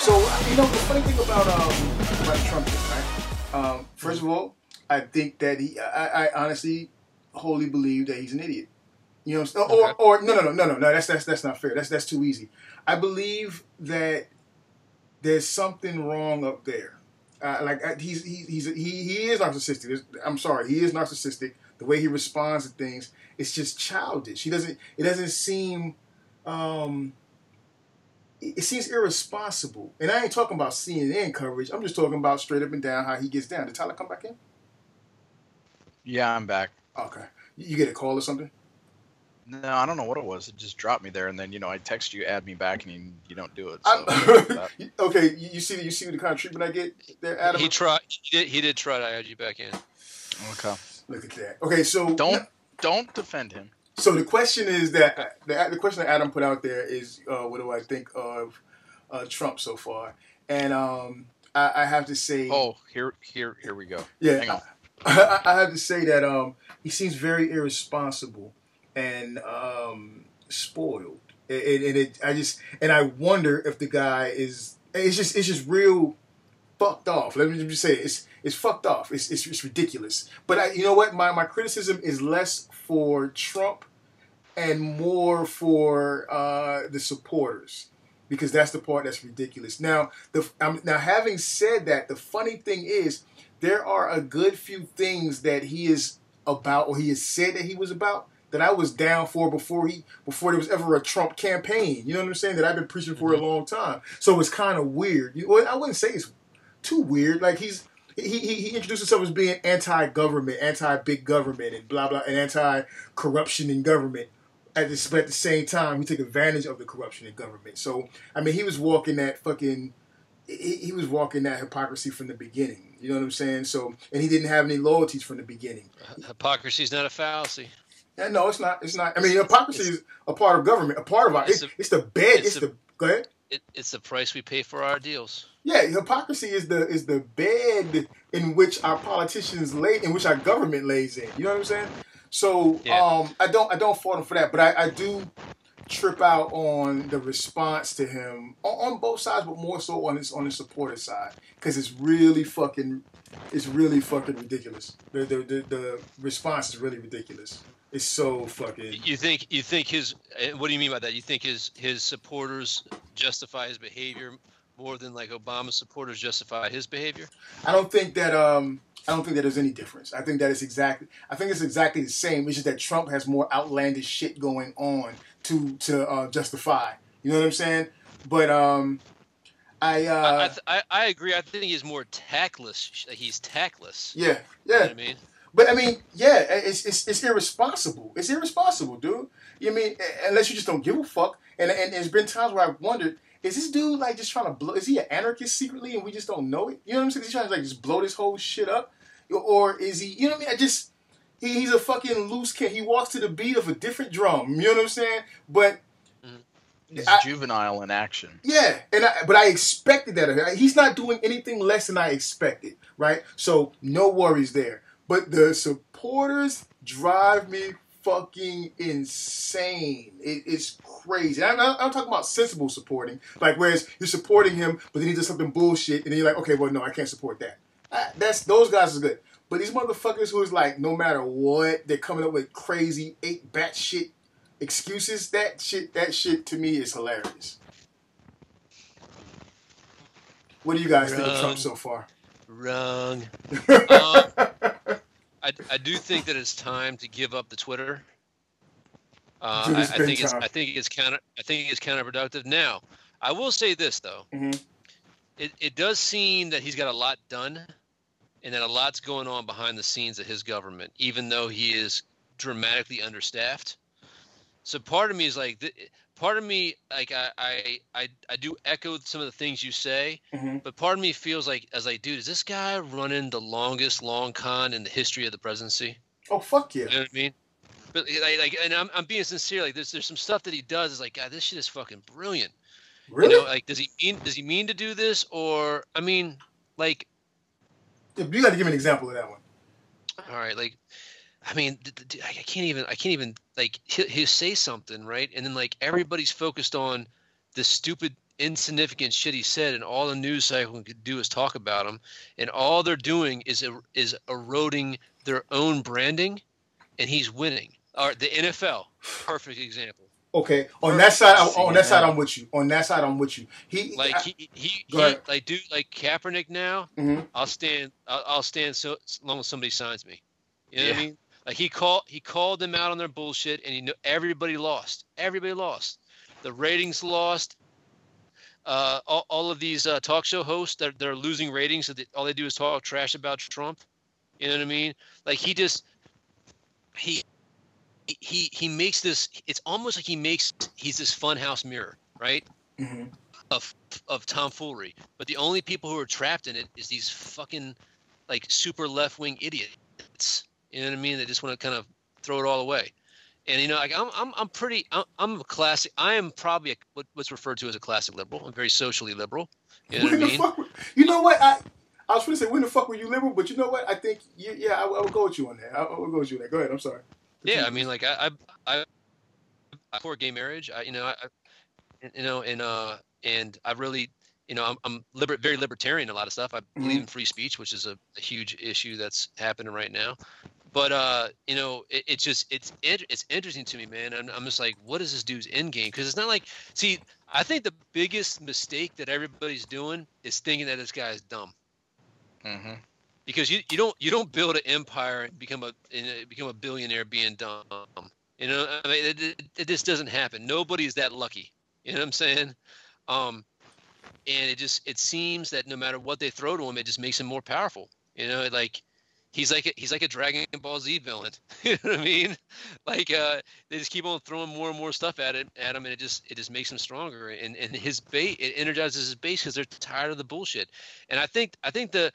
So you know the funny thing about um about Trump right. Um, first of all, I think that he. I, I honestly, wholly believe that he's an idiot. You know, what I'm saying? or Okay. or no no no no no no. That's that's that's not fair. That's that's too easy. I believe that there's something wrong up there. Uh, like uh, he's he, he's he he is narcissistic. I'm sorry, he is narcissistic. The way he responds to things, it's just childish. He doesn't. It doesn't seem. Um, it it seems irresponsible. And I ain't talking about CNN coverage. I'm just talking about straight up and down how he gets down. Did Tyler come back in? Yeah, I'm back. Okay. You you get a call or something? No, I don't know what it was. It just dropped me there, and then you know I text you, add me back, and you, you don't do it. So okay. You you see you see the kind of treatment I get there, Adam? He tried. He did. He did try to add you back in. okay. Look at that. Okay, so Don't don't defend him. So the question is that the, the question that Adam put out there is, uh, what do I think of uh, Trump so far? And um, I, I have to say, Oh, here here here we go. yeah, hang on. I, I have to say that um, he seems very irresponsible and um, spoiled. And, and and it, I just and I wonder if the guy is. It's just it's just real fucked off. Let me just say it. it's it's fucked off. It's it's, it's ridiculous. But I, you know what? My my criticism is less for Trump and more for uh, the supporters because that's the part that's ridiculous. Now, the um, now having said that, the funny thing is there are a good few things that he is about or he has said that he was about that I was down for before he before there was ever a Trump campaign. You know what I'm saying? That I've been preaching for a long time. So it's kind of weird. You, well, I wouldn't say it's too weird. Like he's he, he, he introduced himself as being anti-government, anti-big government, and blah blah, and anti-corruption in government. At the, but at the same time, he took advantage of the corruption in government. So I mean, he was walking that fucking. He, he was walking that hypocrisy from the beginning. You know what I'm saying? So, and he didn't have any loyalties from the beginning. Hypocrisy is not a fallacy. Yeah, no, it's not. It's not. I mean, hypocrisy is a part of government, a part of our. It's, It's a- it's the bed. It's, it's a- the. Go ahead. It, it's the price we pay for our deals. Yeah, hypocrisy is the is the bed in which our politicians lay, in which our government lays in. You know what I'm saying? So Yeah. um, I don't I don't fault him for that, but I, I do trip out on the response to him on, on both sides, but more so on his on the supporter side because it's really fucking it's really fucking ridiculous. The, the the the response is really ridiculous. It's so fucking. You think you think his eh, what do you mean by that? You think his his supporters justify his behavior more than like Obama's supporters justify his behavior? I don't think that um I don't think that there's any difference. I think that it's exactly I think it's exactly the same. It's just that Trump has more outlandish shit going on to to uh, justify. You know what I'm saying? But um I I, I, uh th- I I agree. I think he's more tactless. He's tactless. yeah, You know yeah. what I mean? But I mean, yeah, it's it's, it's irresponsible. It's irresponsible, dude. You mean unless you just don't give a fuck. And and there's been times where I've wondered, is this dude like just trying to blow? Is he an anarchist secretly, and we just don't know it? You know what I'm saying? Is he trying to like just blow this whole shit up, or is he? You know what I mean? I just he, he's a fucking loose kid. He walks to the beat of a different drum. You know what I'm saying? But mm-hmm. He's I- juvenile in action. yeah, and I, but I expected that. He's not doing anything less than I expected, right? So no worries there. But the supporters drive me fucking insane. It's crazy. I'm, I'm talking about sensible supporting, like whereas you're supporting him, but then he does something bullshit, and then you're like, okay, well, no, I can't support that. Uh, that's those guys are good. But these motherfuckers who is like, no matter what, they're coming up with crazy eight batshit excuses. That shit, that shit to me is hilarious. What do you guys think of Trump so far? Wrong. Um, I, I do think that it's time to give up the Twitter. Uh, I, I think it's. I think it's counter I think it's counterproductive. Now, I will say this though, Mhm. it it does seem that he's got a lot done, and that a lot's going on behind the scenes of his government, even though he is dramatically understaffed. So part of me is like, part of me like I I I, I do echo some of the things you say, Mhm. but part of me feels like as like, dude, is this guy running the longest long con in the history of the presidency? Oh fuck yeah! You know what I mean? But like, like and I'm, I'm being sincere. Like, there's there's some stuff that he does is like, God, this shit is fucking brilliant. Really? You know, like, does he mean does he mean to do this or I mean, like, you got to give me an example of that one. all right, like, I mean, th- th- I can't even I can't even like he'll, he'll say something right, and then like everybody's focused on the stupid insignificant shit he said, and all the news cycle could do is talk about him, and all they're doing is er- is eroding their own branding, and he's winning. Or the NFL, perfect example. Okay, on that side, on that side, I'm with you. On that side, I'm with you. He Like I- he, he, Go he ahead. like dude like Kaepernick now. mhm. I'll stand. I'll, I'll stand so, as long as somebody signs me. You know what I mean? Like he called. He called them out on their bullshit, and he knew everybody lost. Everybody lost. The ratings lost. Uh, all, all of these uh, talk show hosts that they're losing ratings, so that all they do is talk trash about Trump. You know what I mean? Like he just he he he makes this. It's almost like he makes he's this funhouse mirror, right? Mhm. of of tomfoolery. But the only people who are trapped in it is these fucking like super left wing idiots. You know what I mean? They just want to kind of throw it all away. And you know, like I'm I'm I'm pretty I'm, I'm a classic. I am probably a, what, what's referred to as a classic liberal. I'm very socially liberal. You know what I mean? fuck? You know what? I I was going to say when the fuck were you liberal, but you know what? I think you, yeah, I, I would go with you on that. I, I would go with you on that. Go ahead. I'm sorry. Yeah, I mean, like I I I, I support gay marriage. I you know I, you know and uh and I really you know I'm I'm liber- very libertarian a lot of stuff. I believe in free speech, which is a, a huge issue that's happening right now. But uh, you know, it, it's just it's in- it's interesting to me, man. And I'm just like, what is this dude's end game? Because it's not like, see, I think the biggest mistake that everybody's doing is thinking that this guy is dumb Mm-hmm. because you, you don't you don't build an empire and become a and uh, become a billionaire being dumb. You know, I mean, it, it, it just doesn't happen. Nobody's that lucky. You know what I'm saying? Um, and it just it seems that no matter what they throw to him, it just makes him more powerful. You know, like he's like a, he's like a Dragon Ball Z villain. you know what I mean? Like uh, they just keep on throwing more and more stuff at it at him, and it just it just makes him stronger. And and his base it energizes his base because they're tired of the bullshit. And I think I think the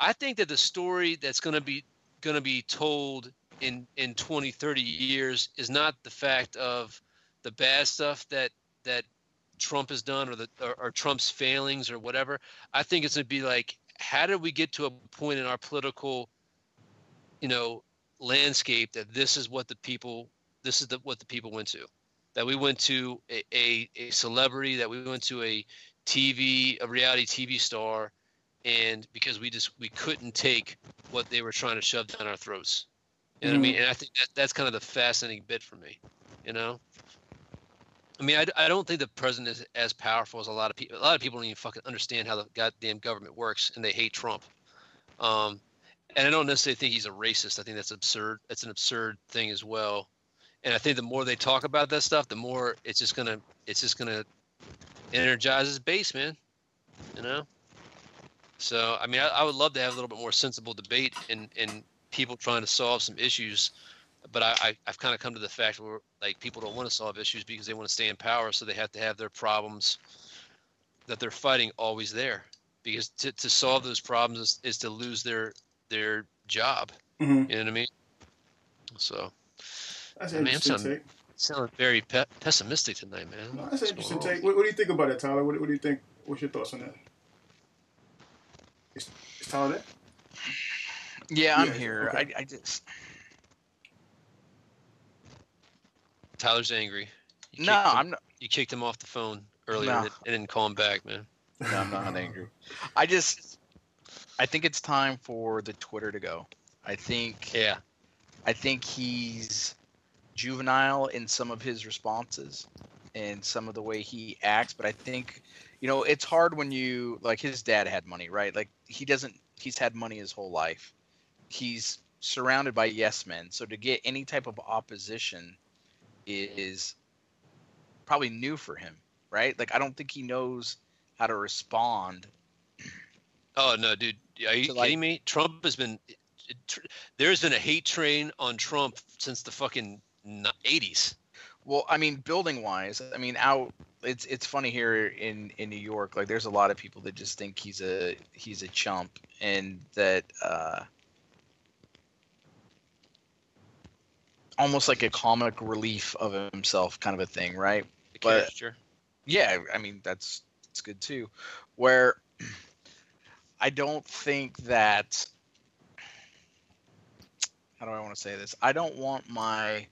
I think that the story that's to be to be told in in 20 30 years is not the fact of the bad stuff that that Trump has done or the or, or Trump's failings or whatever. I think it's to be like how did we get to a point in our political you know landscape that this is what the people this is the what the people went to that we went to a, a, a celebrity that we went to a TV a reality TV star and because we just we couldn't take what they were trying to shove down our throats. You know what I mean? And I think that that's kind of the fascinating bit for me. You know, I mean, I, I don't think the president is as powerful as a lot of people. A lot of people don't even fucking understand how the goddamn government works, and they hate Trump. Um, and I don't necessarily think he's a racist. I think that's absurd. That's an absurd thing as well. And I think the more they talk about that stuff, the more it's just gonna it's just gonna energize his base, man. You know. So I mean, I, I would love to have a little bit more sensible debate and and people trying to solve some issues. But I, I I've kind of come to the fact where like people don't want to solve issues because they want to stay in power, so they have to have their problems that they're fighting always there. Because to, to solve those problems is, is to lose their their job. Mhm. You know what I mean? So That's I an mean, I'm sounding- take. sounding very pe- pessimistic tonight, man. No, that's an What's interesting take. What, what do you think about that, Tyler? What, what do you think? What's your thoughts on that? Is, is Tyler there? Yeah, I'm Yeah, here. okay. I, I just Tyler's angry. You no, him- I'm not. You kicked him off the phone earlier No. and, and didn't call him back, man. No, I'm not angry. I just, I think it's time for the Twitter to go. I think, Yeah. I think he's juvenile in some of his responses and some of the way he acts. But I think, you know, it's hard when you like his dad had money, right? Like he doesn't. He's had money his whole life. He's surrounded by yes men. So to get any type of opposition is probably new for him, right? Like I don't think he knows how to respond. Oh no, dude. Are you like- kidding me? Trump has been. tr- There's been a hate train on Trump since the fucking 80s. Well, I mean, building wise, I mean, out. It's it's funny here in in New York. Like, there's a lot of people that just think he's a he's a chump, and that uh, almost like a comic relief of himself, kind of a thing, right? The But- caricature. Yeah, I mean that's that's good too. Where I don't think that how do I want to say this? I don't want my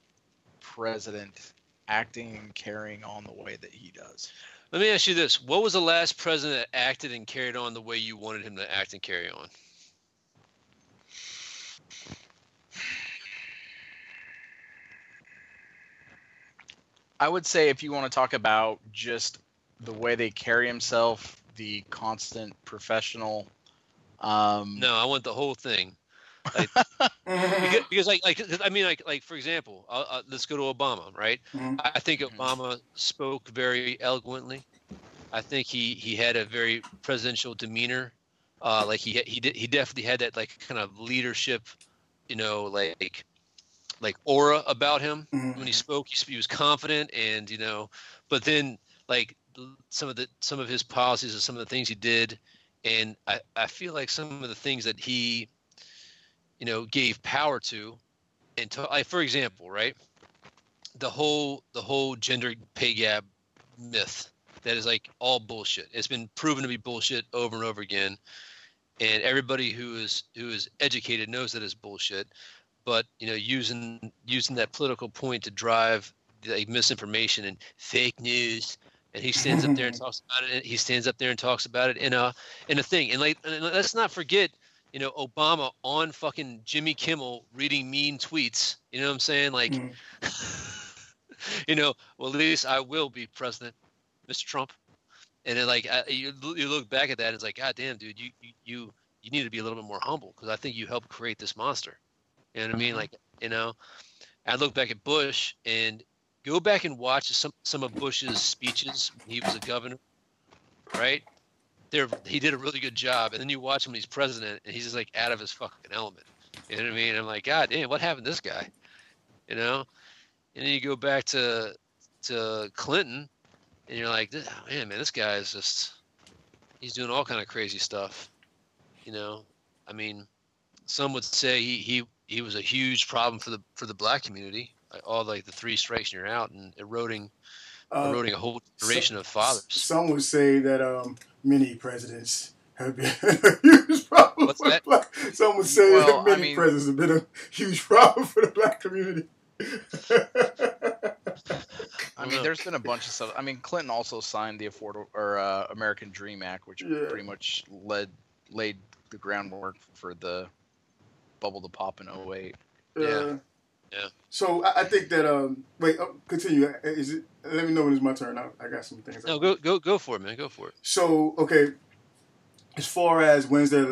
president acting and carrying on the way that he does. Let me ask you this: What was the last president that acted and carried on the way you wanted him to act and carry on? I would say if you want to talk about just the way they carry himself, the constant professional. Um, No, I want the whole thing. because, because like, like I mean, like, like for example, uh, uh, let's go to Obama, right? Mhm. I I think Obama spoke very eloquently. I think he he had a very presidential demeanor. Uh, like he he did he definitely had that like kind of leadership, you know, like like aura about him Mhm. when he spoke. He, he was confident, and you know, but then like some of the some of his policies and some of the things he did, and I I feel like some of the things that he, you know, gave power to, and to, like for example, right, the whole the whole gender pay gap myth that is like all bullshit. It's been proven to be bullshit over and over again, and everybody who is who is educated knows that it's bullshit. But you know, using using that political point to drive like misinformation and fake news, and he stands up there and talks about it. He stands up there and talks about it in a in a thing. And like, and let's not forget, you know, Obama on fucking Jimmy Kimmel reading mean tweets. You know what I'm saying? Like, Mhm. you know, well, at least I will be president, Mr. Trump. And then, like, I, you, you look back at that, and it's like, God damn, dude, you you you, you need to be a little bit more humble because I think you helped create this monster. You know what I mean? Like, you know, I look back at Bush and go back and watch some some of Bush's speeches when he was a governor, right? There, he did a really good job, and then you watch him when he's president, and he's just like out of his fucking element. You know what I mean? I'm like, God damn, what happened to this guy? You know? And then you go back to to Clinton, and you're like, "This- oh, man, man, this guy is just he's doing all kind of crazy stuff. You know? I mean, some would say he he he was a huge problem for the for the black community. Like, all like the three strikes and you're out, and eroding Uh, eroding a whole generation of fathers. Some would say that um, many presidents have been a huge problem What's for that? the black. Some would say Well, that I many mean- presidents have been a huge problem for the black community. I mean, there's been a bunch of stuff. I mean, Clinton also signed the Affordable or uh, American Dream Act, which Yeah. pretty much led laid the groundwork for the bubble to pop in 08. Yeah. Uh, Yeah. So I, I think that um wait oh, continue is it let me know when it's my turn I, I got some things No, go go go for it, man. Go for it. So okay, as far as when's there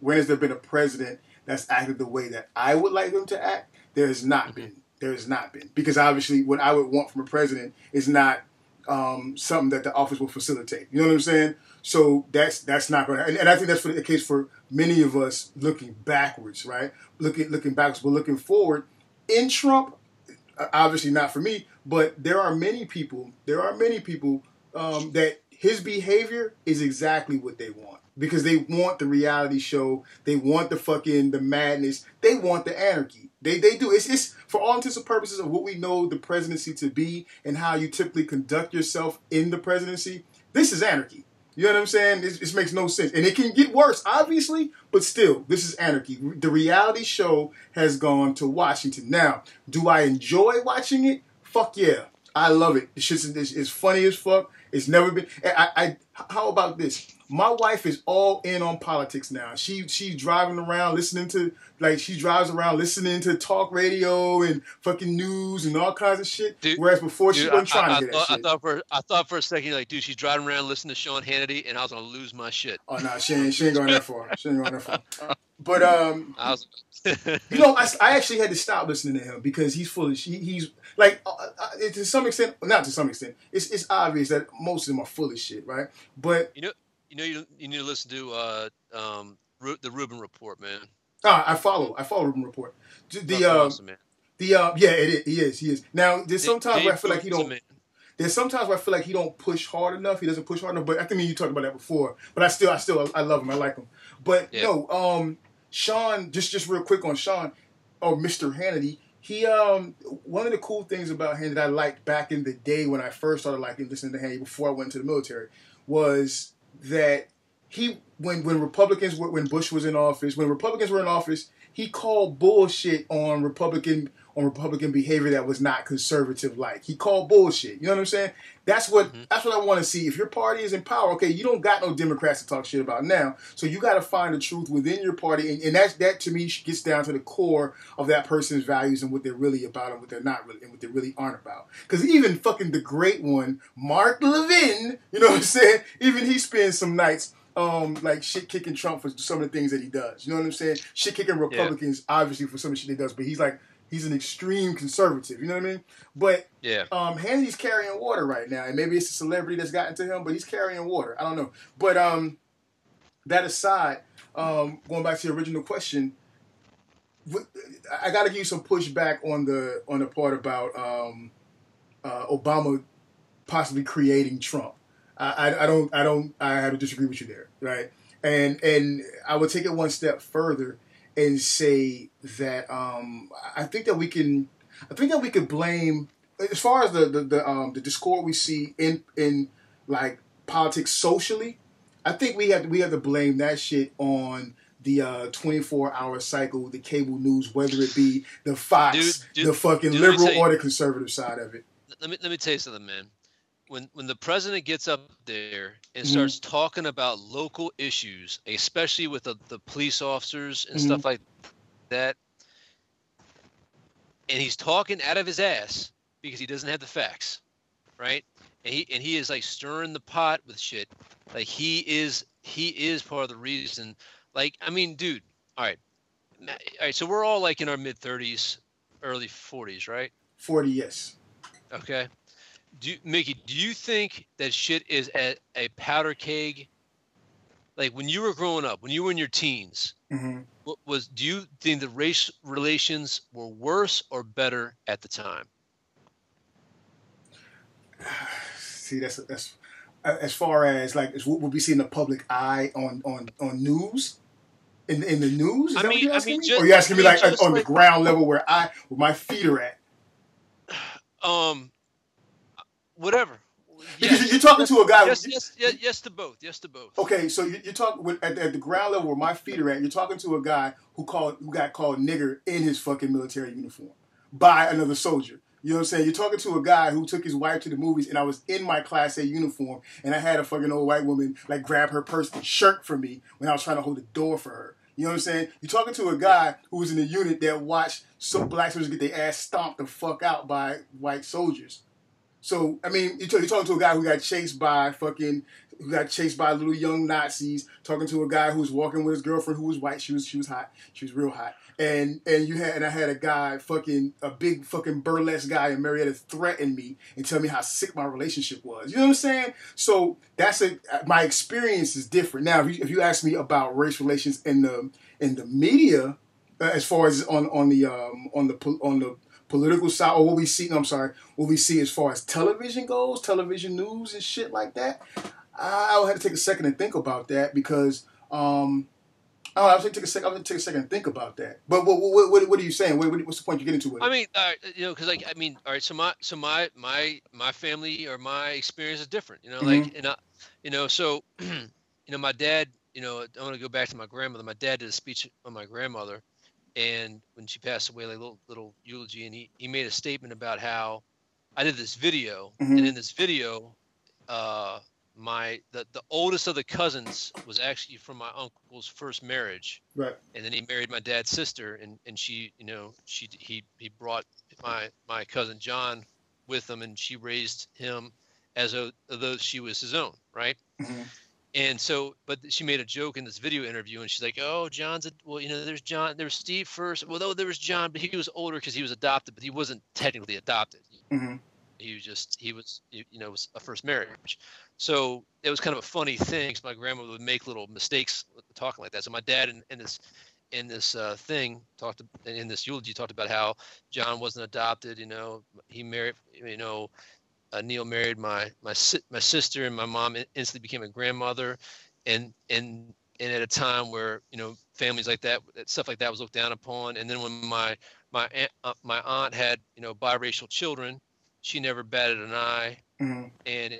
when has there been a president that's acted the way that I would like them to act? There has not been. There has not been because obviously what I would want from a president is not um, something that the office will facilitate. You know what I'm saying? So that's that's not going to, and, and I think that's for the case for many of us looking backwards, right? Looking looking backwards, but looking forward. In Trump, uh, obviously not for me, but there are many people. There are many people um, that his behavior is exactly what they want because they want the reality show. They want the fucking the madness. They want the anarchy. They they do. It's it's for all intents and purposes of what we know the presidency to be and how you typically conduct yourself in the presidency. This is anarchy. You know what I'm saying? This, makes no sense, and it can get worse, obviously, but still, this is anarchy. The reality show has gone to Washington. Now, do I enjoy watching it? Fuck yeah, I love it. The shit's it's, it's funny as fuck. It's never been. I, I how about this? My wife is all in on politics now. She she's driving around listening to like she drives around listening to talk radio and fucking news and all kinds of shit. Dude- Whereas before she Dude, wasn't I, trying I, to hear that thought, I shit. thought for I thought for a second, like, dude, she's driving around listening to Sean Hannity, and I was gonna lose my shit. Oh no, she ain't she ain't going that far. She ain't going that far. But um, I was, you know, I, I actually had to stop listening to him because he's full of he, he's like uh, uh, to some extent, not to some extent. It's it's obvious that most of them are full of shit, right? But you know, you know you you need to listen to uh, um, Ru- the Rubin Report, man. uh, I follow I follow Rubin Report. The uh, awesome, man. the uh, yeah, it is, he is he is. Now there's sometimes Dave where I feel like he don't. There's sometimes where I feel like he don't push hard enough. He doesn't push hard enough. But I think you talked about that before. But I still, I still, I love him. I like him. But Yeah. no, um, Sean, just just real quick on Sean, or Mr. Hannity. He um one of the cool things about him that I liked back in the day when I first started liking listening to Hannity before I went to the military was that he when when Republicans were when Bush was in office when Republicans were in office he called bullshit on Republican on Republican behavior that was not conservative like. He called bullshit. You know what I'm saying? That's what Mhm. that's what I want to see. If your party is in power, okay, you don't got no Democrats to talk shit about now. So you got to find the truth within your party, and, and that that to me gets down to the core of that person's values and what they're really about and what they're not really and what they really aren't about. Because even fucking the great one, Mark Levin, you know what I'm saying? Even he spends some nights um like shit kicking Trump for some of the things that he does. You know what I'm saying? Shit kicking Republicans obviously for some of the shit he does, but he's like he's an extreme conservative. You know what I mean? But Yeah. um, Hannity's carrying water right now, and maybe it's a celebrity that's gotten to him, but he's carrying water. I don't know. But um, that aside, um, going back to the original question, I got to give you some pushback on the on the part about um, uh, Obama possibly creating Trump. I, I, I don't I don't I have to disagree with you there, right? And and I would take it one step further and say that um, I think that we can I think that we could blame as far as the the, the um the discord we see in in like politics socially. I think we have to, we have to blame that shit on the uh 24 hour cycle, the cable news, whether it be the Fox, Dude, dude, the fucking dude, liberal you- or the conservative side of it. let me let me tell you something, man. When when the president gets up there and Mhm. starts talking about local issues, especially with the, the police officers and stuff like that, and he's talking out of his ass because he doesn't have the facts, right? And he and he is like stirring the pot with shit. Like he is he is part of the reason. Like I mean, dude. all right, all right. So we're all like in our mid thirties, early forties, right? 40 yes. Okay. Do Mickey, do you think that shit is a, a powder keg? Like when you were growing up, when you were in your teens, hmm what was do you think the race relations were worse or better at the time? See, that's that's as far as like as what we see in the public eye on on on news. In, in the news, is I that mean- what you're I asking mean, me? just- or you asking me I mean, like uh, on like- the ground level where I where my feet are at? Um, whatever. Because Yes. you're talking to a guy. Yes, yes, yes, yes to both. Yes to both. Okay, so you- you're talking with, at, at the ground level where my feet are at. You're talking to a guy who called who got called nigger in his fucking military uniform by another soldier. You know what I'm saying? You're talking to a guy who took his wife to the movies, and I was in my Class A uniform, and I had a fucking old white woman like grab her purse and shirt for me when I was trying to hold the door for her. You know what I'm saying? You're talking to a guy who was in a unit that watched some black soldiers get their ass stomped the fuck out by white soldiers. So I mean, you're, talking to a guy who got chased by fucking, who got chased by little young Nazis. Talking to a guy who was walking with his girlfriend who was white. She was she was hot. She was real hot. And and you had and I had a guy fucking a big fucking burlesque guy in Marietta threaten me and tell me how sick my relationship was. You know what I'm saying? So that's a my experience is different. Now, if you, if you ask me about race relations in the in the media, uh, as far as on on the um, on the on the political side, or what we see, no, I'm sorry, what we see as far as television goes, television news and shit like that, I would have to take a second and think about that because um, I don't know, I would take a second. I would take a second and think about that. But what what, what, what are you saying? What, what- what's the point you're getting to with it? I mean, uh, you know, because like I mean, all right. So my so my my my family or my experience is different. You know, like and I, you know, so you know, my dad. You know, I want to go back to my grandmother. My dad did a speech on my grandmother, and when she passed away, like little little eulogy, and he he made a statement about how I did this video, Mhm. and in this video, uh, my the the oldest of the cousins was actually from my uncle's first marriage right. and then he married my dad's sister and and she you know she he he brought my my cousin john with him and she raised him as a, though she was his own right Mhm. And so but she made a joke in this video interview and she's like oh john's a well you know there's john there's steve first well though there was john but he was older because he was adopted but he wasn't technically adopted. Hmm he was just he was you know was a first marriage. So it was kind of a funny thing 'cause my grandmother would make little mistakes talking like that. So my dad in, in this in this uh, thing talked in this eulogy talked about how john wasn't adopted you know he married you know uh, neil married my my si- my sister and my mom instantly became a grandmother and and and at a time where you know families like that that stuff like that was looked down upon and then when my my aunt, uh, my aunt had you know biracial children she never batted an eye. hmm And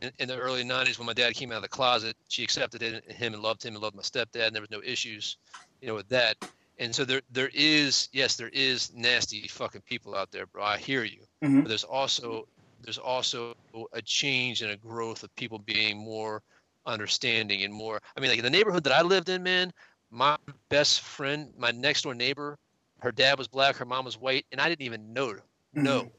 in, in, the early '90s, when my dad came out of the closet, she accepted it, him and loved him and loved my stepdad. And there was no issues, you know, with that. And so there there is yes there is nasty fucking people out there, bro. I hear you. Mhm. But there's also there's also a change and a growth of people being more understanding and more. I mean, like in the neighborhood that I lived in, man, my best friend, my next door neighbor, her dad was black, her mom was white, and I didn't even know. No, Mhm.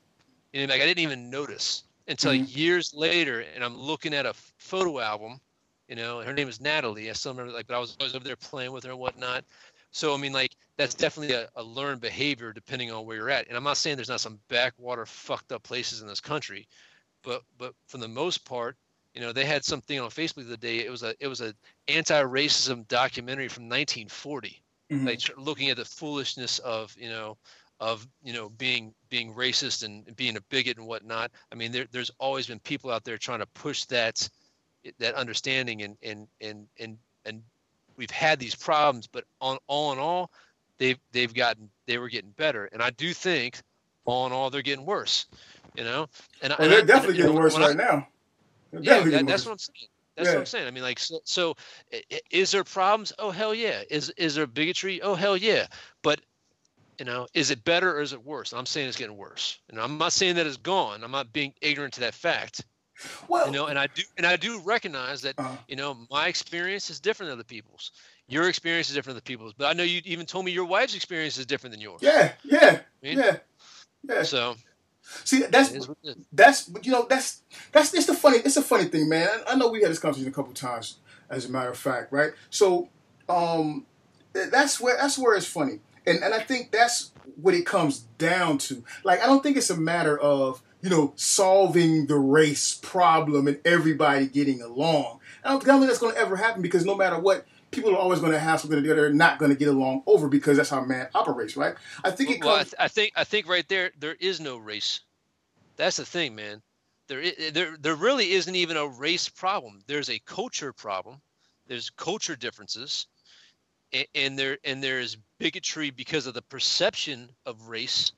you know, like I didn't even notice until Mhm. years later, and I'm looking at a photo album. You know, her name is Natalie. I still remember, like, but I was always over there playing with her and whatnot. So I mean, like, that's definitely a, a learned behavior depending on where you're at. And I'm not saying there's not some backwater fucked up places in this country, but but for the most part, you know, they had something on Facebook the other day. It was a it was a anti-racism documentary from 1940 Mhm. like looking at the foolishness of you know of you know being being racist and being a bigot and whatnot i mean there, there's always been people out there trying to push that that understanding and and and and and we've had these problems but on all in all they've they've gotten they were getting better and i do think all in all they're getting worse you know and, Well, and they're I- definitely you know, getting worse when I- right now. They're yeah, that, that's what I'm saying. That's what I'm saying. I mean, like, so, so is there problems? Oh hell yeah. Is is there bigotry? Oh hell yeah. But you know, is it better or is it worse? I'm saying it's getting worse. And I'm not saying that it's gone. I'm not being ignorant to that fact. Well, You know, and I do and I do recognize that uh, you know my experience is different than other people's. Your experience is different than people's. But I know you even told me your wife's experience is different than yours. yeah, yeah, yeah, yeah. So See, that's it is what it is. that's but you know that's that's it's the funny it's a funny thing, man. I, I know we had this conversation a couple times, as a matter of fact, right? So, um, that's where that's where it's funny, and and I think that's what it comes down to. Like, I don't think it's a matter of you know solving the race problem and everybody getting along. I don't, I don't think that's going to ever happen because no matter what. People are always going to have something to do that they're not going to get along over because that's how man operates, right? I think it well, I, th- I think I think right there there is no race. That's the thing, man. There there there really isn't even a race problem. There's a culture problem. There's culture differences, and, and there and there's bigotry because of the perception of race.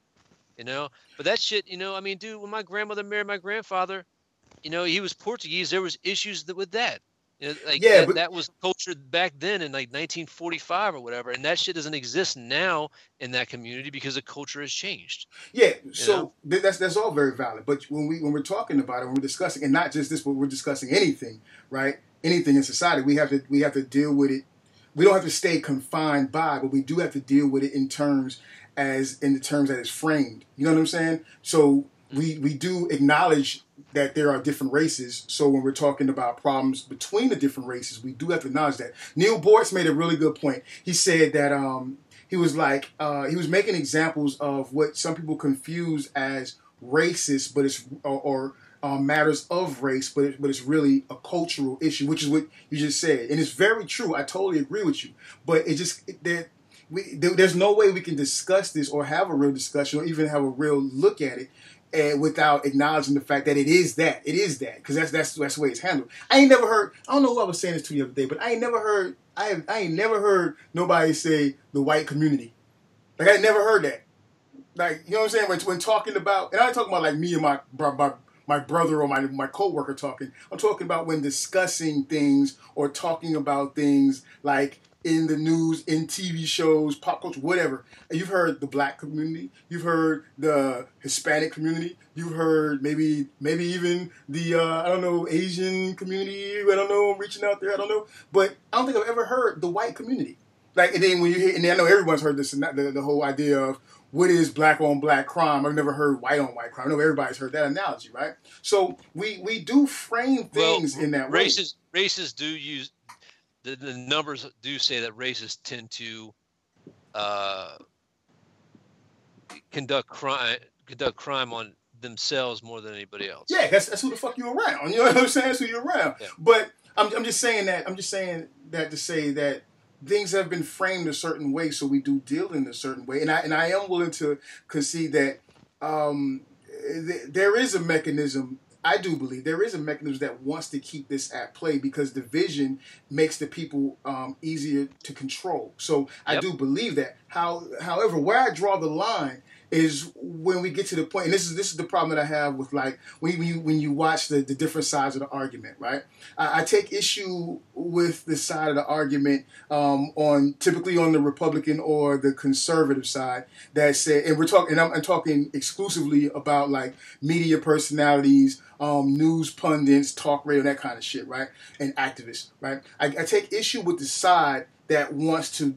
You know, but that shit, you know, I mean, dude, when my grandmother married my grandfather, you know, he was Portuguese. There was issues that, with that. Like Yeah, that, but- that was culture back then in like 1945 or whatever, and that shit doesn't exist now in that community because the culture has changed. Yeah, so know? that's that's all very valid. But when we when we're talking about it, when we're discussing, and not just this, but we're discussing anything, right? Anything in society, we have to we have to deal with it. We don't have to stay confined by, but we do have to deal with it in terms as in the terms that it's framed. You know what I'm saying? So we mm-hmm. we do acknowledge that there are different races. So when we're talking about problems between the different races, we do have to acknowledge that. Neil Boortz made a really good point. He said that um, he was like uh, he was making examples of what some people confuse as racist, but it's or, or uh, matters of race, but it, but it's really a cultural issue, which is what you just said, and it's very true. I totally agree with you, but it just there, we, there, there's no way we can discuss this or have a real discussion or even have a real look at it. And without acknowledging the fact that it is that, it is that, because that's that's that's the way it's handled. I ain't never heard. I don't know who I was saying this to the other day, but I ain't never heard. I have, I ain't never heard nobody say the white community. Like I never heard that. Like you know what I'm saying when, when talking about, and I'm talking about like me and my my, my my brother or my my coworker talking. I'm talking about when discussing things or talking about things like in the news, in TV shows, pop culture, whatever. And you've heard the black community, you've heard the Hispanic community, you've heard maybe maybe even the uh, I don't know Asian community. I don't know. I'm reaching out there. I don't know, but I don't think I've ever heard the white community. Like and then when you hear, and I know everyone's heard this and that, the, the whole idea of what is black on black crime. I've never heard white on white crime. I know everybody's heard that analogy, right? So we we do frame things in that way. races races do use the, the numbers do say that races tend to uh, conduct crime conduct crime on themselves more than anybody else. Yeah, that's, that's who the fuck you around. You know what I'm saying? That's who you're around. Yeah. But I'm, I'm just saying that I'm just saying that to say that things have been framed a certain way, so we do deal in a certain way. And I and I am willing to concede that um, th- there is a mechanism. I do believe there is a mechanism that wants to keep this at play because division makes the people um, easier to control. So I Yep. do believe that. How, however, where I draw the line is when we get to the point, and this is this is the problem that I have with like when you when you watch the, the different sides of the argument, right? I, I take issue with the side of the argument um, on typically on the Republican or the conservative side that say, and we're talking, and I'm, I'm talking exclusively about like media personalities, um, news pundits, talk radio, that kind of shit, right? And activists, right? I, I take issue with the side that wants to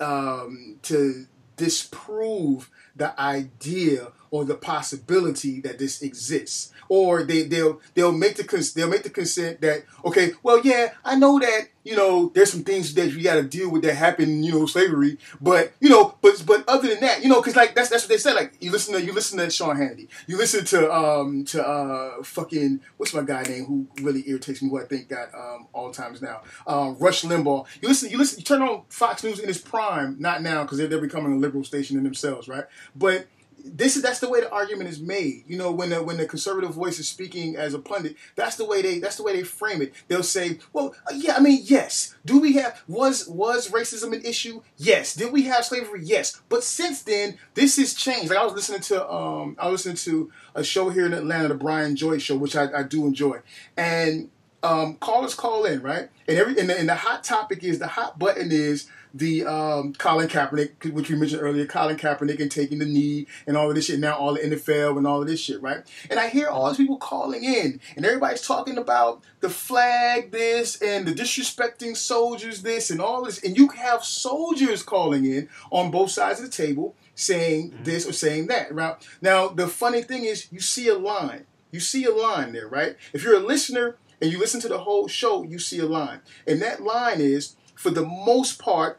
um, to disprove the idea or the possibility that this exists, or they they'll they'll make the cons- they'll make the consent that okay, well yeah, I know that you know there's some things that you got to deal with that happen, you know, slavery, but you know, but but other than that, you know, because like that's that's what they said. Like you listen to you listen to Sean Hannity, you listen to um to uh fucking what's my guy name who really irritates me, who I think got um all times now, um Rush Limbaugh. You listen, you listen, you turn on Fox News in its prime, not now because they're, they're becoming a liberal station in themselves, right? But this is that's the way the argument is made. You know, when the when the conservative voice is speaking as a pundit, that's the way they that's the way they frame it. They'll say, "Well, uh, yeah, I mean, yes. Do we have was was racism an issue? Yes. Did we have slavery? Yes. But since then, this has changed. Like I was listening to um I was listening to a show here in Atlanta, the Brian Joy show, which I, I do enjoy, and um callers call in right, and every and the, and the hot topic is the hot button is the um, Colin Kaepernick, which we mentioned earlier, Colin Kaepernick and taking the knee and all of this shit. Now all the NFL and all of this shit, right? And I hear all these people calling in, and everybody's talking about the flag, this, and the disrespecting soldiers, this, and all this. And you have soldiers calling in on both sides of the table saying mm-hmm. this or saying that, right? Now the funny thing is, you see a line. You see a line there, right? If you're a listener and you listen to the whole show, you see a line. And that line is, for the most part,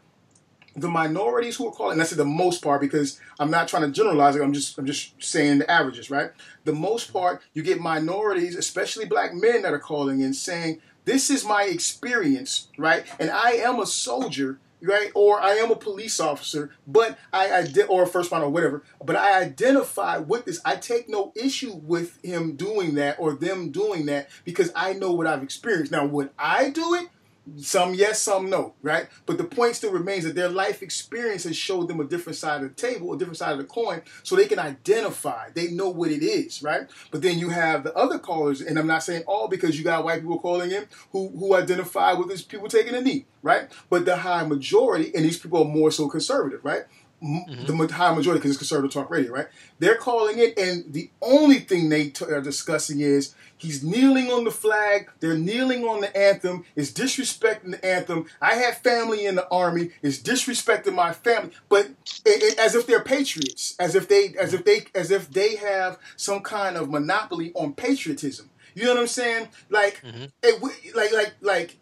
the minorities who are calling, and I say the most part because I'm not trying to generalize it, I'm just I'm just saying the averages, right? The most part, you get minorities, especially black men that are calling in saying, This is my experience, right? And I am a soldier, right? Or I am a police officer, but I, I or a first responder or whatever, but I identify with this. I take no issue with him doing that or them doing that because I know what I've experienced. Now, would I do it? Some yes, some no, right? But the point still remains that their life experience has showed them a different side of the table, a different side of the coin, so they can identify. They know what it is, right? But then you have the other callers, and I'm not saying all because you got white people calling in who who identify with these people taking a knee, right? But the high majority, and these people are more so conservative, right? Mm-hmm. the high majority because it's conservative talk radio, right? They're calling it, and the only thing they t- are discussing is He's kneeling on the flag. They're kneeling on the anthem. It's disrespecting the anthem. I have family in the army. It's disrespecting my family. But it, it, as if they're patriots, as if they, as if they, as if they have some kind of monopoly on patriotism. You know what I'm saying? Like, mm-hmm. it, like, like, like,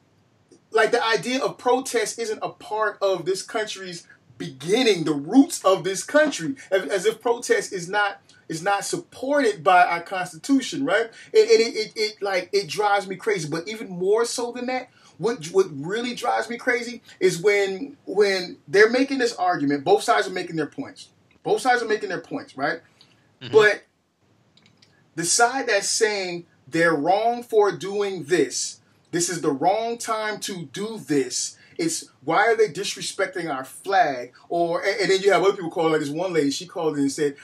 like the idea of protest isn't a part of this country's beginning, the roots of this country, as, as if protest is not is not supported by our Constitution, right? And, it, it, it, like it drives me crazy. But even more so than that, what what really drives me crazy is when when they're making this argument. Both sides are making their points. Both sides are making their points, right? Mm-hmm. But the side that's saying they're wrong for doing this, this is the wrong time to do this it's why are they disrespecting our flag? Or and, and then you have other people calling. Like this one lady, she called in and said,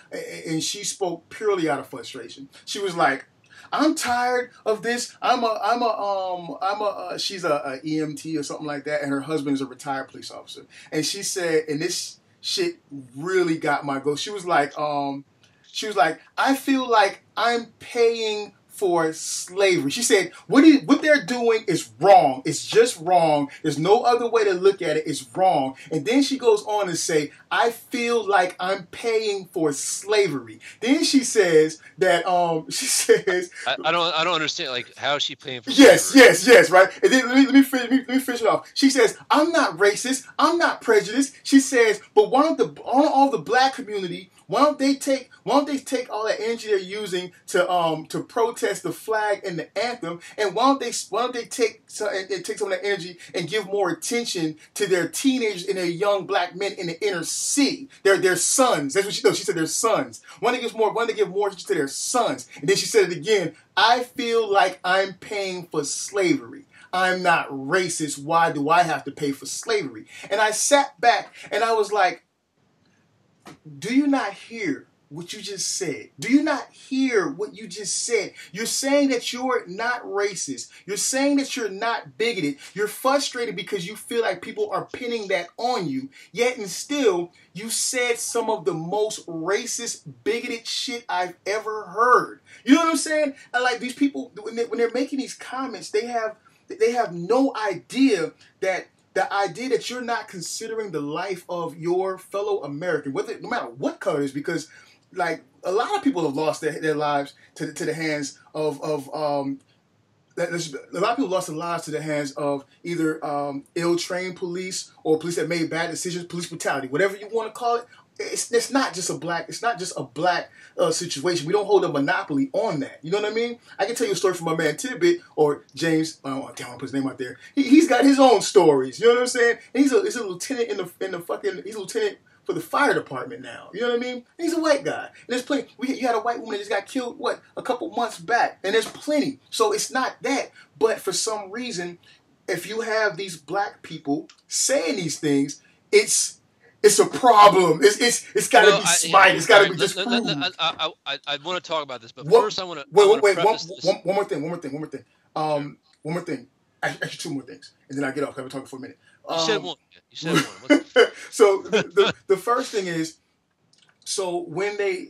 and she spoke purely out of frustration. She was like, I'm tired of this. I'm a, I'm a, um, I'm a, uh, she's a, a, EMT or something like that, and her husband is a retired police officer. And she said, and this shit really got my goat. She was like, um, she was like, I feel like I'm paying for slavery. She said, what, he, what they're doing is wrong. It's just wrong. There's no other way to look at it. It's wrong. And then she goes on to say, I feel like I'm paying for slavery. Then she says that, um, she says, I, I don't, I don't understand. Like, how is she paying for Yes, slavery? yes, yes, right. And then let me, let me, finish, let me, let me finish it off. She says, I'm not racist. I'm not prejudiced. She says, but why don't the, don't all the black community why don't they take why don't they take all that energy they're using to um to protest the flag and the anthem? And why don't they why don't they take so, and, take some of that energy and give more attention to their teenagers and their young black men in the inner city? Their their sons. That's what she knows she said their sons. Why don't they give more why don't they give more attention to their sons? And then she said it again I feel like I'm paying for slavery. I'm not racist. Why do I have to pay for slavery? And I sat back and I was like, do you not hear what you just said? Do you not hear what you just said? You're saying that you're not racist. You're saying that you're not bigoted. You're frustrated because you feel like people are pinning that on you. Yet and still, you said some of the most racist, bigoted shit I've ever heard. You know what I'm saying? And like these people, when, they, when they're making these comments, they have they have no idea that the idea that you're not considering the life of your fellow American, whether no matter what color it is, because like a lot of people have lost their, their lives to the, to the hands of of um a lot of people lost their lives to the hands of either um, ill-trained police or police that made bad decisions, police brutality, whatever you want to call it. It's, it's not just a black. It's not just a black uh, situation. We don't hold a monopoly on that. You know what I mean? I can tell you a story from my man Tidbit or James. Oh, damn, I put his name out there. He, has got his own stories. You know what I'm saying? And he's a he's a lieutenant in the in the fucking he's a lieutenant for the fire department now. You know what I mean? And he's a white guy. And there's plenty. We, you had a white woman that just got killed, what, a couple months back. And there's plenty. So it's not that. But for some reason, if you have these black people saying these things, it's it's a problem. It's it's it's got to well, be smite. Yeah, it's got to be just. I, I, I, I, want to talk about this, but what, first I want to. Wait, wait, wait. One, one, one, more thing. One more thing. One more thing. Um, one more thing. Actually, two more things, and then I get off. I've been talking for a minute. You um, said one. You said one. so the, the, the first thing is, so when they and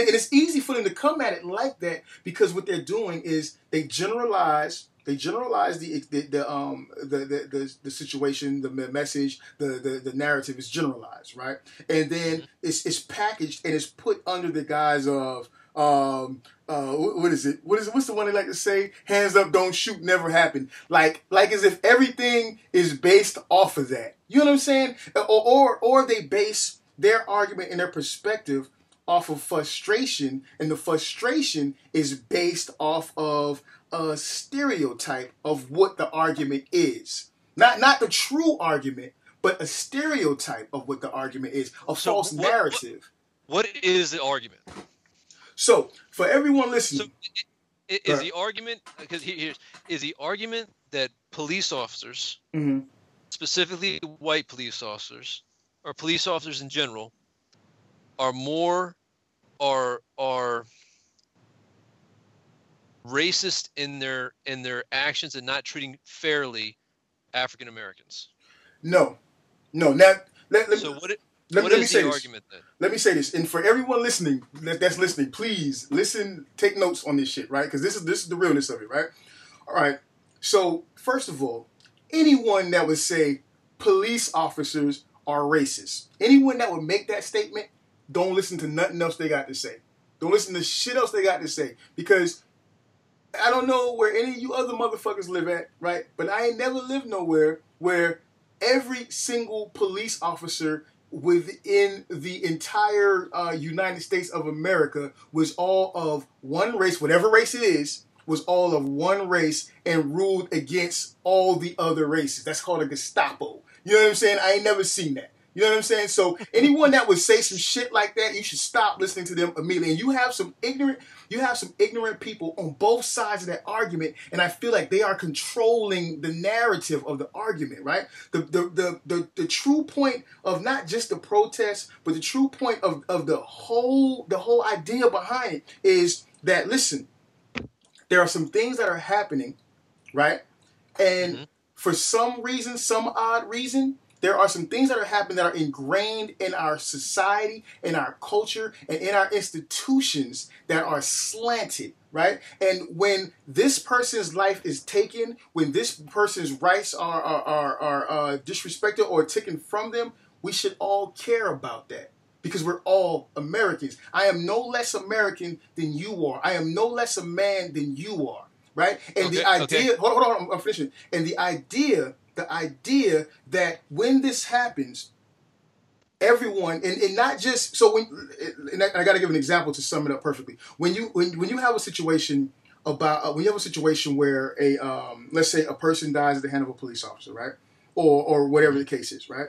it's easy for them to come at it like that because what they're doing is they generalize they generalize the the, the um the, the, the the situation, the message, the, the the narrative is generalized, right? And then it's it's packaged and it's put under the guise of um uh what is it? What is it what's the one they like to say? Hands up don't shoot never happened like like as if everything is based off of that. You know what i'm saying? Or or, or they base their argument and their perspective off of frustration and the frustration is based off of a stereotype of what the argument is. Not not the true argument but a stereotype of what the argument is a so false what, narrative. what, what is the argument? So for everyone listening, so is the argument because here's is the argument that police officers, mm-hmm. specifically white police officers or police officers in general, are more are are racist in their in their actions and not treating fairly African Americans. No, no. Now, let, let, so what? It, let, let me say this. Then? Let me say this, and for everyone listening that's listening, please listen, take notes on this shit, right? Because this is this is the realness of it, right? All right. So first of all, anyone that would say police officers are racist, anyone that would make that statement, don't listen to nothing else they got to say. Don't listen to shit else they got to say because I don't know where any of you other motherfuckers live at, right? But I ain't never lived nowhere where every single police officer within the entire uh, United States of America was all of one race, whatever race it is, was all of one race and ruled against all the other races. That's called a Gestapo. You know what I'm saying? I ain't never seen that. You know what I'm saying? So anyone that would say some shit like that, you should stop listening to them immediately. And you have some ignorant, you have some ignorant people on both sides of that argument, and I feel like they are controlling the narrative of the argument, right? The the the the, the true point of not just the protest, but the true point of, of the whole the whole idea behind it is that listen, there are some things that are happening, right? And mm-hmm. for some reason, some odd reason, there are some things that are happening that are ingrained in our society, in our culture, and in our institutions that are slanted, right? And when this person's life is taken, when this person's rights are, are, are, are uh, disrespected or taken from them, we should all care about that because we're all Americans. I am no less American than you are. I am no less a man than you are, right? And okay, the idea, okay. hold on, hold on, I'm finishing. And the idea the idea that when this happens, everyone and, and not just so when and I, I got to give an example to sum it up perfectly. When you when when you have a situation about uh, when you have a situation where a um, let's say a person dies at the hand of a police officer, right, or or whatever the case is, right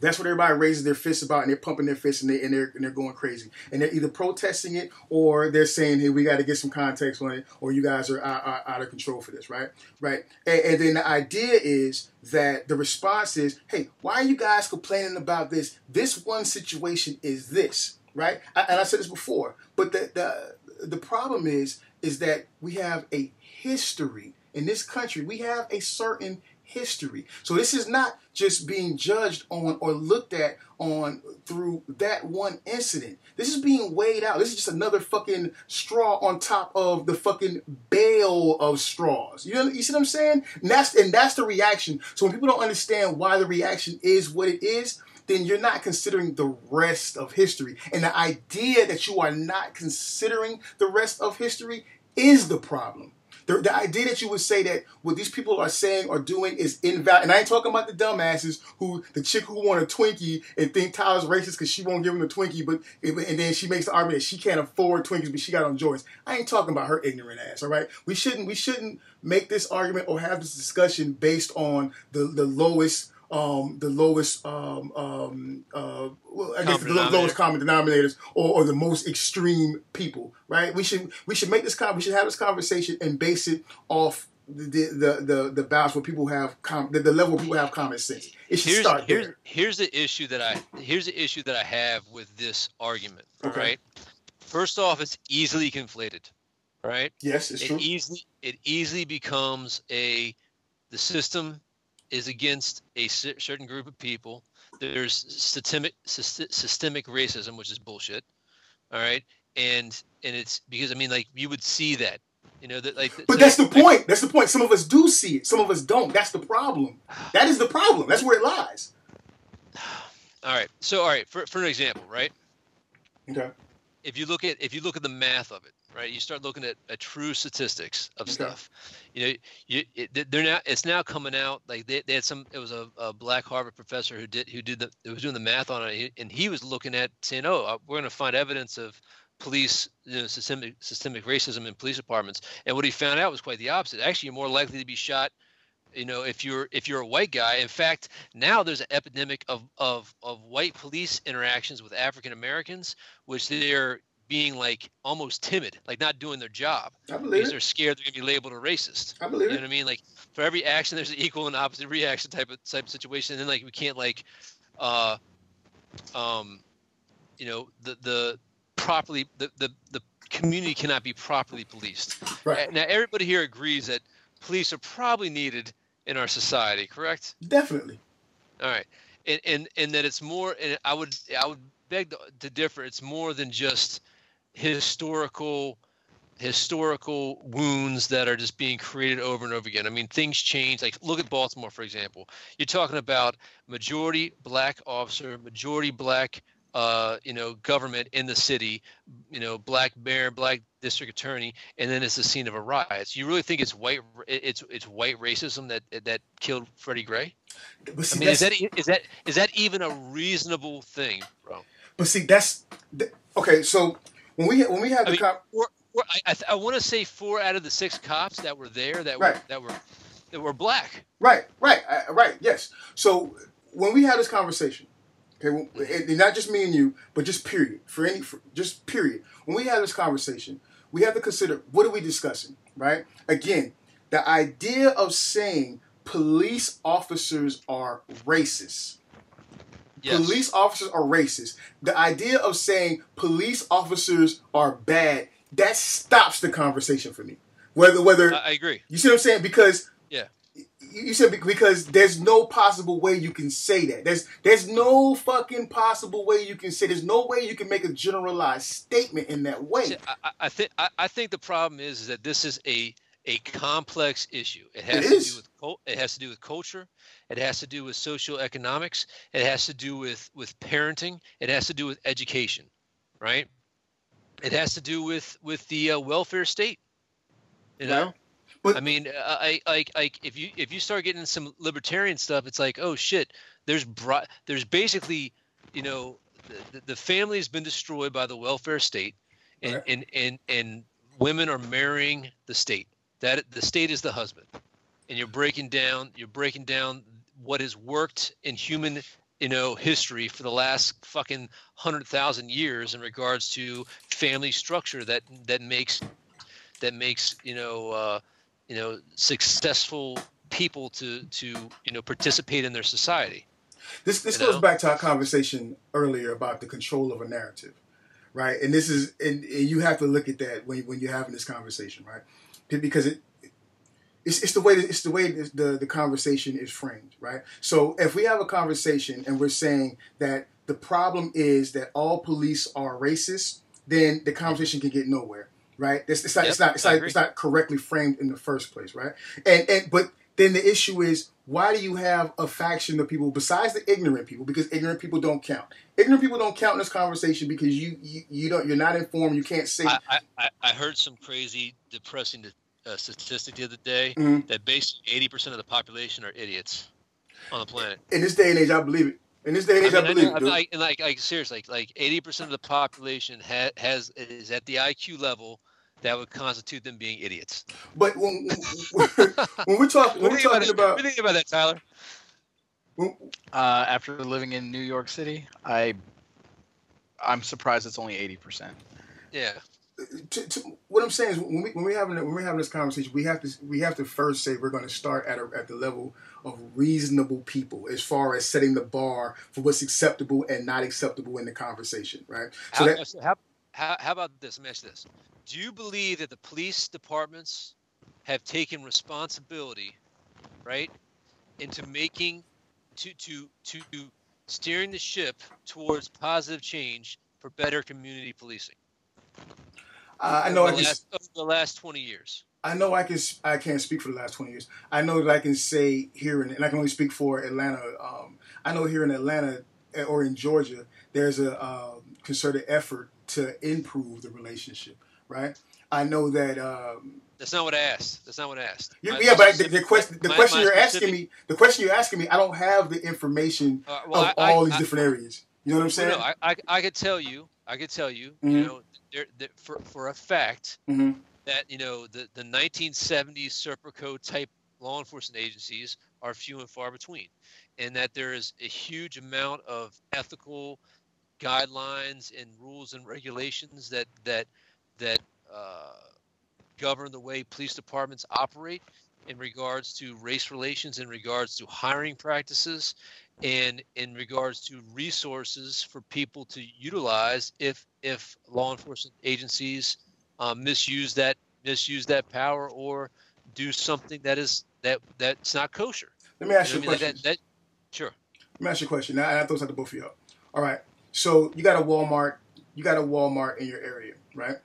that's what everybody raises their fists about, and they're pumping their fists and, they, and they're and they're going crazy, and they're either protesting it or they're saying, "Hey, we got to get some context on it," or "You guys are out, out, out of control for this," right? Right? And, and, then the idea is that the response is, "Hey, why are you guys complaining about this? This one situation is this." right? I, and I said this before, but the, the the problem is is that we have a history in this country. We have a certain history. So this is not just being judged on or looked at on through that one incident. This is being weighed out. This is just another fucking straw on top of the fucking bale of straws. You know, you see what I'm saying? And that's and that's the reaction. So when people don't understand why the reaction is what it is, then you're not considering the rest of history. And the idea that you are not considering the rest of history is the problem. The, the idea that you would say that what these people are saying or doing is invalid, and I ain't talking about the dumbasses who, the chick who want a Twinkie and think Tyler's racist because she won't give him a Twinkie, but and then she makes the argument that she can't afford Twinkies, but she got on Joyce. I ain't talking about her ignorant ass. All right, we shouldn't we shouldn't make this argument or have this discussion based on the the lowest um, the lowest, um, um, uh, well, I guess the lowest common denominators, or, or, the most extreme people, right? We should we should make this con- we should have this conversation and base it off the the the, the balance where people have com- the, the level where people have common sense. It should here's, start here's, there. Here's the issue that I here's the issue that I have with this argument. Okay. Right. First off, it's easily conflated. Right. Yes, it's it true. easily it easily becomes a the system is against a certain group of people. There's systemic systemic racism, which is bullshit. All right, and and it's because I mean, like you would see that, you know, that like. But that's the like, point. That's the point. Some of us do see it. Some of us don't. That's the problem. That is the problem. That's where it lies. All right. So all right, for for an example, right? Okay. If you look at if you look at the math of it, right? You start looking at, at true statistics of okay. stuff. You know, you it, they're now it's now coming out like they, they had some. It was a, a black Harvard professor who did who did the who was doing the math on it, and he was looking at saying, "Oh, uh, we're going to find evidence of police you know, systemic systemic racism in police departments." And what he found out was quite the opposite. Actually, you're more likely to be shot you know if you're if you're a white guy in fact now there's an epidemic of of of white police interactions with african americans which they're being like almost timid, like not doing their job. I believe because it. they're scared they're gonna be labeled a racist. I believe you know it. what I mean? Like for every action, there's an equal and opposite reaction type of type of situation. And then like we can't like, uh, um, you know, the the properly the the the community cannot be properly policed. Right. Now everybody here agrees that police are probably needed in our society, correct? Definitely. All right. And and and that it's more and I would I would beg to, to differ. It's more than just historical historical wounds that are just being created over and over again. I mean, things change. Like, look at Baltimore, for example. You're talking about majority black officer, majority black, uh, you know, government in the city, you know, black mayor, black district attorney, and then it's the scene of a riot. So you really think it's white? It's it's white racism that that killed Freddie Gray? See, I mean, is that is that is that even a reasonable thing, bro? But see, that's okay. So when we when we had the I mean, cop, four, I, I, I want to say four out of the six cops that were there that right. were that were that were black. Right, right, uh, right. Yes. So when we had this conversation, okay, and not just me and you, but just period for any, for, just period. When we had this conversation, we have to consider what are we discussing, right? Again, the idea of saying police officers are racist Yes. Police officers are racist. The idea of saying police officers are bad that stops the conversation for me. Whether whether I, I agree. You see what I'm saying? Because yeah, you said because there's no possible way you can say that. There's there's no fucking possible way you can say. There's no way you can make a generalized statement in that way. I, I think I, I think the problem is, is that this is a a complex issue. It has It to do with it has to do with culture. It has to do with social economics. It has to do with with parenting. It has to do with education, right? It has to do with with the uh, welfare state. You know, I mean, I like like if you if you start getting some libertarian stuff, it's like, oh shit, there's bro- there's basically, you know, the, the family has been destroyed by the welfare state, and Right. and and and women are marrying the state. That the state is the husband, and you're breaking down you're breaking down what has worked in human you know history for the last fucking hundred thousand years in regards to family structure that that makes that makes you know uh, you know successful people to to you know participate in their society. this this goes know? back to our conversation earlier about the control of a narrative. right? And this is and, and you have to look at that when when you're having this conversation, right? Because it it's, it's the way it's the way the the conversation is framed, right? So if we have a conversation and we're saying that the problem is that all police are racist, then the conversation can get nowhere, right? It's, it's not Yep, it's not it's I not, agree. it's not correctly framed in the first place, right? And and but then the issue is why do you have a faction of people besides the ignorant people? Because ignorant people don't count. Ignorant people don't count in this conversation because you you, you don't you're not informed. You can't say I, I- I, I heard some crazy, depressing uh, statistic the other day Mhm. that basically eighty percent of the population are idiots on the planet. in this day and age. I believe it. In this day and age, I, I mean, I believe. I'm dude. like, like, like seriously, like, like eighty percent of the population ha- has is at the IQ level that would constitute them being idiots. But when, when we're talking when we're What do you about talking about What do you think about that, Tyler? Uh, after living in New York City, I I'm surprised it's only eighty percent. Yeah, to, to, what I'm saying is when we when we having when we're having this conversation, we have to we have to first say we're going to start at a, at the level of reasonable people as far as setting the bar for what's acceptable and not acceptable in the conversation, right? So how, that so how, how, how about this? Let me ask you this: Do you believe that the police departments have taken responsibility, right, into making to to to steering the ship towards positive change for better community policing? uh, I know I over can the last, over the last twenty years. I know I can I can't speak for the last twenty years. I know that I can say here in, and I can only speak for Atlanta. Um, I know here in Atlanta eh, or in Georgia, there's a um, concerted effort to improve the relationship, right? I know that. Um, That's not what I asked. That's not what I asked. You, My yeah, but the, the question, the my- question my you're specific- asking me, the question you're asking me, I don't have the information Uh, well, of I- all I- these I- different areas. You know what I'm saying? No, I, I, I could tell you, I could tell you, Mhm. you know, there, there, for for a fact hmm that you know the the 1970s Serpico type law enforcement agencies are few and far between, and that there is a huge amount of ethical guidelines and rules and regulations that that that uh, govern the way police departments operate in regards to race relations, in regards to hiring practices, and in regards to resources for people to utilize if if law enforcement agencies um, misuse that misuse that power or do something that is that that's not kosher. Let me ask You you know a what I mean? question. That, that, sure. Let me ask you a question. Now, I throw this out to both of y'all. All right. So you got a Walmart. You got a Walmart in your area, right?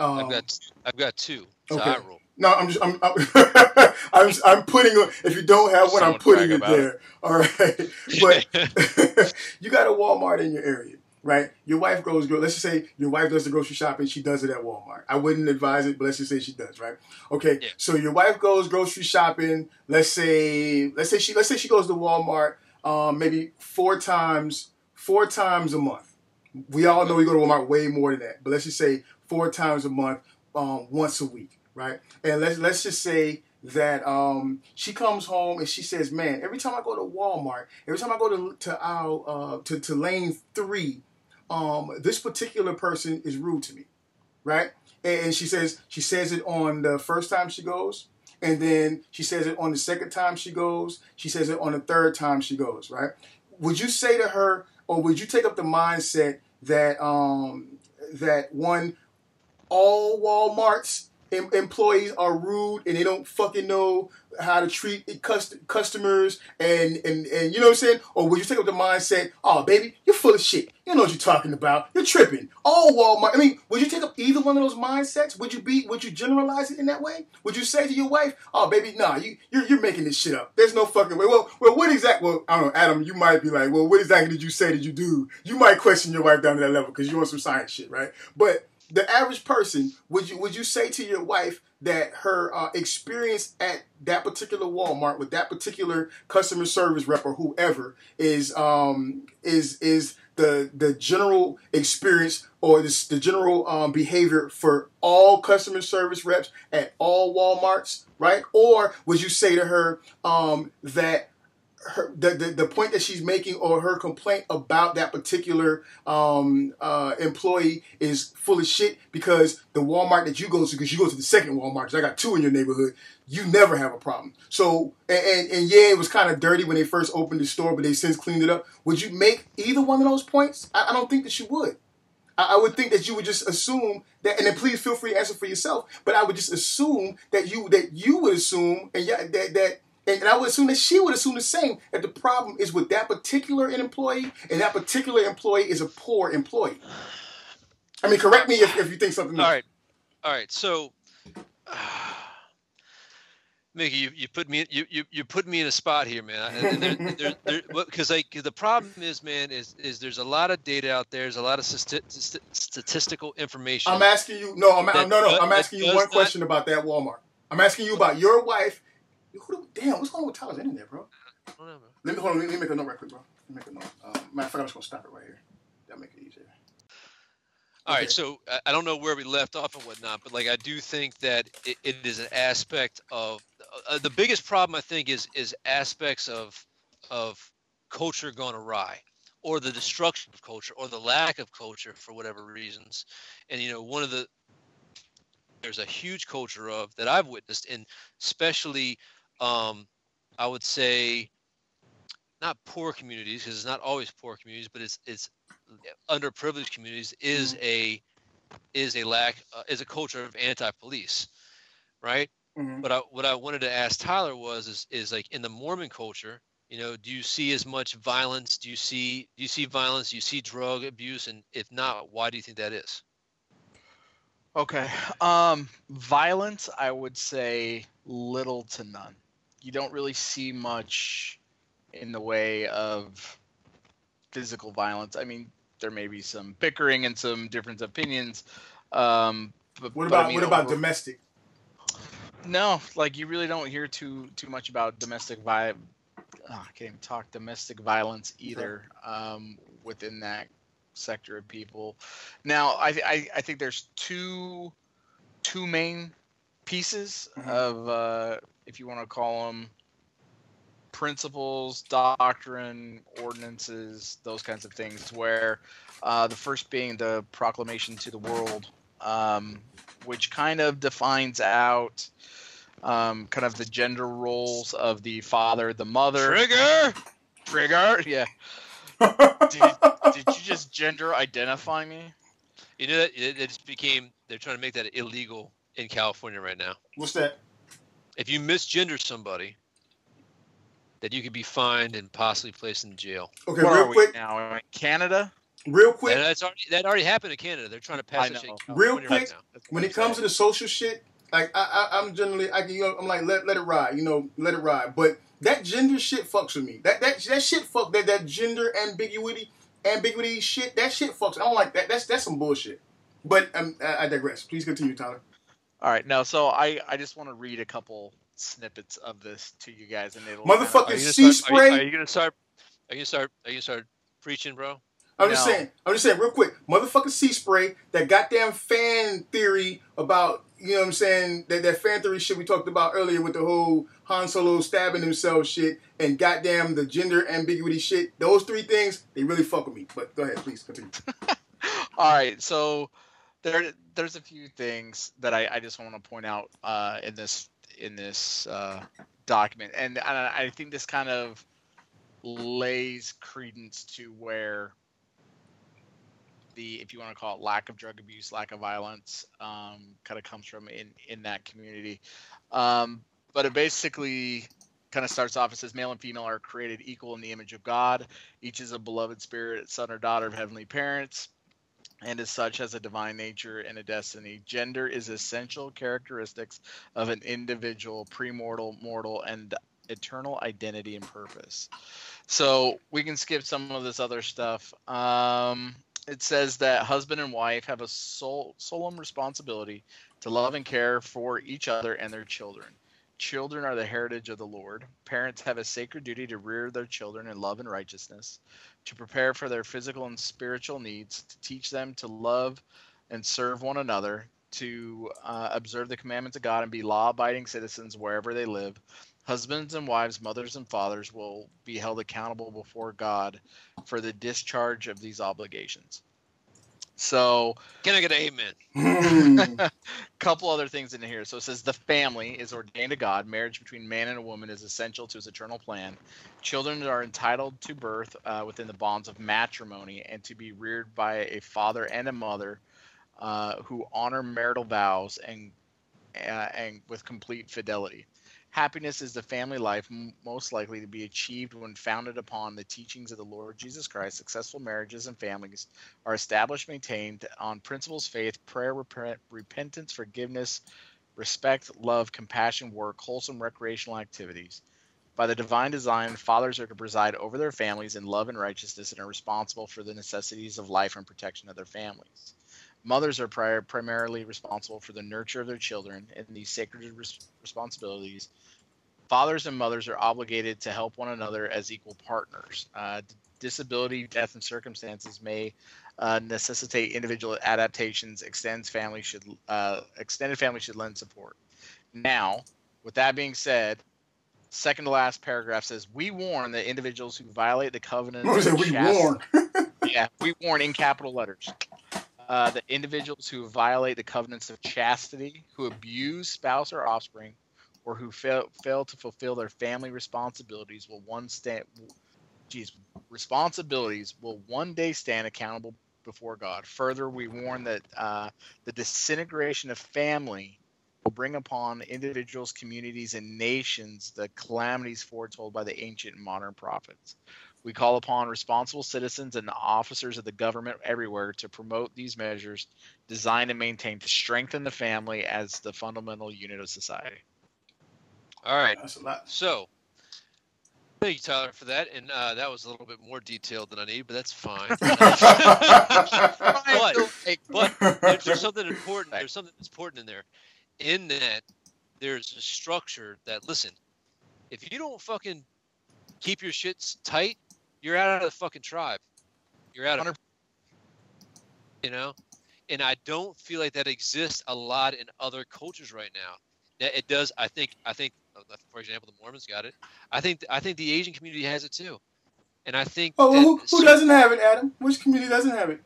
Um, I've got I've got two. So okay. No, I'm just I'm I'm, I'm, I'm putting. If you don't have one, I'm putting it there. All right, but you got a Walmart in your area, right? Your wife goes. Let's just say your wife does the grocery shopping. She does it at Walmart. I wouldn't advise it, but let's just say she does, right? Okay. Yeah. So your wife goes grocery shopping. Let's say let's say she let's say she goes to Walmart um, maybe four times four times a month. We all know we go to Walmart way more than that, but let's just say four times a month, um, once a week, right? And let's let's just say that um, she comes home and she says, "Man, every time I go to Walmart, every time I go to to aisle uh, to to lane three, um, this particular person is rude to me, right?" And, and she says she says it on the first time she goes, and then she says it on the second time she goes. She says it on the third time she goes, right? Would you say to her, or would you take up the mindset that um, that one all Walmart's em- employees are rude and they don't fucking know how to treat cust- customers and, and and you know what I'm saying? Or would you take up the mindset, oh baby, you're full of shit. You know what you're talking about. You're tripping. All Walmart. I mean, would you take up either one of those mindsets? Would you be? Would you generalize it in that way? Would you say to your wife, "Oh, baby, nah, you you're, you're making this shit up. There's no fucking way." Well, well, what exactly? Well, I don't know, Adam. You might be like, "Well, what exactly did you say? Did you do?" You might question your wife down to that level because you want some science shit, right? But the average person, would you would you say to your wife that her uh, experience at that particular Walmart with that particular customer service rep or whoever is um, is is the the general experience or this, the general um, behavior for all customer service reps at all WalMarts, right? Or would you say to her um, that her the, the the point that she's making or her complaint about that particular um, uh, employee is full of shit because the Walmart that you go to, because you go to the second Walmart, 'cause I got two in your neighborhood, you never have a problem. So and and, and yeah, it was kind of dirty when they first opened the store, but they since cleaned it up. Would you make either one of those points? I, I don't think that you would. I, I would think that you would just assume that, and then please feel free to answer for yourself. But I would just assume that you that you would assume, and yeah, that that. And I would assume that she would assume the same. That the problem is with that particular employee, and that particular employee is a poor employee. I mean, correct me if, if you think something. else All right, all right. So, Mickey, you, you put me you, you you put me in a spot here, man. Because like the problem is, man, is is there's a lot of data out there. There's a lot of st- st- statistical information. I'm asking you. No, I'm that, no, no. I'm asking you one not, question about that Walmart. I'm asking you about your wife. Who, damn, what's going on with Tyler's internet, bro? Know, let me hold on. Let me make a note right quick, bro. Let me make a note. Um, matter of fact, I'm just gonna stop it right here. That'll make it easier. All okay. right, so I don't know where we left off and whatnot, but like I do think that it, it is an aspect of uh, the biggest problem. I think is is aspects of of culture gone awry, or the destruction of culture, or the lack of culture for whatever reasons. And you know, one of the there's a huge culture of that I've witnessed, and especially, um, I would say, not poor communities because it's not always poor communities, but it's it's underprivileged communities is mm-hmm. a is a lack uh, is a culture of anti-police, right? Mm-hmm. But I, what I wanted to ask Tyler was is is like in the Mormon culture, you know, do you see as much violence? Do you see do you see violence? Do you see drug abuse? And if not, why do you think that is? Okay, um, violence, I would say little to none. You don't really see much in the way of physical violence. I mean, there may be some bickering and some different opinions. Um, but, what about I mean, what about over, domestic? No, like you really don't hear too too much about domestic violence. Oh, I can't even talk domestic violence either um, within that sector of people. Now, I, I, I think there's two two main pieces mm-hmm. of uh, if you want to call them principles, doctrine, ordinances, those kinds of things. Where uh, the first being the proclamation to the world, um, which kind of defines out um, kind of the gender roles of the father, the mother. Trigger. Trigger. Yeah. did, did you just gender identify me? You know that it, it just became. They're trying to make that illegal in California right now. What's that? If you misgender somebody, that you could be fined and possibly placed in jail. Okay, Where real quick. now in Canada. Real quick. And that's already that already happened in Canada. They're trying to pass it. Real quick. Right when it comes to the social shit, like I, I, am generally, I, can you know, I'm like let, let it ride. You know, let it ride. But that gender shit fucks with me. That that that shit fuck that that gender ambiguity ambiguity shit. That shit fucks. I don't like that. That's that's some bullshit. But um, I, I digress. Please continue, Tyler. All right, now so I I just want to read a couple snippets of this to you guys, and it'll motherfucking sea spray. Are you, gonna start? Are you gonna start? Are you gonna start preaching, bro? I'm no. just saying. I'm just saying, real quick. Motherfucking sea spray. That goddamn fan theory about you know what I'm saying. That that fan theory shit we talked about earlier with the whole Han Solo stabbing himself shit and goddamn the gender ambiguity shit. Those three things they really fuck with me. But go ahead, please continue. All right, so there there's a few things that I, I just want to point out uh, in this in this uh, document, and, and I think this kind of lays credence to where the, if you want to call it, lack of drug abuse, lack of violence, um, kind of comes from in in that community. Um, but it basically kind of starts off. It says male and female are created equal in the image of God. Each is a beloved spirit, son or daughter of heavenly parents and as such has a divine nature and a destiny. Gender is essential characteristics of an individual, premortal, mortal, and eternal identity and purpose. So we can skip some of this other stuff. Um, it says that husband and wife have a sol- solemn responsibility to love and care for each other and their children. Children are the heritage of the Lord. Parents have a sacred duty to rear their children in love and righteousness to prepare for their physical and spiritual needs, to teach them to love and serve one another, to uh, observe the commandments of God and be law abiding citizens wherever they live. Husbands and wives, mothers and fathers will be held accountable before God for the discharge of these obligations. So, Can I get an amen? Hmm. couple other things in here. So it says the family is ordained to God. Marriage between man and a woman is essential to his eternal plan. Children are entitled to birth uh, within the bonds of matrimony and to be reared by a father and a mother uh, who honor marital vows and uh, and with complete fidelity. Happiness is the family life m- most likely to be achieved when founded upon the teachings of the Lord Jesus Christ. Successful marriages and families are established, maintained on principles, faith, prayer, repent, repentance, forgiveness, respect, love, compassion, work, wholesome recreational activities. By the divine design, fathers are to preside over their families in love and righteousness and are responsible for the necessities of life and protection of their families. Mothers are pri- primarily responsible for the nurture of their children and these sacred res- responsibilities. Fathers and mothers are obligated to help one another as equal partners. Uh, disability, death, and circumstances may uh, necessitate individual adaptations. Extends family should uh, extended family should lend support. Now, with that being said, second to last paragraph says we warn that individuals who violate the covenant. What was it? We warn. yeah, we warn in capital letters. Uh, the individuals who violate the covenants of chastity, who abuse spouse or offspring, or who fail, fail to fulfill their family responsibilities will one stand, geez, responsibilities will one day stand accountable before God. Further, we warn that uh, the disintegration of family will bring upon individuals, communities, and nations the calamities foretold by the ancient and modern prophets. We call upon responsible citizens and officers of the government everywhere to promote these measures designed and maintained to strengthen the family as the fundamental unit of society. All right. That's a lot. So, thank you, Tyler, for that. And uh, that was a little bit more detailed than I need, but that's fine. but, but there's, there's something important. There's something that's important in there. In that, there's a structure that listen. If you don't fucking keep your shits tight, you're out of the fucking tribe. You're out of it. You know, and I don't feel like that exists a lot in other cultures right now. Now, It does. I think. I think. uh, For example, the Mormons got it. I think. I think the Asian community has it too. And I think. Oh, that who, who certain- doesn't have it, Adam? Which community doesn't have it?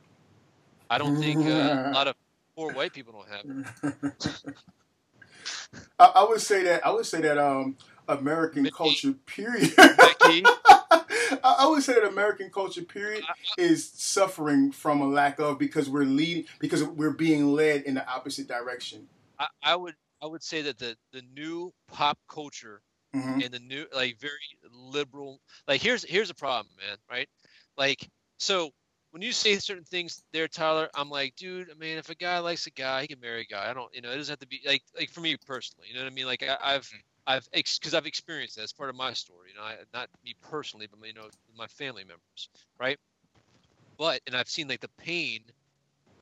I don't think uh, a lot of poor white people don't have it. I, I would say that I would say that um American Mickey. culture period. Becky, I, I would say that American culture period is suffering from a lack of because we're leading because we're being led in the opposite direction. I, I would. I would say that the the new pop culture hmm and the new like very liberal like here's here's a problem man right like so when you say certain things there tyler i'm like dude i mean if a guy likes a guy he can marry a guy i don't you know it doesn't have to be like like for me personally you know what i mean like I, i've i've because i've experienced that. It's part of my story you know I, not me personally but you know my family members right? But and i've seen like the pain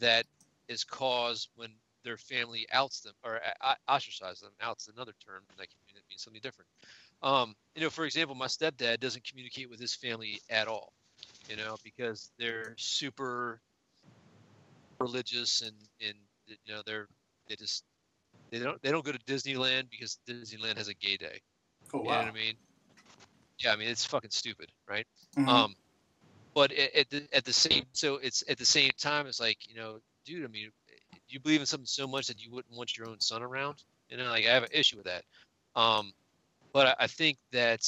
that is caused when their family outs them or uh, ostracizes them outs another term that can mean, mean something different. Um, you know, for example, my stepdad doesn't communicate with his family at all, you know, because they're super religious and and you know they're they just they don't they don't go to Disneyland because Disneyland has a gay day. Oh You know what I mean? Yeah, I mean it's fucking stupid, right? Mhm. Um, but at, at the at the same so it's at the same time it's like you know, dude, I mean, you believe in something so much that you wouldn't want your own son around, you know, like I have an issue with that. Um, but I, I think that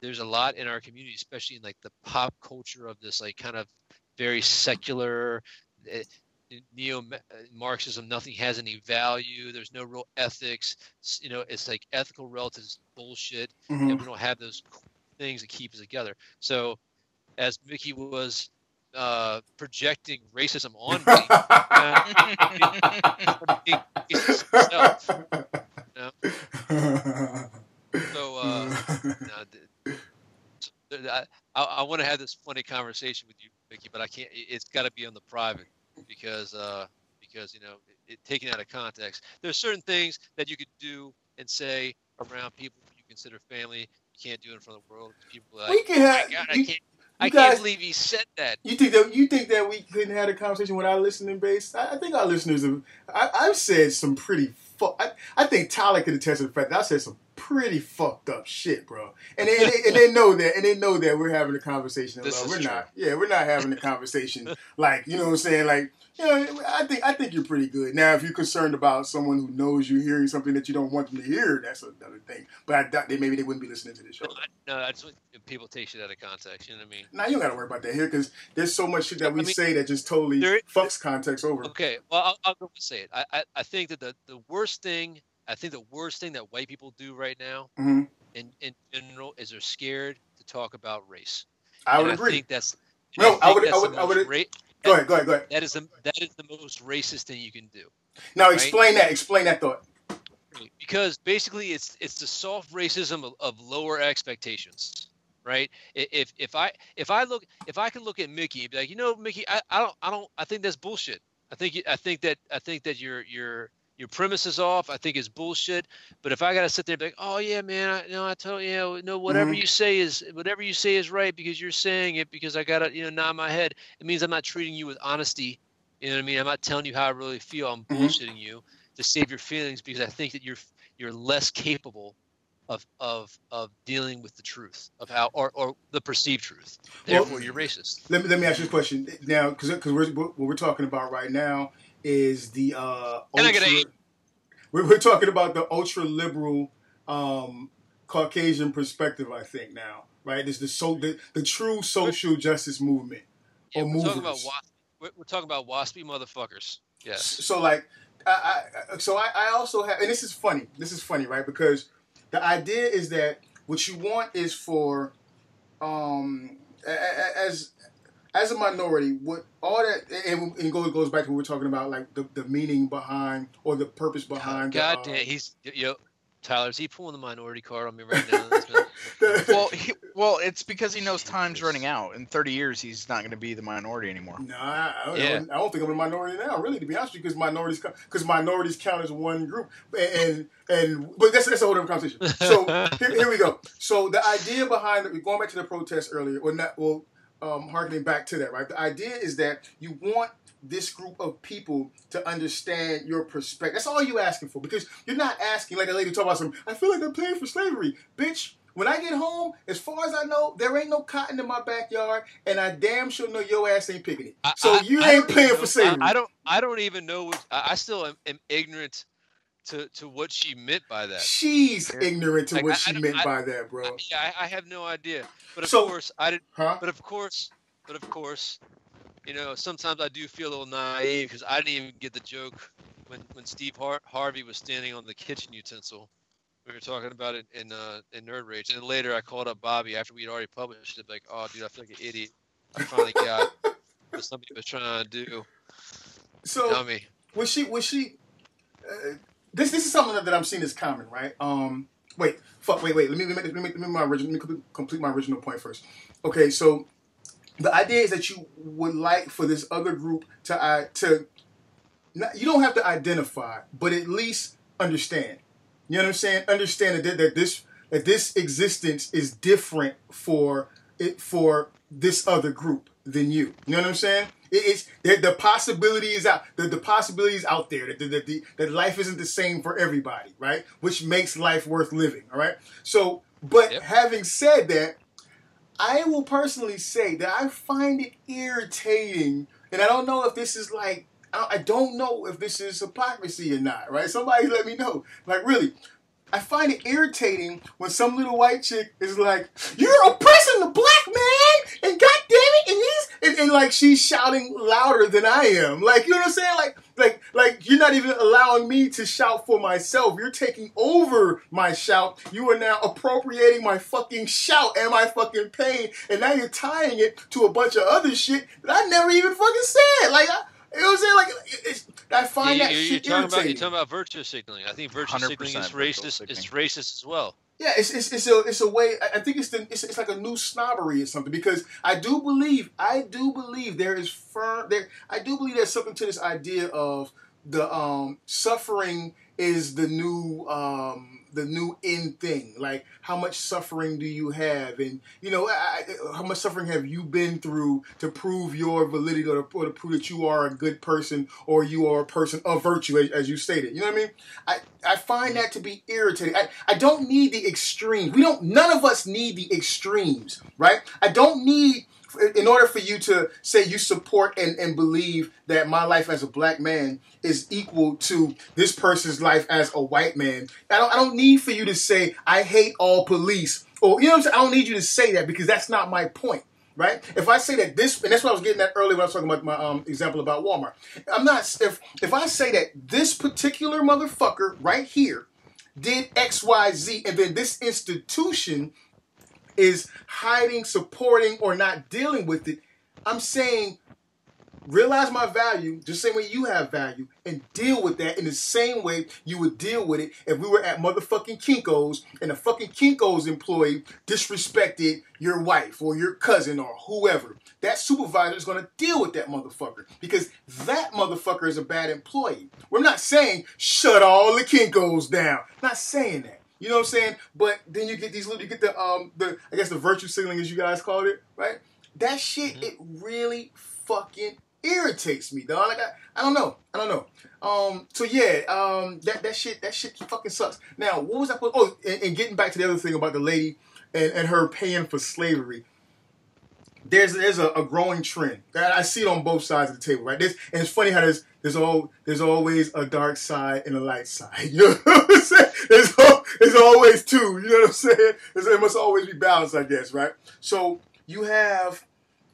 there's a lot in our community, especially in like the pop culture of this like kind of very secular. Neo Marxism, nothing has any value. There's no real ethics. You know, it's like ethical relatives bullshit Mhm. and we don't have those things that keep us together. So, as Mickey was uh, projecting racism on me, uh, being racist himself, so uh, no, I, I want to have this funny conversation with you, Mickey, but I can't. It's got to be on the private because uh, because you know, it, it, taken out of context, there's certain things that you could do and say around people you consider family. You can't do it in front of the world. People are like, we can "My have. God, I can't. you I guys- can't believe he said that. you think that you think that we couldn't have a conversation with our listening base? I, I think our listeners have. I, I've said some pretty. Fu- I, I think Tyler could attest to the fact that I said some pretty fucked up shit, bro. And they, and they, and they know that, and they know that we're having a conversation. This is we're true. not. Yeah, we're not having a conversation like you know what I'm saying. Like you know, I think I think you're pretty good. Now, if you're concerned about someone who knows you're hearing something that you don't want them to hear, that's another thing. But I doubt they maybe they wouldn't be listening to this show. No, that's what people take shit out of context. You know what I mean? Now you don't gotta worry about that here because there's so much shit that we I mean, say that just totally there- fucks context over. Okay, well, I'll, I'll go and say it. I, I, I think that the, the worst thing, I think the worst thing that white people do right now, Mhm. in, in general, is they're scared to talk about race. I would And agree. I think that's. No, I think would- I would- I would- ra- go ahead, go ahead, go ahead. That is the that is the most racist thing you can do. Now right? explain that. Explain that thought. because basically it's it's the soft racism of, of lower expectations right if if i if i look if i can look at mickey and be like you know mickey i, I don't i don't i think that's bullshit i think you- i think that i think that your your your premise is off i think it's bullshit but if i gotta sit there and be like oh yeah man i you know i tell you know, no whatever Mhm. you say is whatever you say is right because you're saying it because i gotta you know nod my head it means i'm not treating you with honesty you know what i mean i'm not telling you how i really feel i'm Mhm. bullshitting you to save your feelings because I think that you're you're less capable of of of dealing with the truth of how or, or the perceived truth. Well- Therefore, you're racist. Let me let me ask you a question now, because because we're, what we're talking about right now is the uh, Can I get ultra- we're, we're talking about the ultra liberal um, Caucasian perspective. I think now, right? This the so the, the true social justice movement. Yeah, or we're talking about wasp, we're, talking about waspy motherfuckers. Yes. So like, I, I so I, I also have, and this is funny. This is funny, right? Because the idea is that what you want is for, um, as as a minority, what all that and, and goes goes back to what we're talking about, like the, the meaning behind or the purpose behind. God the, damn, uh, he's yo. Tyler, is he pulling the minority card on me right now? Been- Well, he, well, it's because he knows time's running out. In 30 years, he's not going to be the minority anymore. No, I, I, don't, Yeah. I don't think I'm a minority now. Really, to be honest, with you, because minorities because minorities count as one group, and and but that's that's a whole different conversation. So here, here we go. So the idea behind it, going back to the protest earlier, or not, well, um, harkening back to that, right? The idea is that you want this group of people to understand your perspective. That's all you asking for, because you're not asking like a lady talk about some. I feel like I'm paying for slavery, bitch. When I get home, as far as I know, there ain't no cotton in my backyard, and I damn sure know your ass ain't picking it. I- So I- you I ain't paying know- for slavery. I, don't. I don't even know. What, I, I still am, am ignorant to to what she meant by that. She's Yeah. ignorant to Like, what I- she I meant I- by that, bro. I, yeah, I, I have no idea. But of So- course, I did. Huh? But of course, but of course, you know, sometimes I do feel a little naive because I didn't even get the joke when when Steve Har- Harvey was standing on the kitchen utensil. We were talking about it in uh, in Nerd Rage, and then later I called up Bobby after we'd already published it. Like, oh, dude, I feel like an idiot. I finally got what somebody was trying to do. So Dummy. was she? Was she? Uh, this this is something that, that I'm seeing as common, right? Um, wait, fuck, wait, wait. Let me let me let me, let me my original. Let me complete- my original point first. Okay, so the idea is that you would like for this other group to uh, to not, you don't have to identify, but at least understand. You know what I'm saying? Understand that, that this that this existence is different for it for this other group than you. You know what I'm saying? It, it's the, the possibility is out. The, the possibility is out there that the, that the that life isn't the same for everybody, right? Which makes life worth living. All right. So, but Yep. having said that, I will personally say that I find it irritating, and I don't know if this is like I don't know if this is hypocrisy or not, right? Somebody let me know. Like, really, I find it irritating when some little white chick is like, "You're oppressing the black man," and God damn it, and he's and, and like she's shouting louder than I am. Like, you know what I'm saying? Like, like, like you're not even allowing me to shout for myself. You're taking over my shout. You are now appropriating my fucking shout and my fucking pain, and now you're tying it to a bunch of other shit that I never even fucking said. Like, I, you know what I'm saying? Like, it's, I find You- that you- you're, shit talking about, irritating. you're talking about virtue signaling. I think virtue signaling is virtue racist. It's racist as well. Yeah, it's, it's, it's a it's a way. I think it's the it's, it's like a new snobbery or something because I do believe I do believe there is firm there. I do believe there's something to this idea of the um, suffering is the new um, the new in thing. Like how much suffering do you have, and you know I, how much suffering have you been through to prove your validity or to, or to, prove that you are a good person or you are a person of virtue, as, as you stated. You know what I mean? I I find that to be irritating. I, I don't need the extremes. We don't. None of us need the extremes, right? I don't need in order for you to say you support and, and believe that my life as a black man is equal to this person's life as a white man, I don't, I don't need for you to say I hate all police or you know what I'm saying. I don't need you to say that because that's not my point. Right? If I say that this, and that's what I was getting at earlier when I was talking about my um, example about Walmart. I'm not if if I say that this particular motherfucker right here did X, Y, Z, and then this institution is hiding, supporting, or not dealing with it. I'm saying realize my value the same way you have value and deal with that in the same way you would deal with it if we were at motherfucking Kinko's and a fucking Kinko's employee disrespected your wife or your cousin or whoever. That supervisor is going to deal with that motherfucker because that motherfucker is a bad employee. We're not saying shut all the Kinko's down. Not saying that. You know what I'm saying? But then you get these little, you get the um the I guess the virtue signaling as you guys called it, right? That shit mm-hmm. it really fucking irritates me, dog. Like I, I don't know, I don't know. Um, so yeah, um, that that shit that shit fucking sucks. Now, what was I? Supposed, oh, and, and getting back to the other thing about the lady and, and her paying for slavery there's there's a, a, growing trend. That I see it on both sides of the table, right? There's, and it's funny how there's there's all there's always a dark side and a light side. You know what I'm saying? There's, there's always two. You know what I'm saying? There's, it must always be balanced, I guess, right? So you have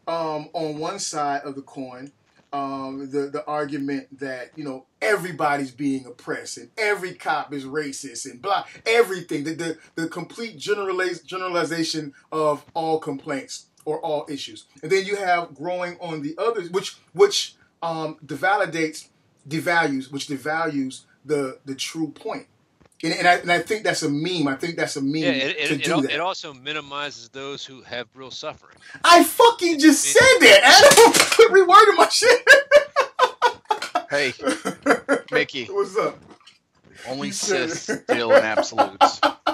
um, on one side of the coin um, the the argument that you know everybody's being oppressed and every cop is racist and blah everything the the, the complete generaliz- generalization of all complaints or all issues. And then you have growing on the others, which which um, devalidates, devalues, which devalues the the true point. And, and, I, and I think that's a meme. I think that's a meme yeah, it, to do it, that. It also minimizes those who have real suffering. I fucking just it, said that. Adam, reworded my shit. hey, Mickey. What's up? Only Sith deal in absolutes.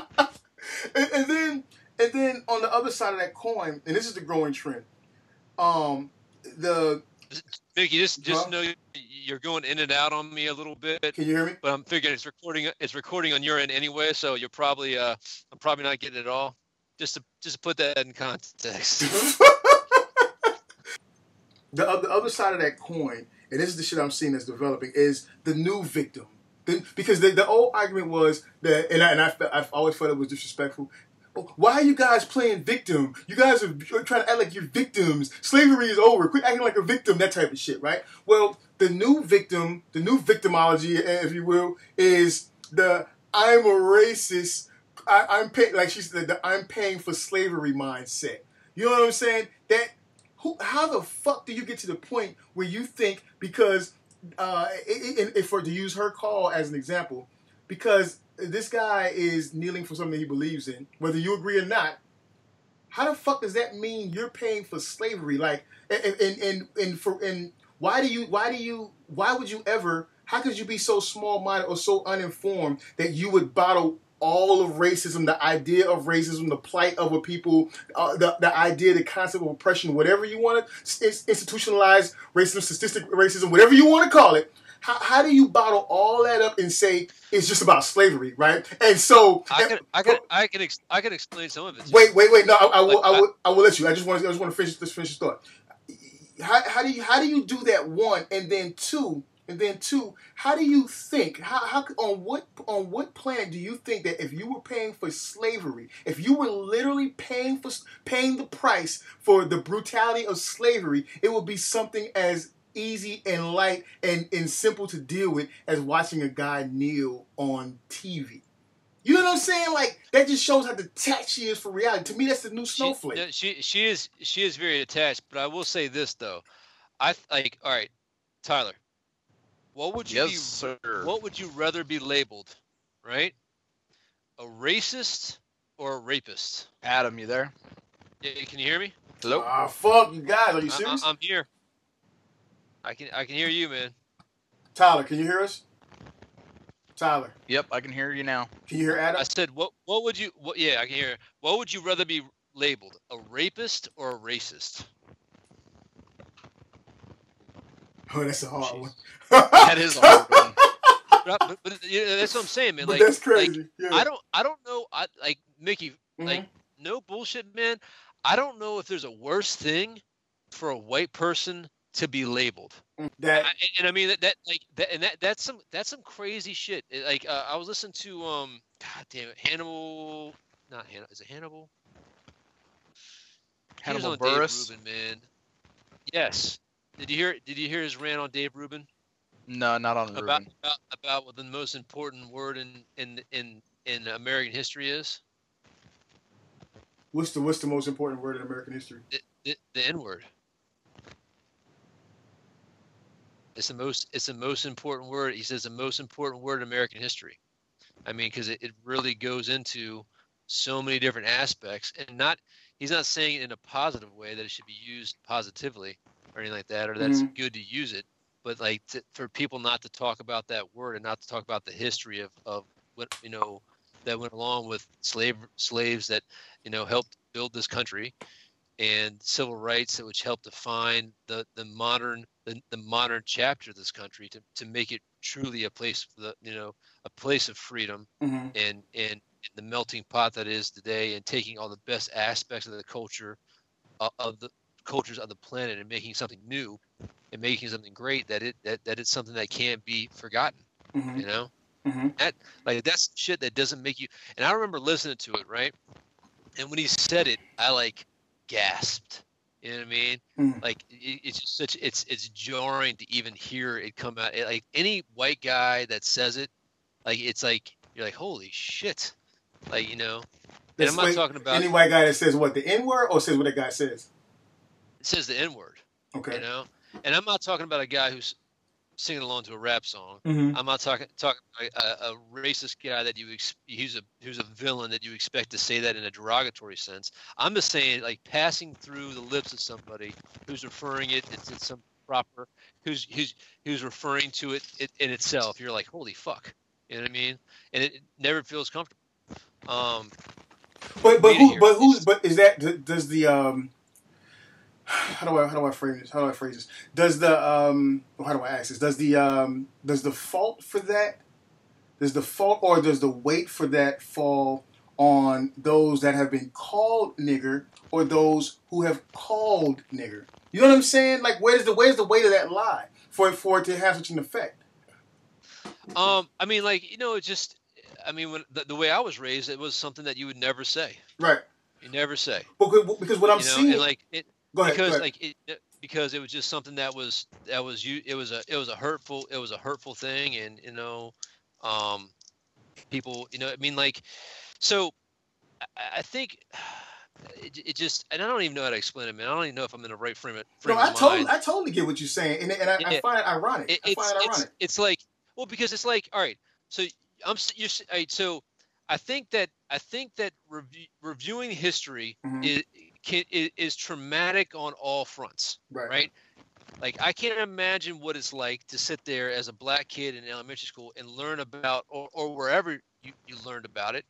and, and then and then on the other side of that coin, and this is the growing trend, um, the Mickey, just just know you're going in and out on me a little bit. Can you hear me? But I'm figuring it's recording. It's recording on your end anyway, so you're probably uh, I'm probably not getting it all. Just to just to put that in context. the, the other side of that coin, and this is the shit I'm seeing that's developing, is the new victim. The, because the, the old argument was that, and I, and I, I've always felt it was disrespectful why are you guys playing victim? You guys are trying to act like you're victims. Slavery is over. Quit acting like a victim, that type of shit, right? Well, the new victim, the new victimology, if you will, is the I'm a racist. I, am paying, like she said, the I'm paying for slavery mindset. You know what I'm saying? That who, how the fuck do you get to the point where you think because, uh, it, for to use her call as an example, because this guy is kneeling for something he believes in, whether you agree or not. How the fuck does that mean you're paying for slavery? Like, and and and, and for and why do you why do you why would you ever? How could you be so small minded or so uninformed that you would bottle all of racism, the idea of racism, the plight of a people, uh, the, the idea, the concept of oppression, whatever you want to institutionalize racism, statistic racism, whatever you want to call it, how, how do you bottle all that up and say it's just about slavery, right? And so I can I can I can ex- I can explain some of it. Wait, wait, wait. No, I, I will like, I will I will let you. I just want to I just want to finish this finish this thought. How, how do you how do you do that one and then two and then two how do you think how, how on what on what planet do you think that if you were paying for slavery if you were literally paying for paying the price for the brutality of slavery it would be something as easy and light and, and simple to deal with as watching a guy kneel on TV. You know what I'm saying? Like that just shows how detached she is for reality. To me, that's the new snowflake. She, she, she is she is very detached. But I will say this though, I like all right, Tyler. What would you yes, be, sir. What would you rather be labeled, right? A racist or a rapist? Adam, you there? Yeah, can you hear me? Hello. Ah, fuck you guys. Are you serious? I, I'm here. I can I can hear you, man. Tyler, can you hear us? Tyler, Yep, I can hear you now. can you hear Adam? I said, what what would you? What, yeah, I can hear. What would you rather be labeled, a rapist or a racist? Oh, that's a hard Jeez. one. That is a hard one. But, I- but, but yeah, that's what I'm saying, man. But Like, that's like, crazy. yeah. I don't, I don't know. I like Mickey. Mhm. Like, no bullshit, man. I don't know if there's a worse thing for a white person to be labeled. that I, and I mean that, that like that and that that's some that's some crazy shit. It- like uh, I was listening to um, God damn it, Hannibal. Not Hannibal. Is it Hannibal? Hannibal on Dave Rubin, man. Yes. Did you hear? Did you hear his rant on Dave Rubin No, not on about Rubin. about, about what the most important word in in in in American history is? what's the what's the most important word in American history? The, the, the N word. It's the most. It's the most important word. He says the most important word in American history. I mean, because it, it really goes into so many different aspects, and not. He's not saying it in a positive way that it should be used positively or anything like that, or that it's mm-hmm. good to use it. But like to, for people not to talk about that word and not to talk about the history of of what you know that went along with slave slaves that you know helped build this country and civil rights that which helped define the the modern the, the modern chapter of this country to, to make it truly a place the you know a place of freedom Mm-hmm. and and the melting pot that is today and taking all the best aspects of the culture uh, of the cultures of the planet and making something new and making something great that it that, that it's something that can't be forgotten Mm-hmm. you know Mm-hmm. like that's shit that doesn't make you and i remember listening to it right and when he said it i like gasped you know what i mean Mm. like it, it's just such it's it's jarring to even hear it come out It- like any white guy that says it like it's like you're like holy shit like you know and i'm not Wait, talking about any white guy that says what the N word or says what that guy says. it says the n word Okay. you know and i'm not talking about a guy who's singing along to a rap song Mm-hmm. I'm not talking talking about a, a racist guy that you ex- he's a who's a villain that you expect to say that in a derogatory sense. I'm just saying like passing through the lips of somebody who's referring it it's, it's some proper who's who's who's referring to it, it in itself. You're like holy fuck, you know what I mean? And it, it never feels comfortable. Um, But but who but who's but is that does the um how do I how do I frame this? How do I phrase this? Does the um how do I ask this? Does the um does the fault for that does the fault or does the weight for that fall on those that have been called nigger or those who have called nigger? You know what I'm saying? Like where's the where's the weight of that lie for it for it to have such an effect? um, I mean like you know it just I mean when the, the way I was raised it was something that you would never say. Right. You never say. Because, because what I'm you know, seeing and like it go ahead, because go ahead. like it it- because it was just something that was that was you it was a it was a hurtful it was a hurtful thing and you know um people you know i mean like so i, I think it, it just and i don't even know how to explain it man i don't even know if i'm in the right frame of, no, frame I of totally, I totally get what you're saying, and, and I, I find it ironic. it, I it's, find it it's, ironic. it's like well because it's like all right so i'm you're all right, so i think that i think that review, reviewing history Mhm. is, can, is is traumatic on all fronts right. right? Like I can't imagine what it's like to sit there as a black kid in elementary school and learn about, or, or wherever you, you learned about it,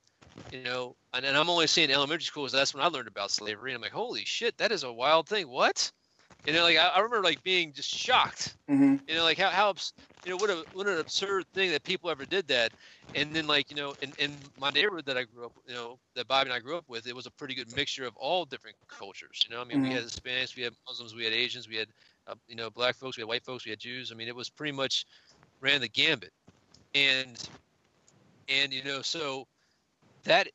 you know. And, and I'm only saying elementary school because that's when I learned about slavery. And I'm like, holy shit, that is a wild thing. What? You know, like I, I remember like being just shocked. hmm You know, like how how you know what a what an absurd thing that people ever did that. And then like you know, in, in my neighborhood that I grew up, you know, that Bobby and I grew up with, it was a pretty good mixture of all different cultures. You know, I mean, Mhm. we had Hispanics, we had Muslims, we had Asians, we had uh, you know black folks, we had white folks, we had Jews. I mean, it was pretty much ran the gambit. And and you know, so that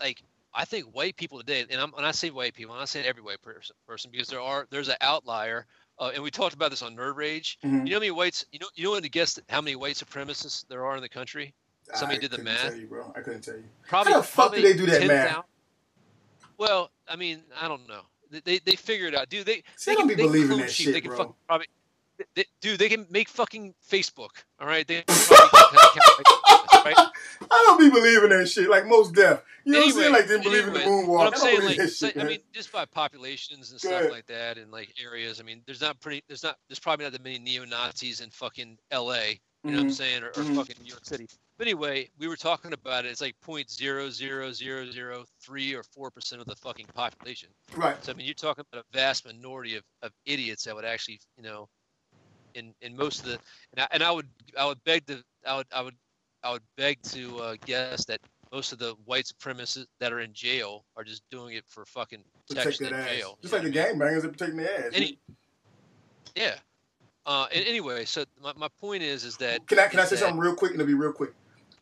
like I think white people today, and I'm, when I say white people, I say every white person, person because there are there's an outlier, uh, and we talked about this on Nerd Rage. Mhm. You know how many whites? You know you know what to guess how many white supremacists there are in the country? Somebody I did the couldn't math. Tell you, bro. I couldn't tell you. Probably. How the fuck do they do that math? 10,000 Well, I mean, I don't know. They they, they figure it out, dude. They See, they can, be they believing that shit, they can bro. probably. They, they- dude, they can make fucking Facebook. All right, they can probably count- count- right? I don't be believing that shit. Like most deaf. You know what I'm saying? Like believing anyway, the moonwalk. What I I'm saying, like, so- shit. I mean, just by populations and Go stuff ahead. like that, and like areas. I mean, there's not pretty. There's not. There's probably not that many neo Nazis in fucking L.A. You know what I'm Mhm. saying, or, or Mhm. fucking New York City. But anyway, we were talking about it. It's like point zero zero zero zero three or four percent of the fucking population. Right. So I mean, you're talking about a vast minority of, of idiots that would actually, you know, in in most of the and I, and I would I would beg to I would I would I would beg to uh, guess that most of the white supremacists that are in jail are just doing it for fucking Protect in ass. jail. Just like the know what I mean? gangbangers are protecting their ass. Any, yeah. Uh, and anyway, so my, my point is is that Can I can I say that- something real quick and it'll be real quick?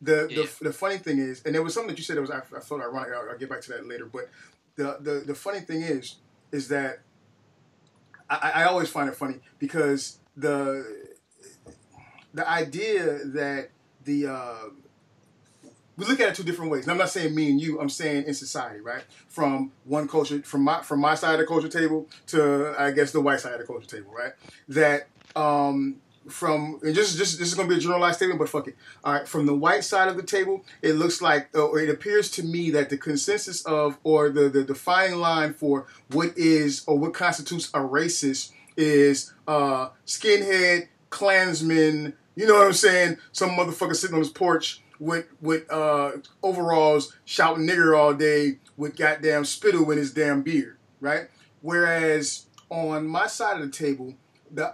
The, Yeah. the the funny thing is, and there was something that you said that was I, I thought ironic. I'll, I'll get back to that later. But the, the the funny thing is, is that I, I always find it funny because the the idea that the uh, we look at it two different ways. And I'm not saying me and you. I'm saying in society, right? From one culture, from my from my side of the culture table to I guess the white side of the culture table, right? That um, from and just just this is going to be a generalized statement, but fuck it. All right, from the white side of the table, it looks like, or it appears to me that the consensus of, or the the defining line for what is or what constitutes a racist is uh, skinhead, Klansman. You know what I'm saying? Some motherfucker sitting on his porch with with uh, overalls shouting nigger all day with goddamn spittle in his damn beard, right? Whereas on my side of the table,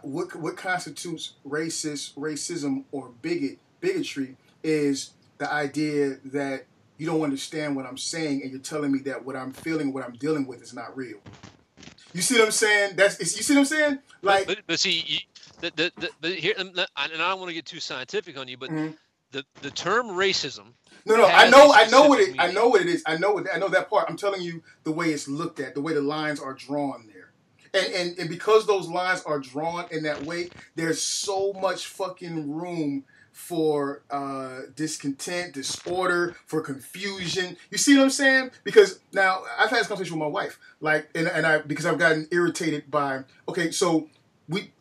what what constitutes racist racism or bigot bigotry is the idea that you don't understand what I'm saying and you're telling me that what I'm feeling, what I'm dealing with is not real. You see what I'm saying? That's you see what I'm saying? Like but, but see, the, the, the, but here, and I don't want to get too scientific on you, but Mhm. the, the term racism, No, no, I know, I know what it, specific I know what it is. I know what, I know that part. I'm telling you the way it's looked at, the way the lines are drawn there, and and and because those lines are drawn in that way, there's so much fucking room for uh, discontent, disorder, for confusion. You see what I'm saying? Because now I've had this conversation with my wife, like, and, and I because I've gotten irritated by. Okay, so we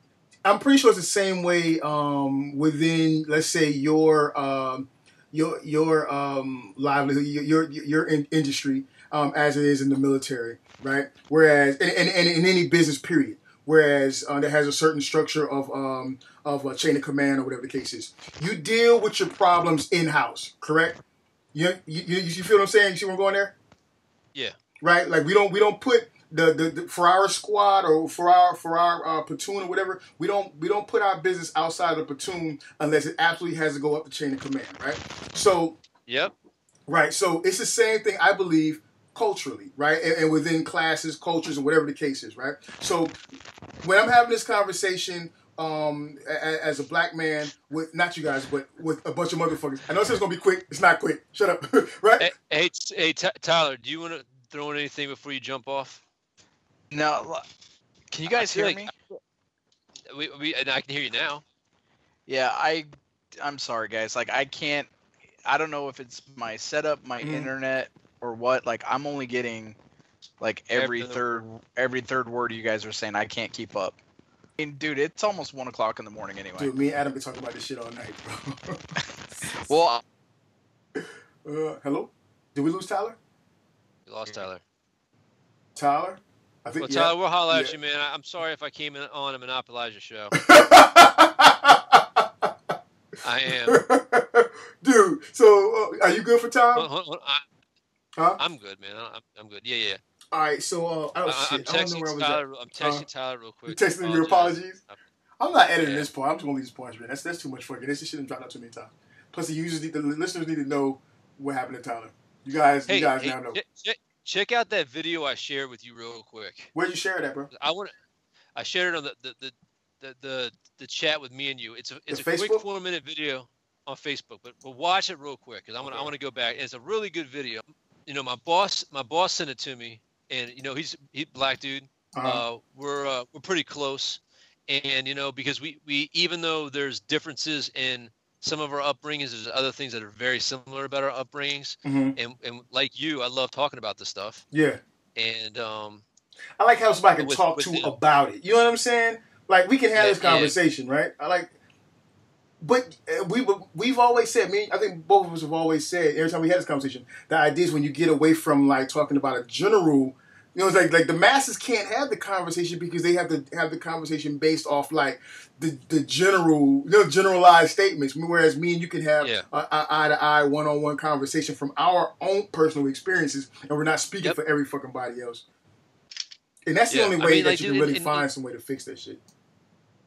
I'm pretty sure it's the same way um, within, let's say, your um, your your um, livelihood, your your, your in industry, um, as it is in the military, right? Whereas, and, and, and in any business period, whereas uh, that has a certain structure of um, of a chain of command or whatever the case is. You deal with your problems in house, correct? You, you you you feel what I'm saying? You see where I'm going there? Yeah. Right. Like we don't we don't put the, the, the for our squad or for our for our uh, platoon or whatever. We don't we don't put our business outside of the platoon unless it absolutely has to go up the chain of command. Right. So yep, Right. So it's the same thing, I believe, culturally, right? And, and within classes, cultures, and whatever the case is, right? So when I'm having this conversation um, as a black man with not you guys, but with a bunch of motherfuckers, I know this is gonna be quick. It's not quick. Shut up, right? Hey, hey, hey Tyler, do you want to throw in anything before you jump off? No, l- can you guys hear like- me? We, we, and I can hear you now. Yeah, I I'm sorry guys. Like I can't I don't know if it's my setup, my Mhm. internet or what. Like I'm only getting like every Every- third every third word you guys are saying. I can't keep up. I mean, dude, it's almost one o'clock in the morning anyway. Dude, me and Adam been talking about this shit all night, bro. Well, uh, hello? Did we lose Tyler? We lost Tyler. Tyler? I think Well, Tyler, we'll holler at you, man. I, I'm sorry if I came in on and monopolized your show. I am. Dude, so uh, are you good for time? Hold- hold- hold- I, Huh? I'm good, man. I'm, I'm good. Yeah, yeah. All right, so uh, oh I, I don't know where I texting was at. Tyler. I'm texting Uh, Tyler real quick. You texting your apologies? I'm not editing Yeah. this part. I'm just gonna leave this part, man. That's that's too much fucking. This shit dropped out too many times. Plus, the users, need, the listeners need to know what happened to Tyler. You guys, Hey, you guys hey, now know. che- che- check out that video I shared with you real quick. Where'd you share that, bro? I want. I shared it on the the the, the, the, the chat with me and you. It's a it's The a quick four minute video on Facebook, but but watch it real quick because I want I want to go back. It's a really good video. You know, my boss my boss sent it to me, and you know he's he black dude. Uh-huh. Uh, we're uh, we're pretty close, and you know because we we even though there's differences in some of our upbringings, there's other things that are very similar about our upbringings, hmm and and like you, I love talking about this stuff, Yeah, and um I like how somebody can With- talk with to him. about it. You know what I'm saying? Like we can have Yeah, this yeah. conversation, right? I like, but uh, we we've always said. Me, I think both of us have always said every time we had this conversation. The idea is when you get away from like talking about a general You know, it's like like the masses can't have the conversation because they have to have the conversation based off like the the general, you know, generalized statements. Whereas me and you can have Yeah. a, a eye to eye, one on one conversation from our own personal experiences, and we're not speaking Yep. for every fucking body else. And that's the Yeah, only I way mean, that like, you dude, can really and- find and- some way to fix that shit.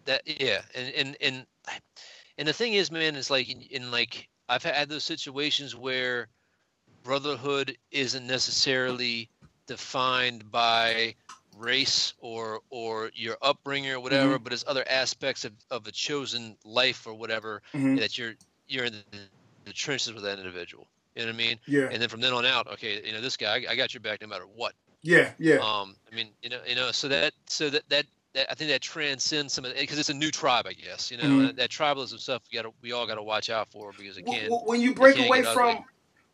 that yeah and and and and the thing is man is like in, in like i've had those situations where brotherhood isn't necessarily defined by race or or your upbringing or whatever but it's other aspects of, of a chosen life or whatever Mhm. that you're you're in the, the trenches with that individual you know what i mean Yeah, and then from then on out okay you know this guy i, I got your back no matter what yeah, yeah. um, I mean, you know, you know, so that, so that, that, that I think that transcends some of because it's a new tribe, I guess. You know, Mhm. that, that tribalism stuff we got we all got to watch out for because again, when you break away from ugly.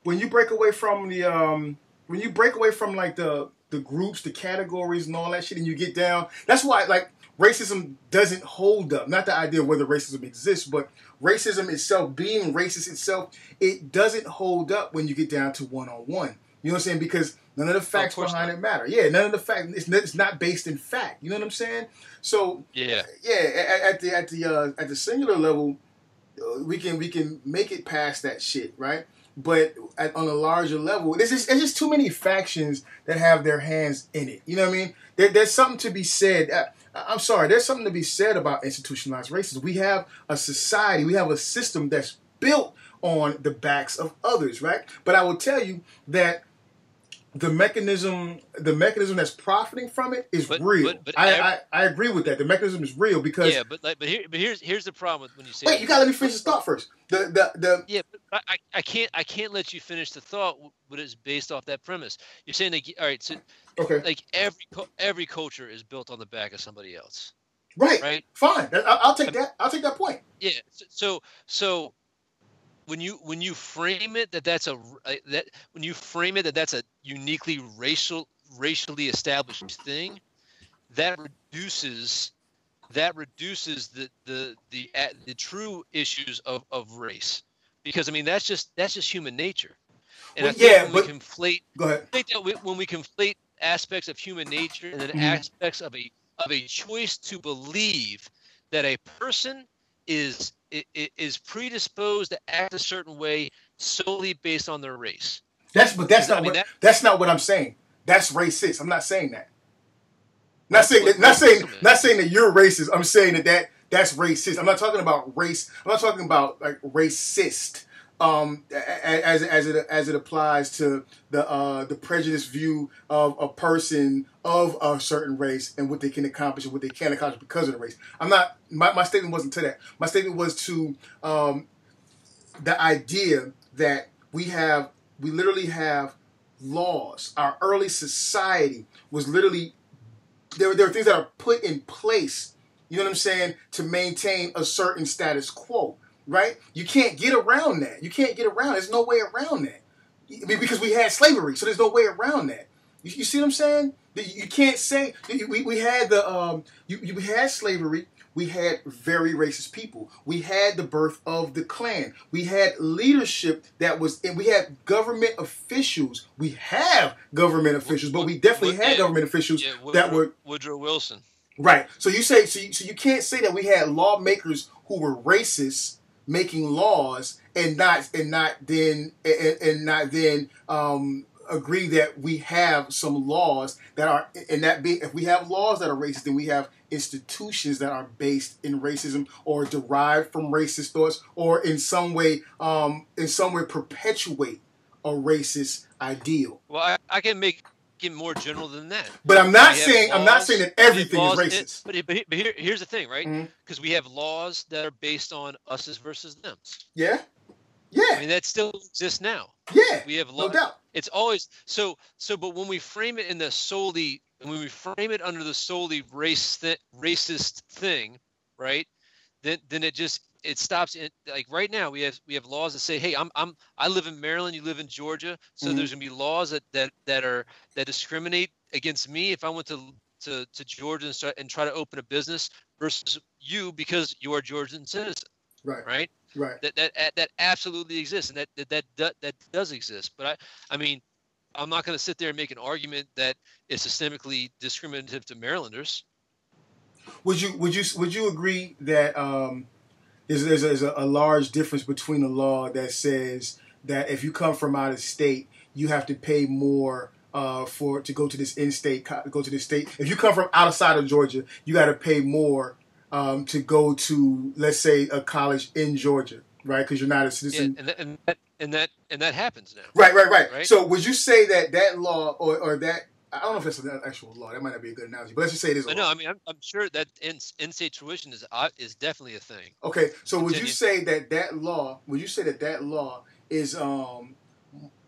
when you break away from the um when you break away from like the the groups the categories and all that shit and you get down that's why like racism doesn't hold up. Not the idea of whether racism exists but racism itself being racist itself it doesn't hold up when you get down to one-on-one. You know what i'm saying? Because none of the facts course behind not. it matter. Yeah none of the facts it's, not- it's not based in fact. You know what i'm saying? So yeah, yeah, at, at the at the uh, at the singular level, uh, we can we can make it past that shit, right? But at, on a larger level, there's just, there's just too many factions that have their hands in it. You know what I mean? There, there's something to be said. Uh, I'm sorry, there's something to be said about institutionalized racism. We have a society, we have a system that's built on the backs of others, right? But I will tell you that the mechanism, the mechanism that's profiting from it is But- real. but- but I, ev- I I agree with that. The mechanism is real because yeah, but like, but here, but here's here's the problem with when you say wait, you gotta let me finish this thought first. The the the Yeah, but I, I- can't I can't let you finish the thought, but it's based off that premise. You're saying like, all right, so okay, like every every culture is built on the back of somebody else, right, right? fine. I'll, I'll take that. I'll take that point. Yeah. So so when you when you frame it that that's a uh, that when you frame it that that's a uniquely racial racially established thing, that reduces that reduces the the the the true issues of of race because I mean that's just that's just human nature. And Well, I think yeah, when but- we conflate Go ahead. I think that we, when we conflate aspects of human nature and then Mhm. aspects of a of a choice to believe that a person is is predisposed to act a certain way solely based on their race. That's but that's I not mean, what that- that's not what I'm saying. That's racist. I'm not saying that. Not saying that. Not saying. Not saying that you're racist. I'm saying that that that's racist. I'm not talking about race. I'm not talking about like racist. Um, as as it as it applies to the uh the prejudiced view of a person of a certain race and what they can accomplish and what they can't accomplish because of the race. I'm not. My, my statement wasn't to that. My statement was to um the idea that we have we literally have laws. Our early society was literally there. There are things that are put in place. You know what I'm saying to maintain a certain status quo, right? You can't get around that. You can't get around. There's no way around that I mean, because we had slavery, so there's no way around that. You, you see what I'm saying? You you can't say we, we had the um you, you we had slavery. We had very racist people. We had the birth of the Klan. We had leadership that was, and we had government officials. We have government officials, but we definitely had government officials Yeah, that were Woodrow Wilson. Right. So you say so you, so you can't say that we had lawmakers who were racist making laws and not and not then and, and not then um, agree that we have some laws that are and that be if we have laws that are racist then we have institutions that are based in racism or derived from racist thoughts or in some way um, in some way perpetuate a racist ideal. Well, I, I can make it more general than that. But I'm not saying I'm not saying that everything laws- is racist. But, but, but here, here's the thing, right? Mm-hmm. Because we have laws that are based on us versus them. Yeah. Yeah. I mean, that still exists now. Yeah. We have No doubt. It's always so so. But when we frame it in the solely, when we frame it under the solely race th- racist thing, right? Then then it just it stops. It like right now we have we have laws that say, hey, I'm I'm I live in Maryland, you live in Georgia, so Mhm. there's gonna be laws that that that are that discriminate against me if I went to to, to Georgia and start and try to open a business versus you because you are a Georgian citizen, Right. right? Right. that that that absolutely exists and that that that, do- that does exist but i i mean I'm not going to sit there and make an argument that is systemically discriminative to Marylanders. Would you would you would you agree that um, there's there's, a, there's a, a large difference between a law that says that if you come from out of state, you have to pay more uh, for to go to this in-state go to this state. If you come from outside of Georgia, you got to pay more um, to go to let's say a college in Georgia, right? Because you're not a Yeah, citizen. and that, and that and that and that happens now. Right, right, right, Right? So would you say that that law or, or that I don't know if that's an actual law. That might not be a good analogy, but let's just say it is. A law. know. I mean, I'm, I'm sure that in, in-state tuition is uh, is definitely a thing. Okay, so would you say that that law? Would you say that that law is um,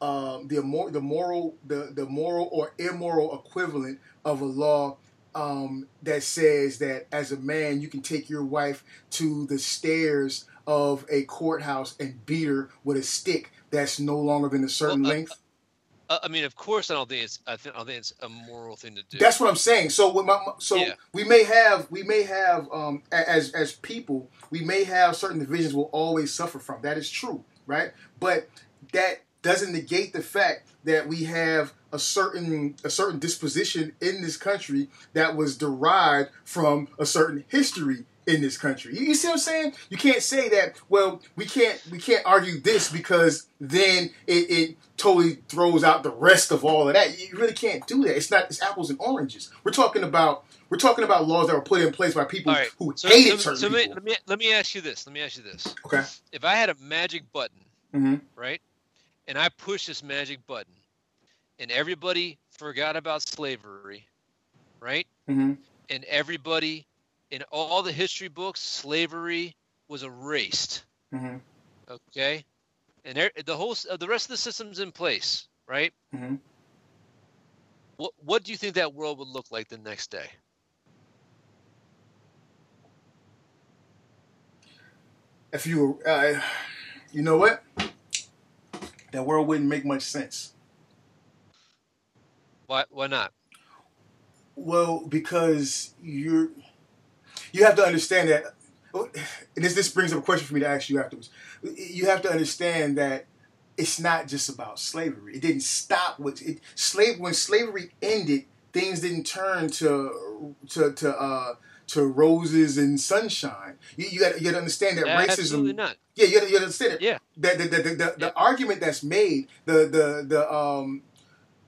um, the mor- the moral the the moral or immoral equivalent of a law um, that says that as a man you can take your wife to the stairs of a courthouse and beat her with a stick that's no longer than a certain Well, uh, length? Uh, I mean, of course, I don't think it's I, think, I don't think it's a moral thing to do. That's what I'm saying. So with my, so Yeah. we may have we may have um, as as people we may have certain divisions we'll always suffer from. That is true, right? But that doesn't negate the fact that we have a certain a certain disposition in this country that was derived from a certain history in this country. You, see what I'm saying? You can't say that. Well, we can't we can't argue this because then it, it totally throws out the rest of all of that. You really can't do that. It's not. It's apples and oranges. We're talking about we're talking about laws that were put in place by people right. who So, hated so, certain so let, me, people. let me let me ask you this. Let me ask you this. Okay. If I had a magic button, hmm right, and I push this magic button, and everybody forgot about slavery, right, hmm and everybody in all the history books, slavery was erased. hmm Okay, and there, the whole uh, the rest of the system's in place, right? hmm What what do you think that world would look like the next day? If you, uh, you know what, that world wouldn't make much sense. Why why not? Well, because you're you have to understand that and this this brings up a question for me to ask you afterwards. You have to understand that it's not just about slavery. It didn't stop with it slave when slavery ended, things didn't turn to to to uh to roses and sunshine. You, you got you to understand that Absolutely racism. not. Yeah, you got to understand it. Yeah. The the the, the, the, Yeah. argument that's made, the the the um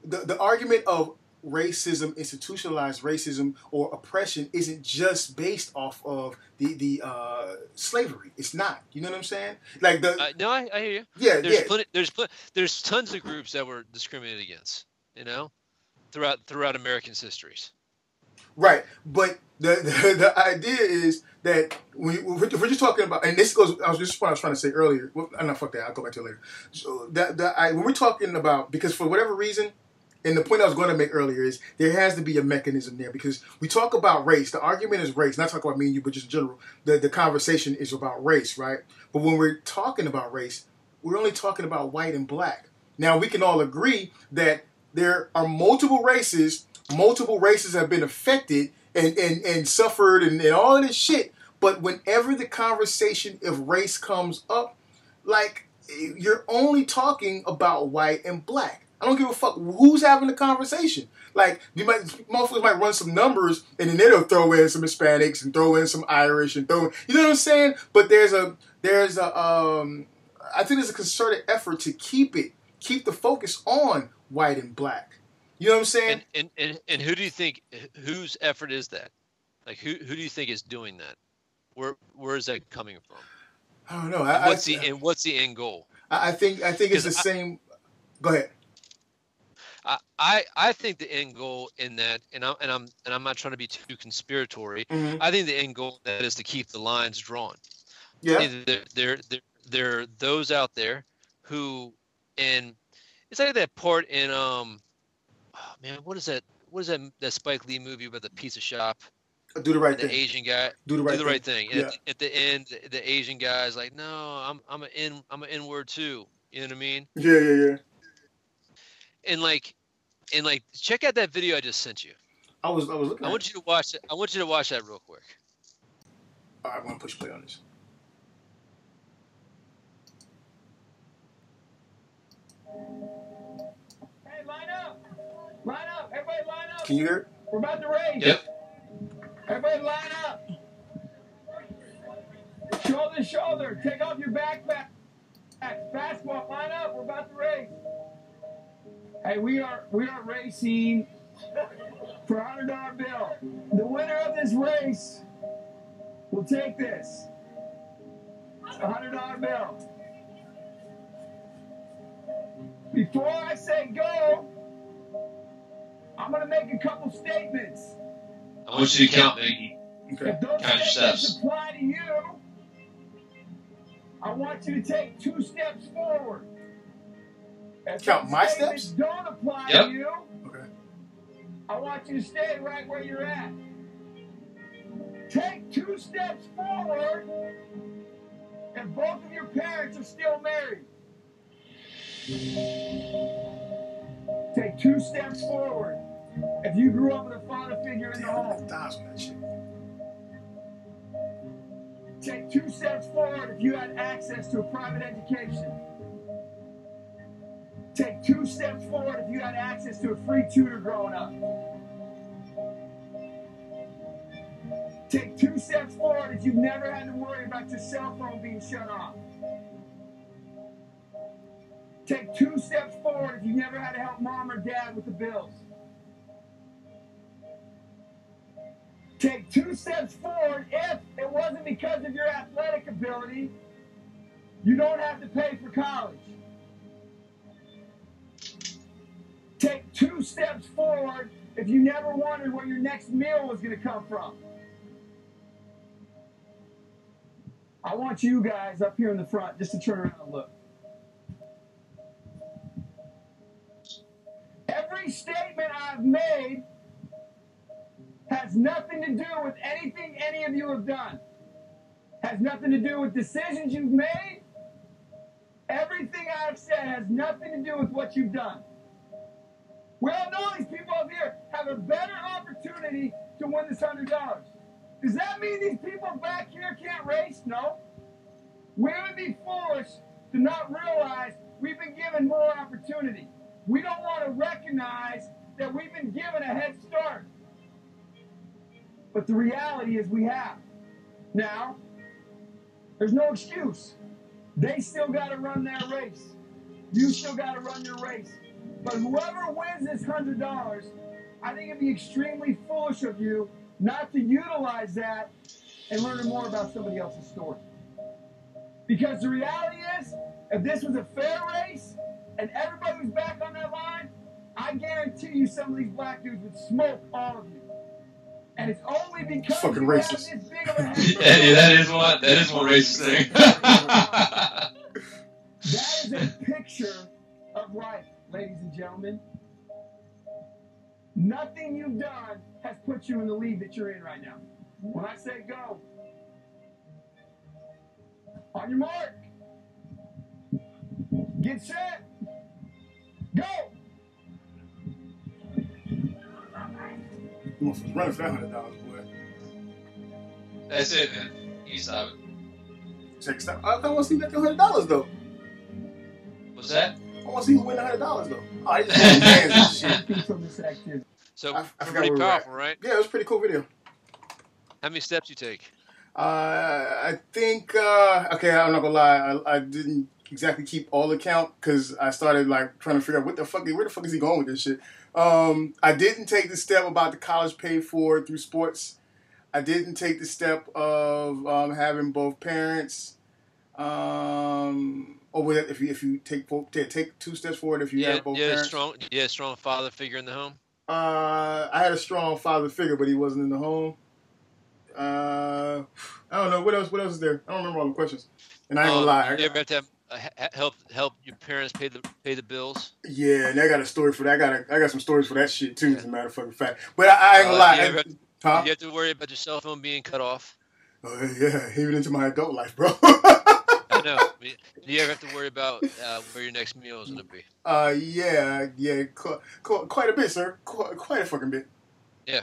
the, the argument of racism, institutionalized racism or oppression isn't just based off of the the uh, slavery. It's not. You know what I'm saying? Like the Uh, no, I, I hear you. yeah There's yeah plenty. There's pl- There's tons of groups that were discriminated against. You know, throughout throughout America's histories. right. But the, the the idea is that we we're, we're just talking about, and this goes. I was just what I was trying to say earlier. Well, I'm not fuck that. I'll go back to it later. So that the I, when we're talking about because for whatever reason. And the point I was going to make earlier is there has to be a mechanism there because we talk about race. The argument is race, not talk about me and you, but just in general. The the conversation is about race, right? But when we're talking about race, we're only talking about white and black. Now we can all agree that there are multiple races, multiple races have been affected and and, and suffered and, and all of this shit. But whenever the conversation of race comes up, like you're only talking about white and black. I don't give a fuck who's having the conversation. Like you might motherfuckers might run some numbers and then they'll throw in some Hispanics and throw in some Irish and throw in, you know what I'm saying? But there's a there's a um I think there's a concerted effort to keep it keep the focus on white and black. You know what I'm saying? And, and and and who do you think whose effort is that? Like who who do you think is doing that? Where where is that coming from? I don't know. I, What's I, the and what's the end goal? I I think I think it's the I- same. Go ahead. I, I I think the end goal in that, and I'm and I'm and I'm not trying to be too conspiratory. Mhm. I think the end goal that is to keep the lines drawn. Yeah. There, there, there, there are those out there who, and it's like that part in um, oh man, what is that? What is that? That Spike Lee movie about the pizza shop? Do the right thing The thing. Asian guy Do the right do the right thing. And Yeah. at, the, at the end, the Asian guy is like, "No, I'm I'm an in I'm an N word too." You know what I mean? Yeah, yeah, yeah. And like, and like, check out that video I just sent you. I was I was looking. I at want it. you to watch it. I want you to watch that real quick. All right, I'm gonna push play on this. Hey, line up! Line up. Everybody line up. Can you hear? it? We're about to race. Yep. Everybody line up. Shoulder to shoulder. Take off your backpack. Basketball, line up. We're about to race. Hey, we are we are racing for a hundred dollar bill. The winner of this race will take this. A hundred dollar bill. Before I say go, I'm gonna make a couple statements. I want you to count, Biggie. Okay. If those Count your steps. apply to you, I want you to take two steps forward. If Count my steps? Don't apply Yep. to you. Okay. I want you to stay right where you're at. Take two steps forward if both of your parents are still married. Take two steps forward if you grew up with a father figure in the Damn, I home. that shit. Take two steps forward if you had access to a private education. Take two steps forward if you had access to a free tutor growing up. Take two steps forward if you've never had to worry about your cell phone being shut off. Take two steps forward if you never had to help mom or dad with the bills. Take two steps forward if it wasn't because of your athletic ability, you don't have to pay for college. Take two steps forward if you never wondered where your next meal was going to come from. I want you guys up here in the front just to turn around and look. Every statement I've made has nothing to do with anything any of you have done. Has nothing to do with decisions you've made. Everything I've said has nothing to do with what you've done. We all know these people up here have a better opportunity to win this hundred dollars. Does that mean these people back here can't race? No. We would be foolish to not realize we've been given more opportunity. We don't want to recognize that we've been given a head start. But the reality is we have. Now, there's no excuse. They still got to run their race. You still got to run your race. But whoever wins this hundred dollars, I think it'd be extremely foolish of you not to utilize that and learn more about somebody else's story. Because the reality is, if this was a fair race and everybody was back on that line, I guarantee you some of these black dudes would smoke all of you. And it's only because Fucking you racist. have this big of a yeah, yeah, that is one. That is one racist thing. That is a picture of life, ladies and gentlemen. Nothing you've done has put you in the lead that you're in right now. When I say go, on your mark, get set, go. You want to run for that hundred dollars, boy. That's it, man. You stop it. Check this out. I, I want to see that hundred dollars though. What's that? I want to see who win the hundred dollars though. Oh, I just want hands and shit. Anything from this activity. So I- I forgot pretty where we were powerful, right? Yeah, it was a pretty cool video. How many steps you take? Uh, I think uh, okay. I'm not gonna lie. I, I didn't exactly keep all the count because I started like trying to figure out what the fuck. Where the fuck is he going with this shit? Um, I didn't take the step about the college paid for through sports. I didn't take the step of um, having both parents. Um, or with if you if you take both, take two steps forward if you yeah, have both yeah, parents. strong, yeah, strong father figure in the home. Uh, I had a strong father figure, but he wasn't in the home. Uh, I don't know what else. What else is there? I don't remember all the questions. And I ain't gonna Um, lie. You ever have to have, uh, help help your parents pay the pay the bills? yeah, and I got a story for that. I got a, I got some stories for that shit too. As a matter of fucking fact, but I, I ain't gonna Uh, lie. you ever-? You have to worry about your cell phone being cut off. Oh, yeah, even into my adult life, bro. I know. Do you ever have to worry about uh, where your next meal is going to be? uh, yeah, yeah, qu- qu- quite a bit, sir. Qu- quite a fucking bit. Yeah.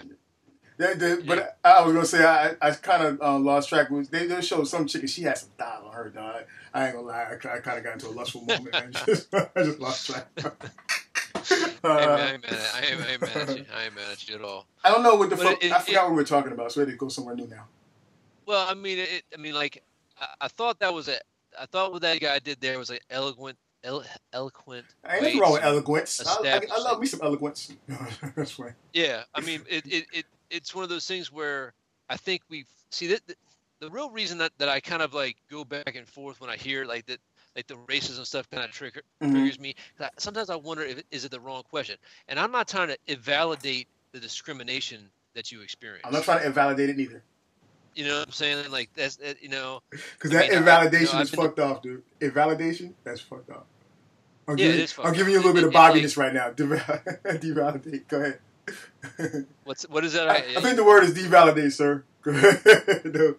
That, but I, I was gonna say I, I kind of uh, lost track. They, they showed some chicken. she had some thighs on her dog. I ain't gonna lie, I, kind of got into a lustful moment. and just, I just lost track. I ain't mad at- I ain't, I ain't mad at you. I ain't mad at you at all. I don't know what the fuck. it- I it- forgot what we were talking about, so we had to go somewhere new now. Well, I mean, it. I mean, like, I, I thought that was a. I thought what that guy did there was like eloquent, elo- eloquent. Ain't nothing wrong with eloquence. I, I, I love me some eloquence. That's funny. Yeah, I mean, it, it, it it's one of those things where I think we see that the, the real reason that, that I kind of like go back and forth when I hear like that like the racism stuff kind of trigger Mhm. triggers me. I, sometimes I wonder if is it the wrong question, and I'm not trying to invalidate the discrimination that you experience. I'm not trying to invalidate it neither, You know what I'm saying? Like that's that, you know. because I that mean, invalidation no, I've is been- fucked off, dude. Invalidation, that's fucked off. I'm Yeah, it giving, is fucked I'm giving you a little bit of it- like- bobbiness right now. Deval- Devalidate. Go ahead. What's what is that? I, I think the word is devalidate, sir. Go ahead. No.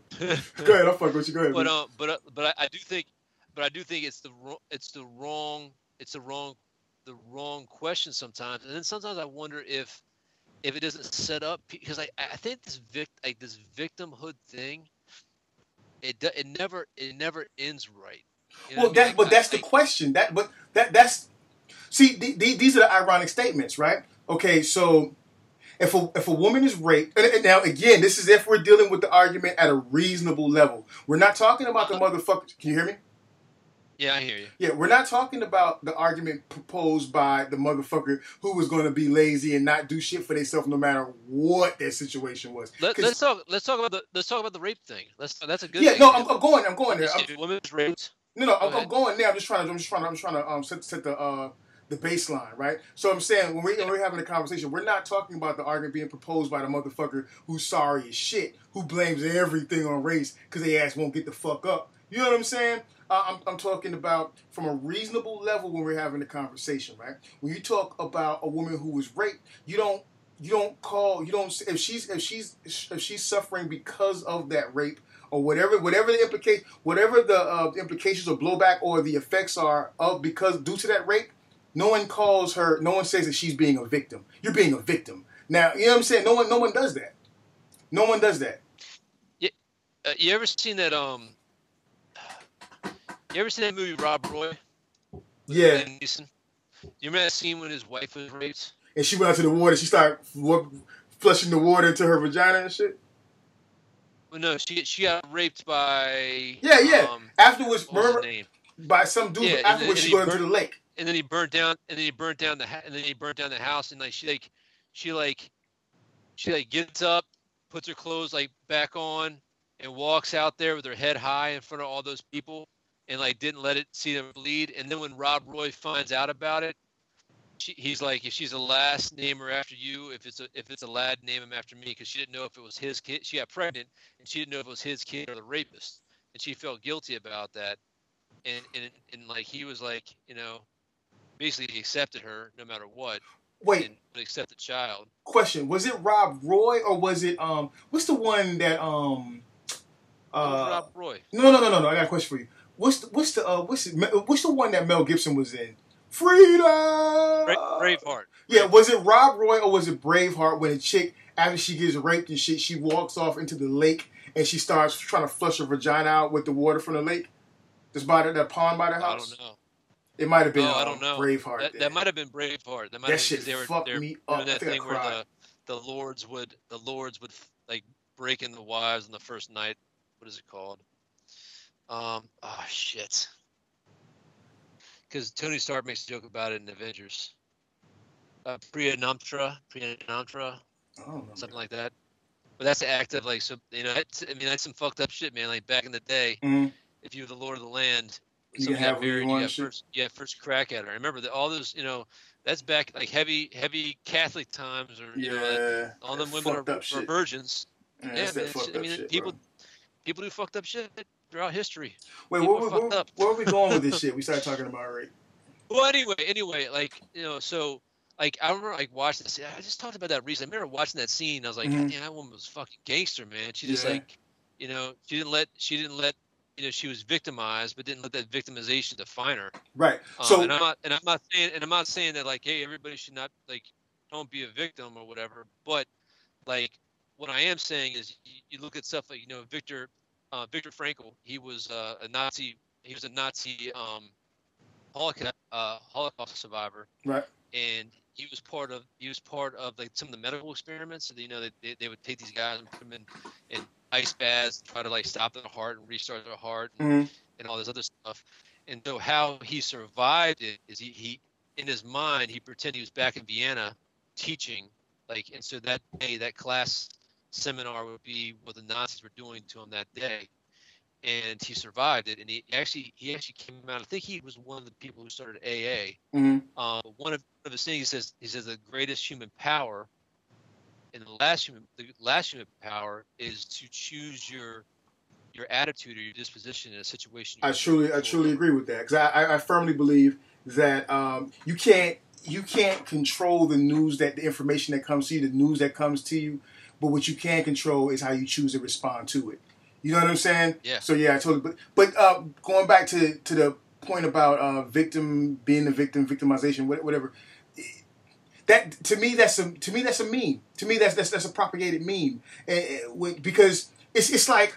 Go ahead. I'll fuck with you. Go ahead. but um, but uh, but I, I do think, but I do think it's the wrong, it's the wrong, it's the wrong, the wrong question sometimes, and then sometimes I wonder if, if it isn't set up because I I think this vic like this victimhood thing, it it never it never ends right. You know well, what I mean? but that's I- the question. That, but that, that's. See, th- th- these are the ironic statements, right? Okay, so if a if a woman is raped, now again, this is if we're dealing with the argument at a reasonable level. We're not talking about the motherfucker. Can you hear me? Yeah, I hear you. Yeah, we're not talking about the argument proposed by the motherfucker who was going to be lazy and not do shit for themselves no matter what their situation was. Let, let's talk. Let's talk about the. Let's talk about the rape thing. Let's. That's a good. yeah, thing. no, I'm, I'm going. I'm going there. I'm- If raped. No, no, I'm, I'm going there. I'm just trying to. I'm just trying to. I'm just trying to um, set, set the uh, the baseline, right? So I'm saying when, we, when we're having a conversation, we're not talking about the argument being proposed by the motherfucker who's sorry as shit, who blames everything on race because they ass won't get the fuck up. You know what I'm saying? Uh, I'm, I'm talking about from a reasonable level when we're having a conversation, right? When you talk about a woman who was raped, you don't you don't call you don't if she's if she's if she's suffering because of that rape or whatever whatever the implication whatever the uh, implications or blowback or the effects are of because due to that rape no one calls her no one says that she's being a victim you're being a victim now you know what i'm saying no one no one does that no one does that Uh, you ever seen that? Um. You ever seen that movie Rob Roy? Yeah. You remember that scene when his wife was raped? and she went out to the water she started flushing the water into her vagina and shit Well, no, she she got raped by. yeah yeah Um, afterwards what was his remember by some dude Yeah, afterwards she he into the burned- lake And then he burnt down, and then he burnt down the, ha- and then he burnt down the house, and like she like, she like, she like gets up, puts her clothes like back on, and walks out there with her head high in front of all those people, and like didn't let it see them bleed. And then when Rob Roy finds out about it, she, he's like, if she's a last, name her after you. If it's a if it's a lad, name him after me, because she didn't know if it was his kid. She got pregnant, and she didn't know if it was his kid or the rapist, and she felt guilty about that. And and and like he was like, you know, basically he accepted her no matter what, wait accept the child. question was it rob roy or was it um what's the one that um uh Rob Roy. no no no no no i got a question for you what's the what's the uh what's the, what's the one that mel gibson was in freedom Bra- Braveheart. yeah was it rob roy or was it braveheart when a chick after she gets raped and shit she walks off into the lake and she starts trying to flush her vagina out with the water from the lake that's by the, that pond by the house. I don't know. it might have been No, I um, don't know. braveheart That, that might have been Braveheart. That might That have shit they were, fucked me up. I that thing where the the lords would the lords would like break in the wives on the first night. What is it called? Um. Oh shit. Because Tony Stark makes a joke about it in Avengers. Uh, Priya Namtra, Priya Namtra, I something like that. But that's the act of like so you know I mean that's some fucked up shit, man. Like back in the day, Mhm. if you were the Lord of the Land, You have married, you want got and shit. first, yeah, first crack at her. I remember that all those, you know, that's back like heavy, heavy Catholic times, or you know, yeah all them women are, are virgins. Yeah, Yeah, man, that it's- fucked I mean, shit, people, bro. people do fucked up shit throughout history. Wait, where, where, where, where are we going with this shit? We started talking about rape. Well, anyway, anyway, like you know, so like I remember like watching this. I just talked about that recently. I remember watching that scene. I was like, Mhm. Damn, that woman was fucking gangster, man. She just Yeah. like, you know, she didn't let she didn't let you know she was victimized, but didn't let that victimization define her. Right. Um, So and I'm not and I'm not saying and I'm not saying that like hey everybody should not like don't be a victim or whatever. But like what I am saying is you, you look at stuff like you know Viktor uh, Viktor Frankl. He was uh, a Nazi. He was a Nazi um, Holocaust uh, Holocaust survivor. Right. and he was part of he was part of like some of the medical experiments. So you know they, they, they would take these guys and put them in in ice baths, try to like stop their heart and restart their heart and, Mhm. and all this other stuff. And so how he survived it is he, he in his mind he pretended he was back in Vienna teaching like and so that day that class seminar would be what the Nazis were doing to him that day. And he survived it, and he actually he actually came out. I think he was one of the people who started AA. Mhm. Um, but one of, one of his things he says he says the greatest human power, and the last human the last human power is to choose your your attitude or your disposition in a situation. I truly, I truly agree with that because I, I, I firmly believe that um, you can't, you can't control the news that the information that comes to you, the news that comes to you, but what you can control is how you choose to respond to it. You know what I'm saying? Yeah. So yeah, I totally. But, but uh, going back to to the point about uh, victim being the victim, victimization, whatever. That to me, that's a to me that's a meme. To me, that's that's that's a propagated meme, because it's it's like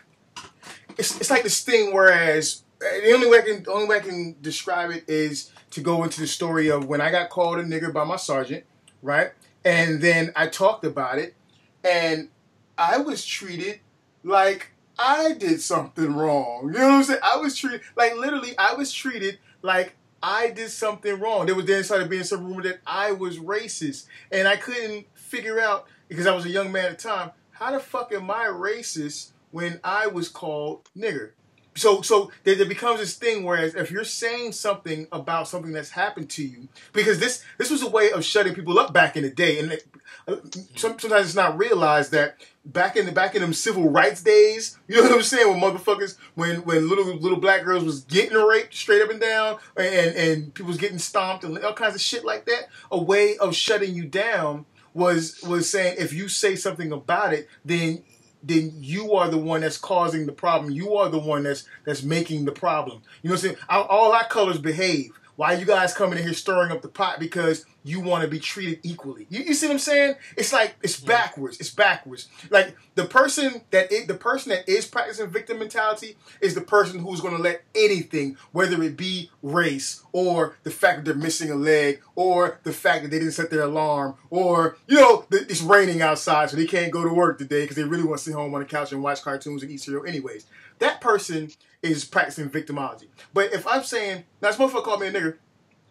it's, it's like this thing. Whereas uh, the only way I can the only way I can describe it is to go into the story of when I got called a nigger by my sergeant, right? And then I talked about it, and I was treated like I did something wrong. You know what I'm saying? I was treated like literally. I was treated like I did something wrong. There was then started being some rumor that I was racist, and I couldn't figure out because I was a young man at the time. How the fuck am I racist when I was called nigger? So, so there, there becomes this thing. Whereas, if you're saying something about something that's happened to you, because this this was a way of shutting people up back in the day, and Uh, sometimes it's not realized that back in the back in them civil rights days, you know what I'm saying? When motherfuckers, when when little little black girls was getting raped straight up and down, and and people was getting stomped and all kinds of shit like that. A way of shutting you down was was saying if you say something about it, then then you are the one that's causing the problem. You are the one that's that's making the problem. You know what I'm saying? All, all our colors behave. Why you guys coming in here stirring up the pot because you want to be treated equally? You, you see what I'm saying? It's like it's backwards. It's backwards. Like the person that is, the person that is practicing victim mentality is the person who's going to let anything, whether it be race or the fact that they're missing a leg or the fact that they didn't set their alarm or you know it's raining outside so they can't go to work today because they really want to sit home on the couch and watch cartoons and eat cereal anyways. That person is practicing victimology. But if I'm saying, now this motherfucker called me a nigger,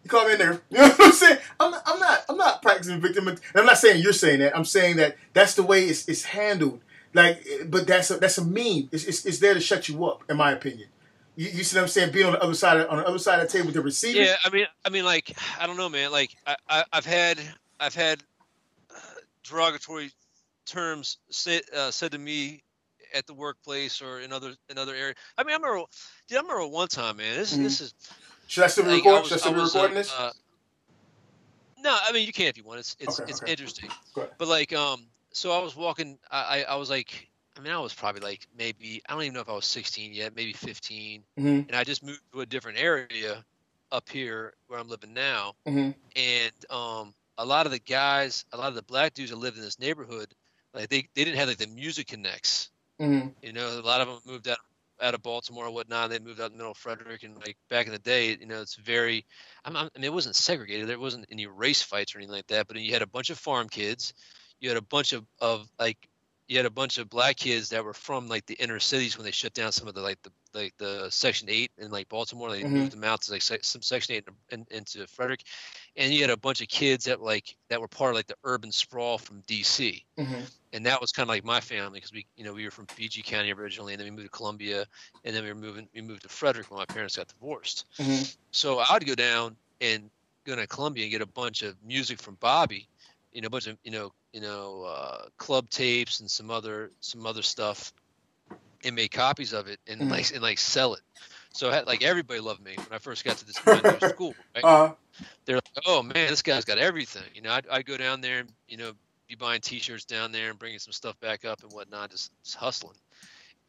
you call me a nigger. You know what I'm saying? I'm not, I'm not, I'm not practicing victim. I'm not saying you're saying that. I'm saying that that's the way it's, it's handled. Like, but that's a, that's a meme. It's, it's, it's there to shut you up, in my opinion. You, you see what I'm saying? Being on the other side of, on the other side of the table the receiver. Yeah, I mean, I mean, like, I don't know, man. Like, I, I I've had, I've had uh, derogatory terms said uh, said to me at the workplace or in other in other areas. I mean, I remember, dude, I remember one time, man. This Mhm. this is Should I still be recording? Should I still be recording this? uh, no, I mean you can if you want. It's it's Okay, it's okay. interesting. But like, um, so I was walking. I, I I was like, I mean, I was probably like maybe I don't even know if I was 16 yet, maybe 15, Mhm. and I just moved to a different area up here where I'm living now, Mhm. and um, a lot of the guys, a lot of the black dudes that lived in this neighborhood, like they they didn't have like the music connects. Hmm You know, a lot of them moved out out of Baltimore and whatnot. They moved out in the middle of Frederick, and like back in the day, you know, it's very. I'm, I'm, I mean, it wasn't segregated. There wasn't any race fights or anything like that. But you had a bunch of farm kids. You had a bunch of of like. You had a bunch of black kids that were from like the inner cities when they shut down some of the like the like the Section Eight in like Baltimore. They Mhm. moved them out to like some Section Eight in, in, into Frederick, and you had a bunch of kids that like that were part of like the urban sprawl from DC hmm and that was kind of like my family because we you know we were from PG County originally, and then we moved to Columbia, and then we were moving we moved to Frederick when my parents got divorced. hmm So I would go down and go to Columbia and get a bunch of music from Bobby, you know, a bunch of you know you know uh, club tapes and some other some other stuff, and make copies of it and Mhm. like and like sell it. So I had, like everybody loved me when I first got to this school. Right? Uh, they're like, oh man, this guy's got everything. You know, I'd, I'd go down there and you know be buying T-shirts down there and bringing some stuff back up and whatnot, just, just hustling.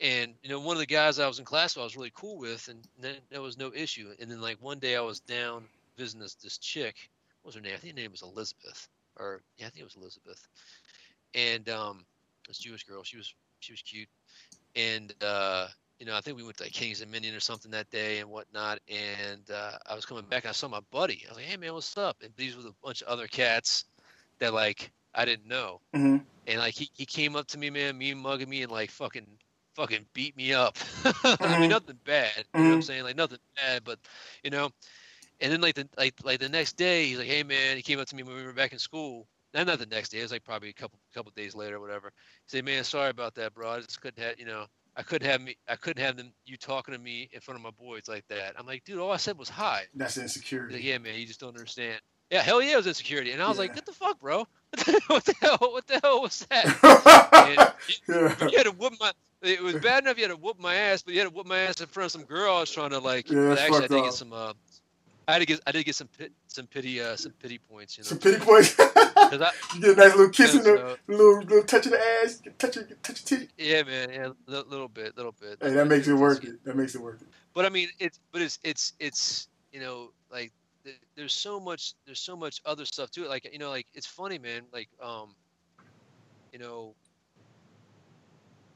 And you know, one of the guys I was in class with, I was really cool with, and then there was no issue. And then like one day I was down visiting this this chick. What was her name? I think her name was Elizabeth, or yeah, I think it was Elizabeth. And um, this Jewish girl, she was she was cute, and uh, you know, I think we went to like Kings Dominion or something that day and whatnot. And uh, I was coming back, and I saw my buddy. I was like, "Hey man, what's up?" And these were a bunch of other cats that like I didn't know. hmm And like he, he came up to me, man, me mugging me, and like fucking fucking beat me up. I Mhm. mean, nothing bad. You know what I'm Mhm. saying? Like nothing bad, but you know. And then like the like like the next day, he's like, "Hey man," he came up to me when we were back in school. And not the next day. It was like probably a couple couple days later or whatever. He said, "Man, sorry about that, bro. I just couldn't have you know." I couldn't have me. I couldn't have them. You talking to me in front of my boys like that. I'm like, dude. All I said was hi. That's insecurity. like, yeah, man. You just don't understand. Yeah, hell yeah, it was insecurity. And I was like, Yeah. what the fuck, bro? what the hell? What the hell was that? yeah. you had to whoop my. It was bad enough you had to whoop my ass, but you had to whoop my ass in front of some girl I was trying to like. Yeah, actually, I did up. get some. Uh, I had to get. I did get some pit, some pity, uh, some pity points. You know, Some pity points. I, you get a nice little kiss in the so- little little touch of the ass, touch of touch of titty. yeah, man, yeah, li- little bit, little bit. Hey, that makes it worth it. That makes it worth it. but I mean, it's but it's it's it's you know like th- there's so much there's so much other stuff to it. Like you know, like it's funny, man. Like um, you know,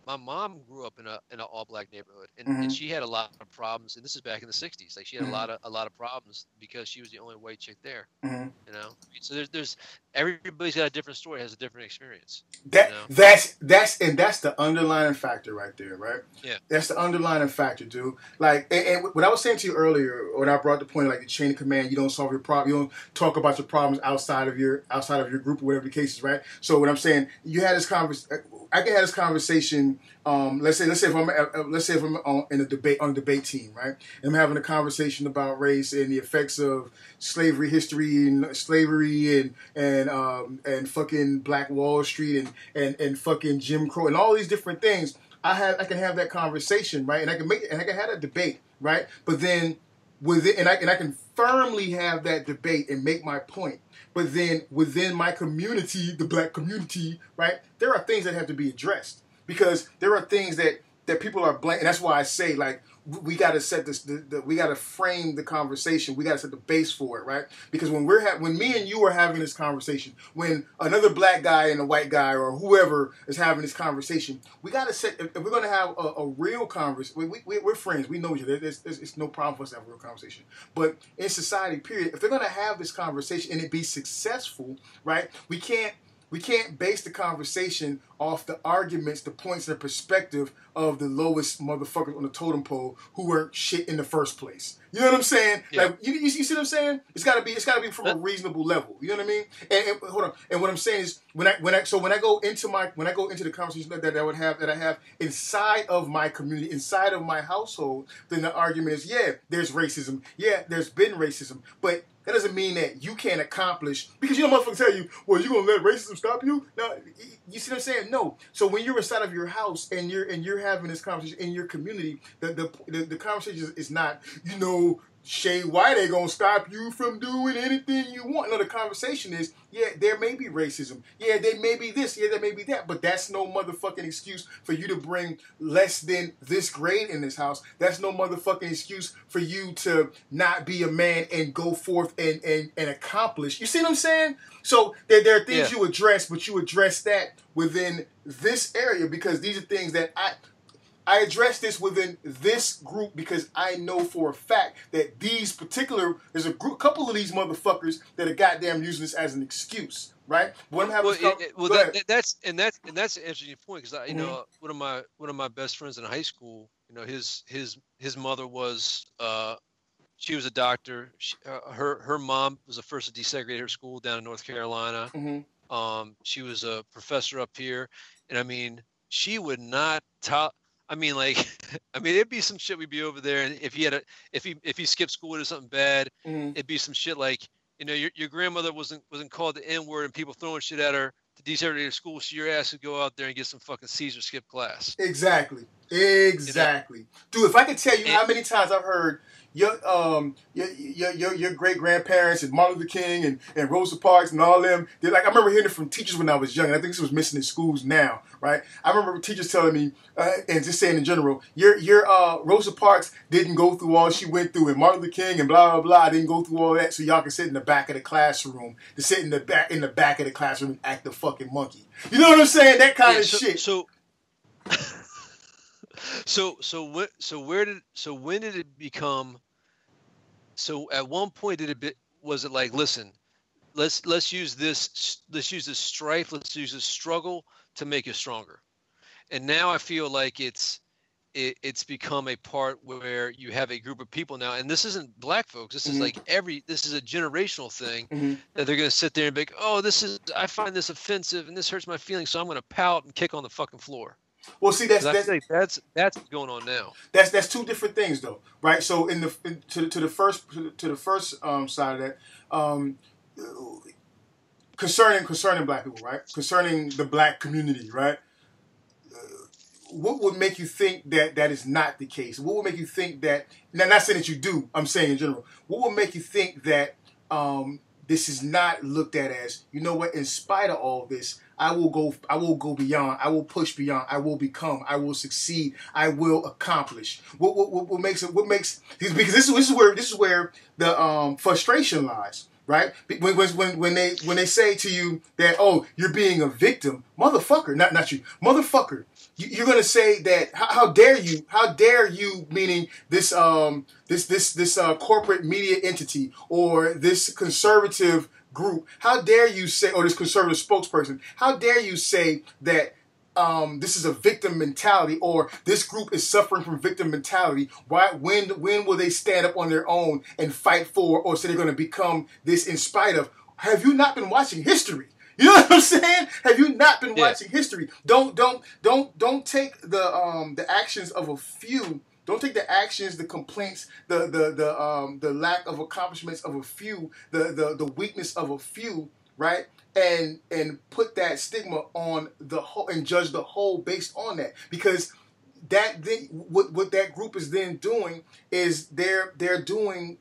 my mom grew up in a in an all black neighborhood, and, and Mhm. she had a lot of problems. And this is back in the '60s. Like she had Mhm. a lot of a lot of problems because she was the only white chick there. Mhm. You know, so there's there's everybody's got a different story, has a different experience. That know? that's that's and that's the underlying factor right there, right? Yeah. That's the underlying factor, dude. Like, and, and what I was saying to you earlier, when I brought the point, like the chain of command, you don't solve your problem, you don't talk about your problems outside of your outside of your group or whatever the case is, right? So what I'm saying, you had this conversation. I can have this conversation. Um, let's say, let's say if I'm, uh, let's say if I'm on, in a debate on a debate team, right? And I'm having a conversation about race and the effects of slavery history and slavery and and um, and fucking Black Wall Street and and and fucking Jim Crow and all these different things. I have I can have that conversation, right? And I can make and I can have that debate, right? But then within and I and I can firmly have that debate and make my point. But then within my community, the black community, right, there are things that have to be addressed because there are things that that people are blank. And that's why I say like we- got to set this. The, the, we got to frame the conversation. We got to set the base for it, right? Because when we're ha- when me and you are having this conversation, when another black guy and a white guy or whoever is having this conversation, we got to set. If, if we're to have a, a real conversation, we, we, we're friends. We know each other. There's, there's, it's no problem for us to have a real conversation. But in society, period, if they're to have this conversation and it be successful, right? We can't we can't base the conversation off the arguments, the points, and the perspective of the lowest motherfuckers on the totem pole who weren't shit in the first place. You know what I'm saying? Yeah. Like you, you, you see what I'm saying? It's gotta be it's gotta be from a reasonable level. You know what I mean? And, and hold on. And what I'm saying is when I when I so when I go into my when I go into the conversation that, that I would have that I have inside of my community, inside of my household, then the argument is yeah, there's racism. Yeah, there's been racism, but that doesn't mean that you can't accomplish because you know motherfuckers tell you, well, you gonna let racism stop you? Now, you see what I'm saying? No. So when you're inside of your house and you're and you're having this conversation in your community, the the the, the conversation is not, you know, Shay White ain't gonna stop you from doing anything you want. No, the conversation is, yeah, there may be racism. Yeah, there may be this. Yeah, there may be that. But that's no motherfucking excuse for you to bring less than this grade in this house. That's no motherfucking excuse for you to not be a man and go forth and and, and accomplish. You see what I'm saying? So there, there are things Yeah. you address, but you address that within this area because these are things that I I address this within this group because I know for a fact that these particular there's a group, couple of these motherfuckers that are goddamn using this as an excuse, right? But when I'm having well, it- it- well that, that- that's and that's and that's an interesting point because I, you Mhm. know, one of my one of my best friends in high school, you know, his his his mother was uh, she was a doctor. She, uh, her her mom was the first to desegregate her school down in North Carolina. Mhm. Um, she was a professor up here, and I mean, she would not tell. I mean, like, I mean, it'd be some shit. We'd be over there, and if he had a, if he if he skipped school or something bad, Mhm. it'd be some shit like, you know, your, your grandmother wasn't wasn't called the N word, and people throwing shit at her to desegregate her school. So your ass would go out there and get some fucking Caesar skip class. Exactly. Exactly. Dude, if I could tell you how many times I've heard your um your your your, your great grandparents and Martin Luther King and, and Rosa Parks and all them, they're like I remember hearing it from teachers when I was young, and I think this was missing in schools now, right? I remember teachers telling me, uh, and just saying in general, your your uh Rosa Parks didn't go through all she went through, and Martin Luther King and blah blah blah didn't go through all that, so y'all can sit in the back of the classroom, to sit in the back in the back of the classroom and act the fucking monkey. You know what I'm saying? That kind Yeah, of so, shit. So, So so what so where did so when did it become so at one point did it be, was it like listen let's let's use this let's use this strife let's use this struggle to make you stronger and now i feel like it's it, it's become a part where you have a group of people now and this isn't black folks this is Mhm. like every this is a generational thing Mhm. that they're going to sit there and be like oh this is i find this offensive and this hurts my feelings so i'm going to pout and kick on the fucking floor Well, see, that's that's that's that's what's going on now. That's that's two different things though right? So in the in, to, to the first to the first um, side of that um, concerning concerning black people right? Concerning the black community right? Uh, what would make you think that that is not the case? What would make you think that now not saying that you do i'm saying in general what would make you think that um, this is not looked at as you know what in spite of all this i will go i will go beyond i will push beyond i will become i will succeed i will accomplish. What what, what, makes it what makes because this is this is where this is where the um, frustration lies right? When when when they when they say to you that oh you're being a victim motherfucker not not you motherfucker you, you're gonna say that how, how dare you how dare you meaning this um this this this uh, corporate media entity or this conservative group how dare you say or this conservative spokesperson how dare you say that um, this is a victim mentality or this group is suffering from victim mentality? Why when when will they stand up on their own and fight for or say they're going to become this in spite of? Have you not been watching history you know what I'm saying? Have you not been Yeah. watching history? Don't don't don't don't take the um the actions of a few. Don't take the actions, the complaints, the the the um the lack of accomplishments of a few, the the the weakness of a few, right? And and put that stigma on the whole and judge the whole based on that because that then what what that group is then doing is they're they're doing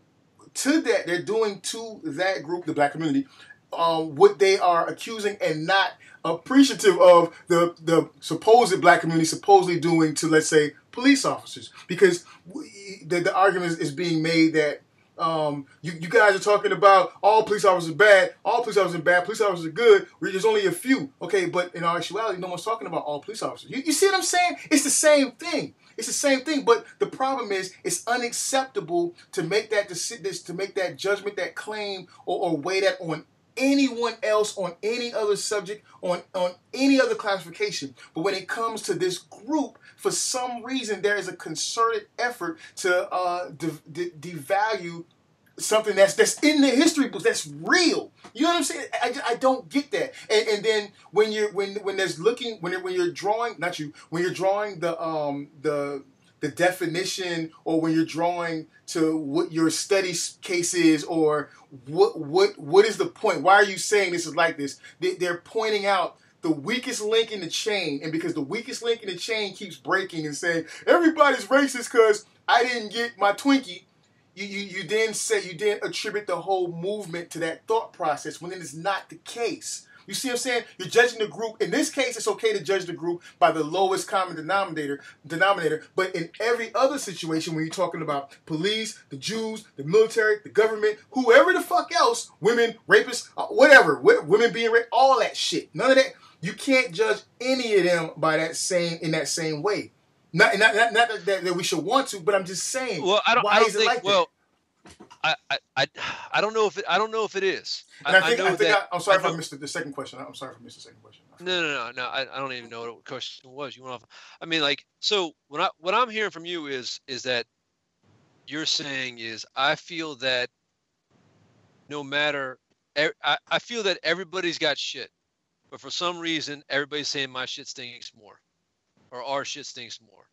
to that they're doing to that group the black community um, what they are accusing and not appreciative of the the supposed black community supposedly doing to let's say police officers because we, the, the argument is, being made that um, you, you guys are talking about all police officers are bad, all police officers are bad, police officers are good. There's only a few, okay. But in actuality, no one's talking about all police officers. You, you see what I'm saying? It's the same thing. It's the same thing. But the problem is, it's unacceptable to make that this to make that judgment, that claim, or, or weigh that on anyone else on any other subject on on any other classification. But when it comes to this group for some reason there is a concerted effort to uh, de- de- devalue something that's that's in the history books that's real. You know what i'm saying? I, I- don't get that. And, and then when you're when when there's looking when when you're drawing not you when you're drawing the um the the definition or when you're drawing to what your study case is or what what what is the point? Why are you saying this is like this? They, they're pointing out the weakest link in the chain and because the weakest link in the chain keeps breaking and saying everybody's racist because i didn't get my twinkie. You, you, you then say you then attribute the whole movement to that thought process when it is not the case. You see what I'm saying? You're judging the group. In this case, it's okay to judge the group by the lowest common denominator. Denominator. But in every other situation, when you're talking about police, the Jews, the military, the government, whoever the fuck else, women, rapists, uh, whatever, women being raped, all that shit. None of that. You can't judge any of them by that same in that same way. Not, not, not, not that, that we should want to, but I'm just saying. Well, I don't. Why I don't is it like that? well, I, I, I, I don't know if it. I don't know if it is. And I think, I, know think. I, am sorry I if I missed the, second question. I'm sorry if I missed the second question. No, no, no, no. I, I don't even know what the question was. You went off. I mean, like, so what I what I'm hearing from you is is that you're saying is I feel that no matter I, I feel that everybody's got shit, but for some reason everybody's saying my shit stinks more, or our shit stinks more.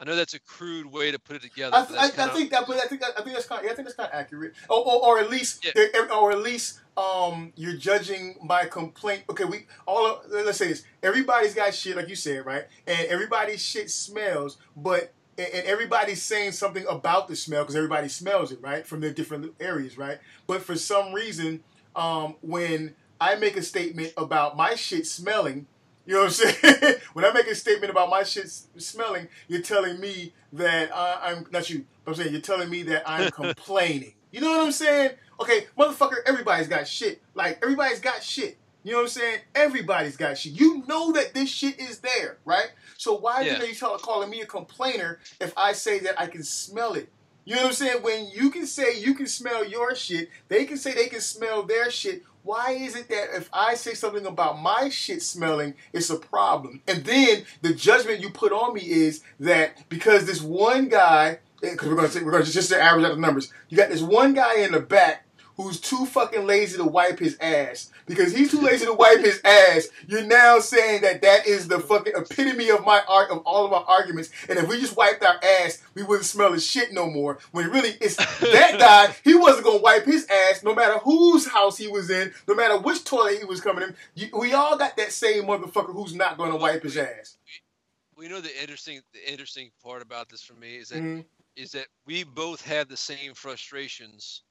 I know that's a crude way to put it together. I, I, I think that, but I think I think that's kind. Of, I think that's kind of accurate. Or, or, or at least, Yeah. or at least, um, you're judging my complaint. Okay, we all. Of, let's say this. Everybody's got shit, like you said, right? And everybody's shit smells, but and and everybody's saying something about the smell because everybody smells it, right? From their different areas, right? But for some reason, um, when I make a statement about my shit smelling, you know what I'm saying? when I make a statement about my shit smelling, you're telling me that I, I'm not you. But I'm saying you're telling me that I'm complaining. You know what I'm saying? Okay, motherfucker, everybody's got shit. Like everybody's got shit. You know what I'm saying? Everybody's got shit. You know that this shit is there, right? So why Yeah. are they tell, calling me a complainer if I say that I can smell it? You know what I'm saying? When you can say you can smell your shit, they can say they can smell their shit. Why is it that if I say something about my shit smelling, it's a problem? And then the judgment you put on me is that because this one guy, eh, because we're gonna say, we're gonna just, just average out the numbers, you got this one guy in the back who's too fucking lazy to wipe his ass. Because he's too lazy to wipe his ass, you're now saying that that is the fucking epitome of my art of all of our arguments. And if we just wiped our ass, we wouldn't smell the shit no more. When really it's that guy, he wasn't gonna wipe his ass no matter whose house he was in, no matter which toilet he was coming in. You, we all got that same motherfucker who's not gonna wipe his ass. Well, you know the interesting the interesting part about this for me is that Mhm. is that we both have the same frustrations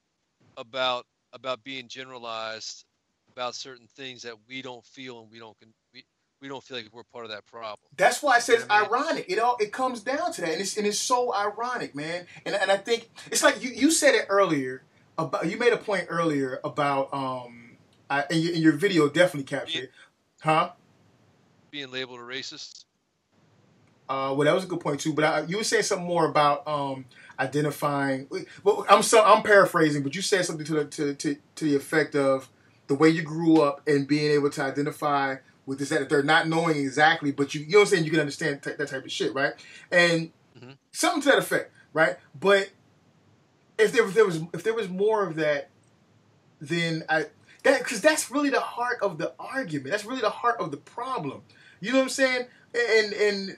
about about being generalized about certain things that we don't feel and we don't con- we, we don't feel like we're part of that problem. That's why I said it's ironic. It all it comes down to that, and it's and it's so ironic, man. And and I think it's like you you said it earlier about you made a point earlier about um I, and, your, and your video definitely captured it, huh? Being labeled a racist. Uh, well, that was a good point too. But I, you were saying something more about um identifying. Well, I'm so I'm paraphrasing, but you said something to the to to, to the effect of the way you grew up and being able to identify with this that they're not knowing exactly, but you you know what I'm saying. You can understand t- that type of shit, right? And Mhm. something to that effect, right? But if there, if there was if there was more of that, then I that because that's really the heart of the argument. That's really the heart of the problem. You know what I'm saying? And and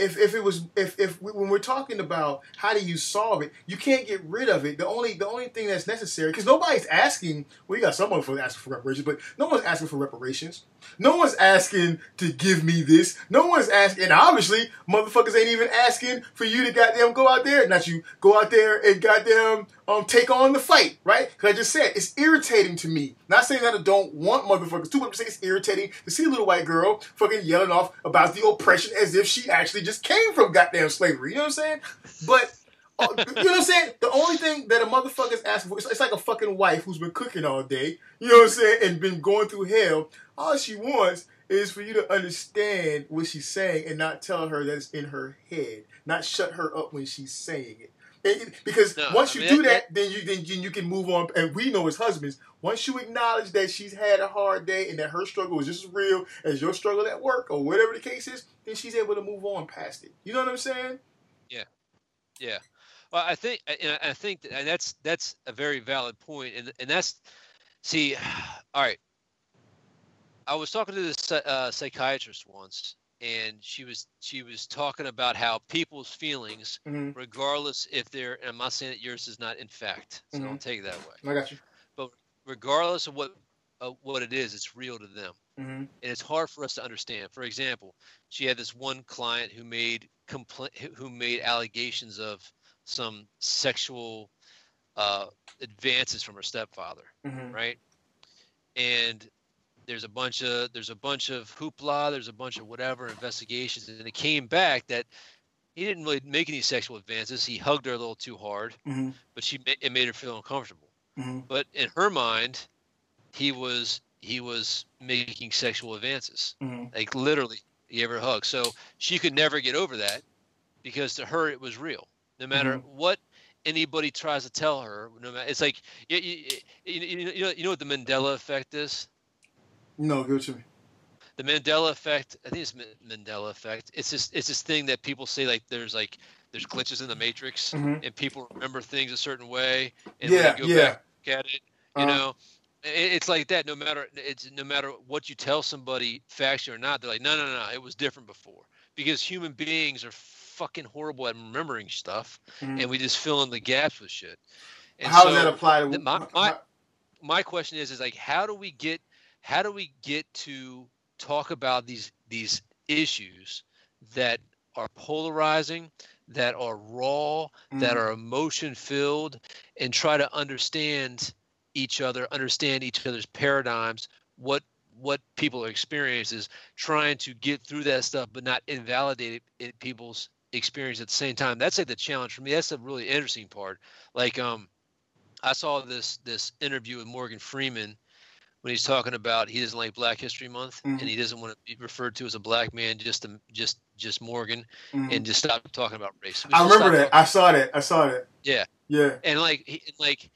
if if it was if if we, when we're talking about how do you solve it, you can't get rid of it. The only the only thing that's necessary because nobody's asking. Well, you got someone for asking for reparations, but no one's asking for reparations. No one's asking to give me this. No one's asking, and obviously, motherfuckers ain't even asking for you to goddamn go out there, not you, go out there and goddamn um take on the fight, right? Because I just said it's irritating to me. Not saying that I don't want motherfuckers to, but I'm saying it's irritating to see a little white girl fucking yelling off about the oppression as if she actually just came from goddamn slavery. You know what I'm saying? But uh, you know what I'm saying? The only thing that a motherfucker's asking for, it's, it's like a fucking wife who's been cooking all day, you know what I'm saying, and been going through hell. All she wants is for you to understand what she's saying and not tell her that it's in her head, not shut her up when she's saying it. And because No, once I you mean, do that- that, then you then you, you can move on. And we know as husbands, once you acknowledge that she's had a hard day and that her struggle is just as real as your struggle at work or whatever the case is, then she's able to move on past it. You know what I'm saying? Yeah. Yeah. Well, I think, I think, and that's that's a very valid point, and and that's, see, all right. I was talking to this uh, psychiatrist once, and she was she was talking about how people's feelings, Mm-hmm. regardless if they're, and I'm not saying that yours is not in fact, so don't take it that way. I got you. But Regardless of what uh, what it is, it's real to them Mm-hmm. and it's hard for us to understand. For example, she had this one client who made compl- who made allegations of some sexual uh, advances from her stepfather, Mm-hmm. right? And there's a bunch of there's a bunch of hoopla, there's a bunch of whatever investigations, and it came back that he didn't really make any sexual advances. He hugged her a little too hard, Mm-hmm. but she it made her feel uncomfortable. Mm-hmm. But in her mind, he was he was making sexual advances Mm-hmm. like literally he gave her a hug so she could never get over that because to her it was real no matter what anybody tries to tell her no matter it's like you, you, you, you, know, you know what the mandela effect is No, give it to me. the mandela effect i think it's Ma- mandela effect it's this it's this thing that people say like there's like there's glitches in the matrix Mhm. and people remember things a certain way and Yeah, go yeah. back at it you Uh-huh. know it, it's like that no matter it's no matter what you tell somebody factually or not they're like no no no it was different before because human beings are fucking horrible at remembering stuff Mhm. and we just fill in the gaps with shit and How so does that apply to my- my- my question is is like how do we get how do we get to talk about these these issues that are polarizing that are raw that Mhm. are emotion filled and try to understand each other understand each other's paradigms what what people are experiences trying to get through that stuff but not invalidate it, it people's experience at the same time. That's like the challenge for me. That's the really interesting part. Like um i saw this this interview with morgan freeman when he's talking about he doesn't like black history month Mhm. and he doesn't want to be referred to as a black man just to just just Morgan Mhm. and just stop talking about race. I remember that. I saw that. I saw that. Yeah. Yeah. and like he, like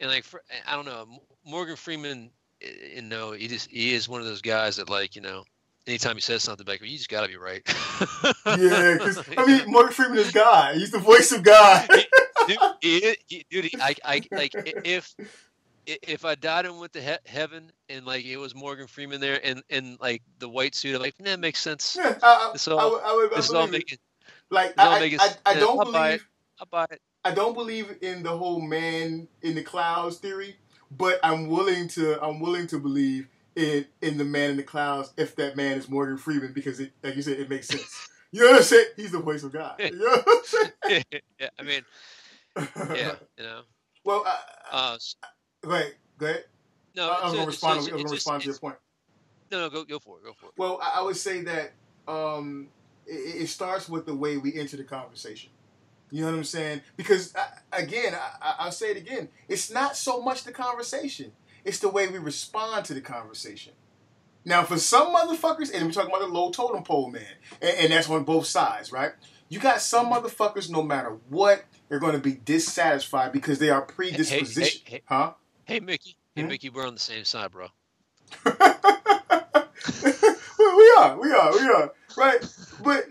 and like for, I don't know Morgan Freeman eh, you know he just he is one of those guys that like you know anytime he says something like you just gotta be right Yeah, because I mean, Morgan Freeman is God. He's the voice of God. dude, he, he, dude he, I, I like if if I died and went to he- heaven and like it was Morgan Freeman there and and like the white suit I'm like that makes sense Yeah, I, I, This I, all- I, I this is all making Like I, making I, I, I don't I'll buy it. believe I'll buy it I don't believe in the whole man in the clouds theory, but I'm willing to I'm willing to believe in in the man in the clouds if that man is Morgan Freeman because it like you said it makes sense. You know what I'm saying? He's the voice of God. You know what I'm yeah I mean yeah you know well, uh, uh go ahead. Go ahead. no I, I was gonna respond. it's- I was gonna respond to your point. no no go go for it go for it Well, I, I would say that um, it, it starts with the way we enter the conversation. You know what I'm saying? Because I, again, I, I- I'll say it again. It's not so much the conversation; it's the way we respond to the conversation. Now, for some motherfuckers, and we're talking about the low totem pole man, and, and that's on both sides, right? You got some motherfuckers, no matter what, they're going to be dissatisfied because they are predispositioned, hey. huh? Hey Mickey, hey Hmm? Mickey, we're on the same side, bro. we are, we are, we are, right? But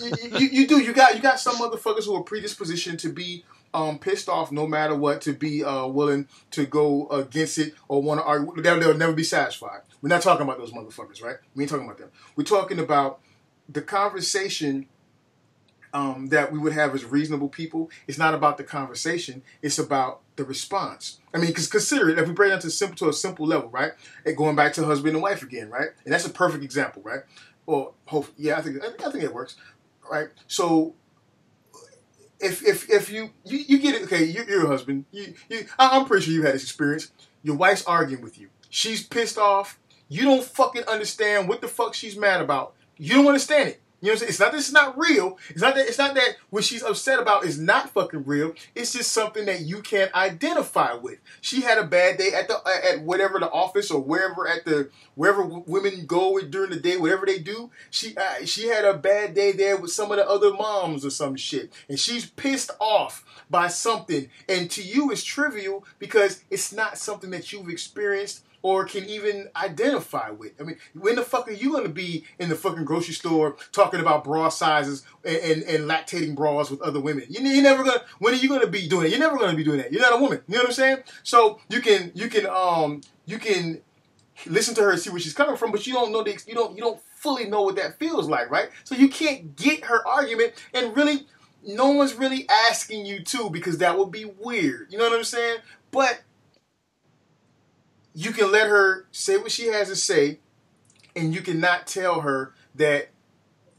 you, you, you do, you got, you got some motherfuckers who are predispositioned to be um, pissed off no matter what, to be uh, willing to go against it or want to argue. They'll, they'll never be satisfied. We're not talking about those motherfuckers, right? We ain't talking about them. We're talking about the conversation um, that we would have as reasonable people. It's not about the conversation. It's about the response. I mean, because consider it. If we bring it to simple to a simple level, right? And going back to husband and wife again, right? And that's a perfect example, right? Well, hope yeah, I think I think, it works, right? So. If, if, if you, you you get it okay you're, you're a husband you, you I- I'm pretty sure you had this experience your wife's arguing with you she's pissed off you don't fucking understand what the fuck she's mad about you don't understand it you know what I'm saying? It's not that it's not real. It's not that it's not that what she's upset about is not fucking real. It's just something that you can't identify with. She had a bad day at the at whatever the office or wherever at the wherever women go during the day, whatever they do. She uh, she had a bad day there with some of the other moms or some shit, and she's pissed off by something. And to you, it's trivial because it's not something that you've experienced or can even identify with. I mean, when the fuck are you gonna be in the fucking grocery store talking about bra sizes and, and, and lactating bras with other women? You, you're never gonna. When are you gonna be doing it? You're never gonna be doing that. You're not a woman. You know what I'm saying? So you can you can um you can listen to her and see where she's coming from, but you don't know the you don't you don't fully know what that feels like, right? So you can't get her argument and really. No one's really asking you to because that would be weird. You know what I'm saying? But you can let her say what she has to say, and you cannot tell her that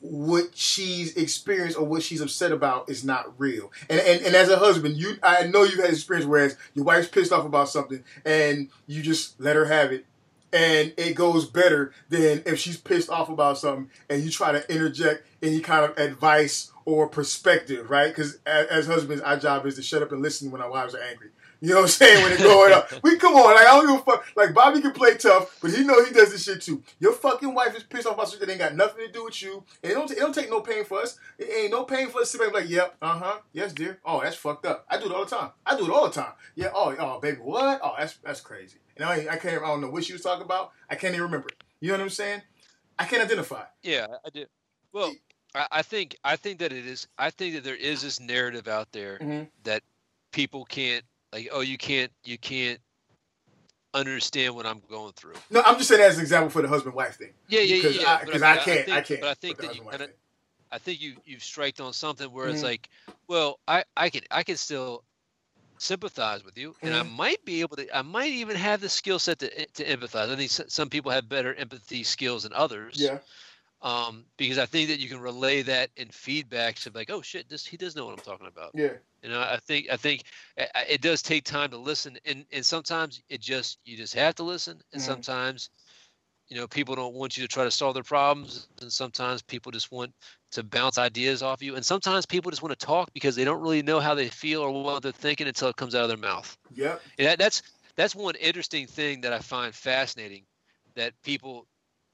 what she's experienced or what she's upset about is not real. And, and and as a husband, you I know you've had experience whereas your wife's pissed off about something and you just let her have it. And it goes better than if she's pissed off about something and you try to interject any kind of advice or perspective, right? Because as, as husbands, our job is to shut up and listen when our wives are angry. You know what I'm saying? When it's going up. We come on, like I don't give a fuck. Like Bobby can play tough, but he know he does this shit too. Your fucking wife is pissed off about something that ain't got nothing to do with you. And it don't, it don't take no pain for us. It ain't no pain for us to sit back and be like, yep, uh-huh, yes, dear. Oh, that's fucked up. I do it all the time. I do it all the time. Yeah, oh, oh, baby, what? Oh, that's that's crazy. And I, I can't, I don't know what she was talking about. I can't even remember. You know what I'm saying? I can't identify. Yeah, I do. Well, I, I think I think that it is. I think that there is this narrative out there Mhm. that people can't like. Oh, you can't. You can't understand what I'm going through. No, I'm just saying that as an example for the husband-wife thing. Yeah, yeah, Because yeah. I- but 'cause mean, I can't- I think- can't But I think that you kind of. I think you you've striked on something where it's Mhm. like, well, I I can I can still sympathize with you, and I Mhm. might be able to. I might even have the skill set to to empathize. I think some people have better empathy skills than others. Yeah. Um, because I think that you can relay that in feedback to like, oh shit, this he does know what I'm talking about. Yeah. You know, I think I think it does take time to listen, and and sometimes it just you just have to listen, and Mhm. sometimes, you know, people don't want you to try to solve their problems, and sometimes people just want to bounce ideas off you, and sometimes people just want to talk because they don't really know how they feel or what they're thinking until it comes out of their mouth. Yeah. And that, that's that's one interesting thing that I find fascinating, that people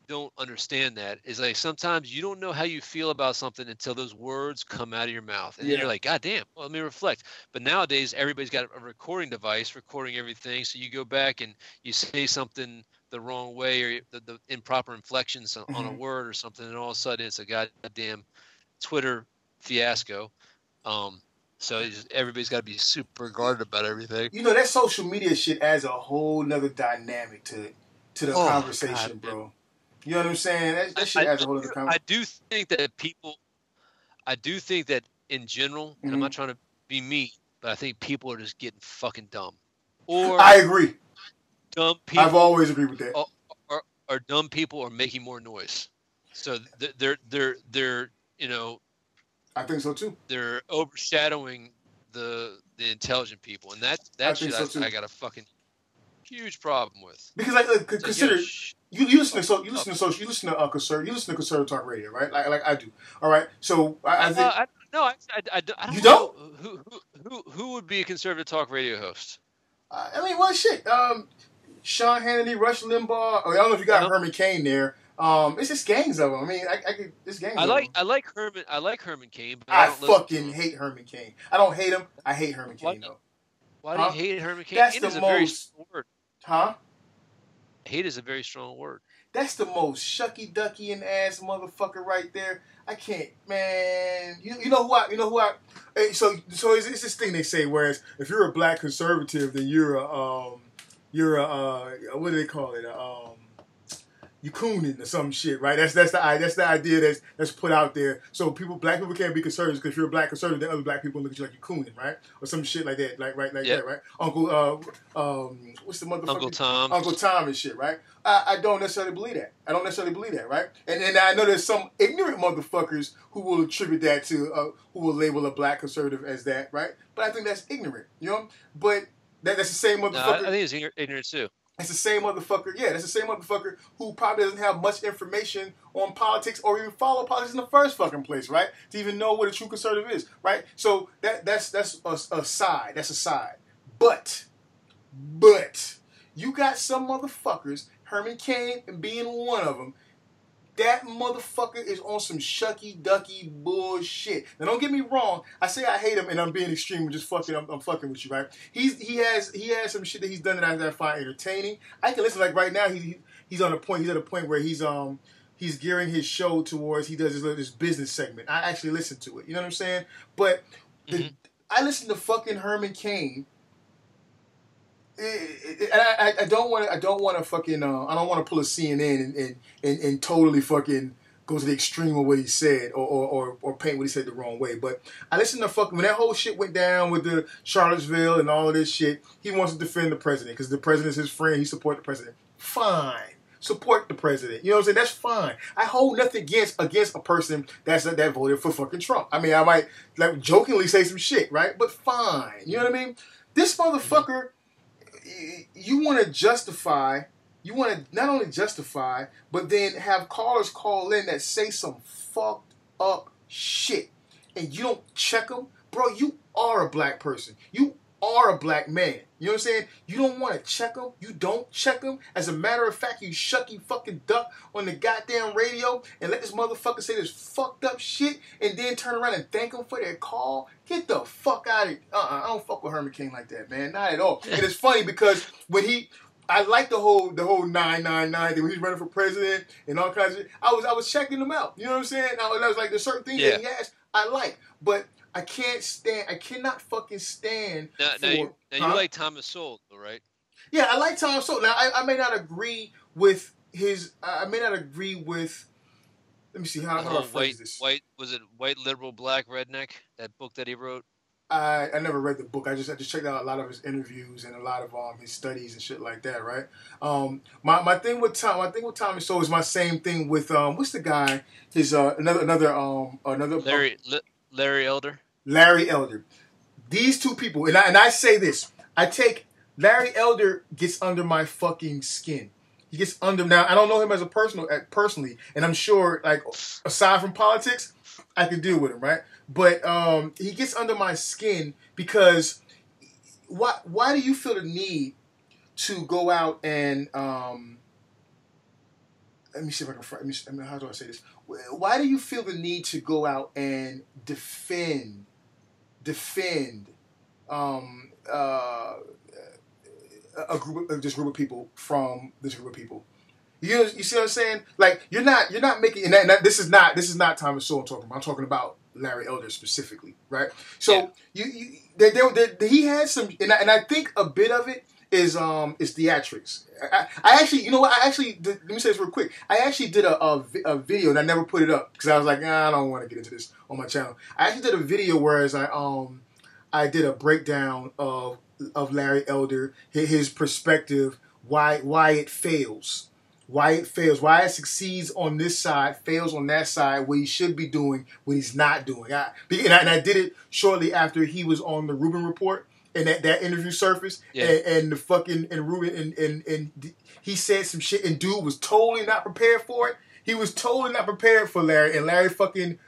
don't understand that is like sometimes you don't know how you feel about something until those words come out of your mouth, and Yeah. you're like, God damn, well, let me reflect. But nowadays, everybody's got a recording device recording everything, so you go back and you say something the wrong way or the, the improper inflections on, on a Mhm. word or something, and all of a sudden it's a goddamn Twitter fiasco. Um, so just, everybody's got to be super guarded about everything. You know that social media shit adds a whole nother dynamic to to the Oh, conversation, God, bro. You know what I'm saying? That, that shit I, adds a whole other I do think that people, I do think that in general, and I'm Mhm. not trying to be mean, but I think people are just getting fucking dumb, or I agree. dumb people, I've always agreed with that. Oh. or, or dumb people are making more noise. So they're they're they're you know I think so too. they're overshadowing the the intelligent people, and that I that think shit so, I. I got a fucking huge problem with. Because like, look, So, you know, consider sh- you, you listen to so you listen to social you listen to uh, conservative you listen to conservative talk radio, right? Like like I do. All right. So I, I uh, think I, no, I, I, I, don't You know Who, who who who would be a conservative talk radio host? I I mean, well, shit. Um, Sean Hannity, Rush Limbaugh. Oh, I don't know if you got. Herman Cain there. Um, it's just gangs of them. I mean, I, I could. It's gangs. I of like them. I like Herman I like Herman Cain, but I, don't fucking hate Herman Cain. I don't hate him. I hate Herman Cain though. Why do Huh? you hate Herman Cain? That's Hate the is a very most- word. Huh? Hate is a very strong word. That's the most shucky ducky and ass motherfucker right there. I can't, man. You, you know who I? You know who I? Hey, so so it's, it's this thing they say. Whereas if you're a black conservative, then you're a um, you're a uh, what do they call it? A, um, you cooning or some shit, right? That's that's the i- that's the idea that's that's put out there. So people, black people can't be conservatives because if you're a black conservative, then other black people look at you like you're cooning, right? Or some shit like that, like right, like Yeah. that, right? Uncle, uh, um, what's the motherfucker? Uncle Tom. Uncle Tom and shit, right? I, I don't necessarily believe that. I don't necessarily believe that, right? And and I know there's some ignorant motherfuckers who will attribute that to, uh, who will label a black conservative as that, right? But I think that's ignorant, you know. But that, that's the same No, I, motherfucker. I think it's ignorant too. It's the same motherfucker. Yeah, that's the same motherfucker who probably doesn't have much information on politics or even follow politics in the first fucking place, right? To even know what a true conservative is, right? So that that's that's a, a side. That's a side. But, but you got some motherfuckers, Herman Cain and being one of them. That motherfucker is on some shucky ducky bullshit. Now don't get me wrong. I say I hate him and I'm being extreme and just fucking I'm, I'm fucking with you, right? He's he has he has some shit that he's done that I, that I find entertaining. I can listen like right now he's he, he's on a point he's at a point where he's um he's gearing his show towards he does this, little- this business segment. I actually listen to it. You know what I'm saying? But the, Mhm. I listen to fucking Herman Cain. Eh, eh, eh, I, I, I don't want to. I don't want to fucking. Uh, I don't want to pull a CNN and, and, and, and totally fucking go to the extreme of what he said or, or, or, or paint what he said the wrong way. But I listened to fucking when that whole shit went down with the Charlottesville and all of this shit. He wants to defend the president because the president's his friend. He support the president. Fine, support the president. You know what I'm saying? That's fine. I hold nothing against against a person that's that voted for fucking Trump. I mean, I might like jokingly say some shit, right? But fine. You know what I mean? This motherfucker, y- you want to justify you want to not only justify, but then have callers call in that say some fucked up shit, and you don't check them, bro. You are a black person. You are a black man. You know what I'm saying? You don't want to check them. You don't check them. As a matter of fact, you shucky fucking duck on the goddamn radio and let this motherfucker say this fucked up shit, and then turn around and thank them for their call. Get the fuck out of here. Uh-uh, I don't fuck with Herman Cain like that, man. Not at all. And it's funny because when he I like the whole the whole nine nine nine thing when he's running for president and all kinds of. I was I was checking him out. You know what I'm saying? I, was- I was like, there's certain things that he has I like, but I can't stand. I cannot fucking stand. Now, for, now, you, now huh? you like Thomas Sowell, right? Yeah, I like Thomas Sowell. Now I, I may not agree with his. I may not agree with. Let me see how, how I phrase white, this. white was it white liberal black redneck? That book that he wrote. I, I never read the book. I just I just checked out a lot of his interviews and a lot of um his studies and shit like that, right? Um my, my thing with Tom my thing with Tommy Sowell is my same thing with um what's the guy? His uh another another um another Larry Li- Larry Elder. Larry Elder. These two people, and I and I say this, I take Larry Elder gets under my fucking skin. He gets under now. I don't know him as a personal uh, personally, and I'm sure like aside from politics, I can deal with him, right? But um, he gets under my skin because why? Why do you feel the need to go out and um, let me see if I can. Let me, how do I say this? Why do you feel the need to go out and defend, defend, um, uh, a group of this group of people from this group of people? You you see what I'm saying? Like you're not you're not making and, that, and that- this is not this is not Thomas Sowell I'm talking about. I'm talking about Larry Elder specifically, right? So Yeah. you, you they, they, they, he had some and I, and I think a bit of it is um is theatrics. I, I actually you know what I actually did, let me say this real quick. I actually did a a, a video and I never put it up because I was like nah, I don't want to get into this on my channel. I actually did a video whereas I um I did a breakdown of of Larry Elder hi- his perspective why why it fails why it fails, why it succeeds on this side, fails on that side, what he should be doing, what he's not doing. I, and, I, and I did it shortly after he was on the Rubin Report, and that, that interview surfaced, Yeah. and, and the fucking and Rubin and, and and he said some shit, and dude was totally not prepared for it. He was totally not prepared for Larry, and Larry fucking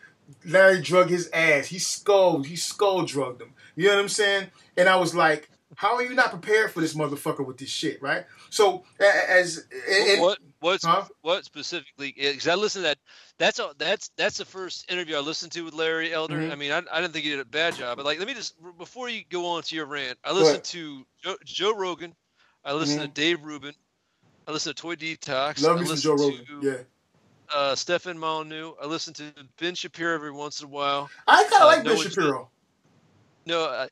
Larry drug his ass. He skull, he skull drugged him. You know what I'm saying? And I was like, how are you not prepared for this motherfucker with this shit, right? So as and, and- what what's Huh? what specifically? Because I listened to that. That's a, that's that's the first interview I listened to with Larry Elder. Mhm. I mean, I, I didn't think he did a bad job, but like, let me just before you go on to your rant, I listened to Joe, Joe Rogan. I listened to Dave Rubin. I listened to Toy Detox. Mm-hmm. Love I Joe listened Rogan. to Yeah, uh, Stefan Molyneux. I listened to Ben Shapiro every once in a while. I kind of Uh, like no, Ben Shapiro. No, uh,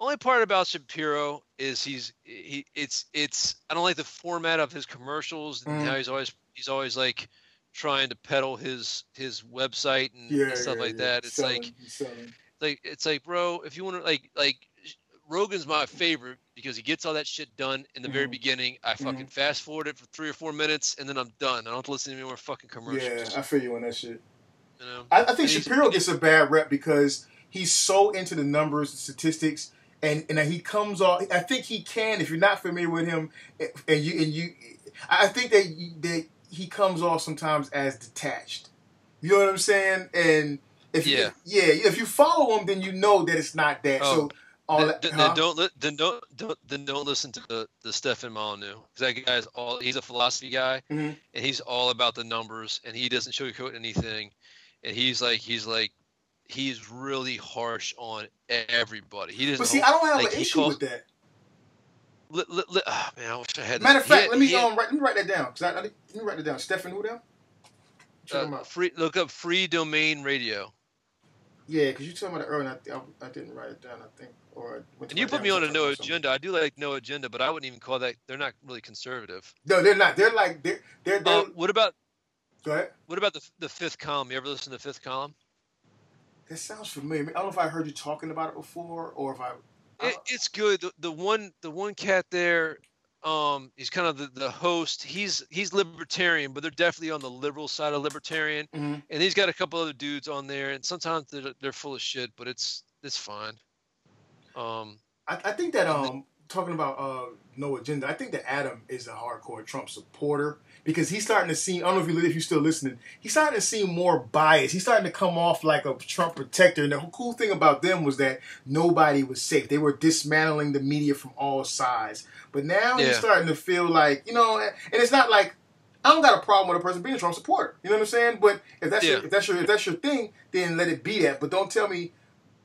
only part about Shapiro is he's he it's it's I don't like the format of his commercials and Mm. how he's always he's always like trying to peddle his his website and, Yeah, and stuff yeah, like yeah. that. It's Selling, like selling. like it's like bro, if you want to like like Rogan's my favorite because he gets all that shit done in the very Mhm. beginning. I fucking fast forward it for three or four minutes and then I'm done. I don't have to listen to any more fucking commercials. Yeah. I feel you on that shit. you know? I, I think And Shapiro gets a bad rep because he's so into the numbers, the statistics, and and he comes off. I think he can. If you're not familiar with him, and you and you, I think that you- that he comes off sometimes as detached. You know what I'm saying? And if you, Yeah. yeah, if you follow him, then you know that it's not that. Oh. So all then, that, huh? then don't li- then don't don't then don't listen to the the Stefan Molyneux because that guy's all he's a philosophy guy Mhm. and he's all about the numbers and he doesn't sugarcoat anything and he's like he's like he's really harsh on everybody. He doesn't. But see, I don't have like, an issue calls- with that. Li, li, li, ah, man, I wish I had. Matter of fact, had- let me had, um write, let me write that down. 'cause I, I, let me write that down. Stefan, who down? Uh, out. free look up free domain radio. Yeah, because you told me that earlier, and I, I, I didn't write it down. I think, or I went to And you put me on a no agenda. I do like no agenda, but I wouldn't even call that. They're not really conservative. No, they're not. They're like they're they're. they're Uh, what about go ahead. what about the the fifth column? You ever listen to the fifth column? That sounds familiar. I don't know if I heard you talking about it before, or if I. I It, it's good. The, the one the one cat there, um, he's kind of the, the host. He's he's libertarian, but they're definitely on the liberal side of libertarian. Mhm. And he's got a couple other dudes on there, and sometimes they're they're full of shit, but it's it's fine. Um, I, I think that um talking about uh no agenda. I think that Adam is a hardcore Trump supporter because he's starting to see. I don't know if you if you're still listening. He's starting to see more bias. He's starting to come off like a Trump protector. And the cool thing about them was that nobody was safe. They were dismantling the media from all sides. But now he's Yeah. starting to feel like you know, and it's not like. I don't got a problem with a person being a Trump supporter. You know what I'm saying? But if that's your, if that's your if that's your thing, then let it be that. But don't tell me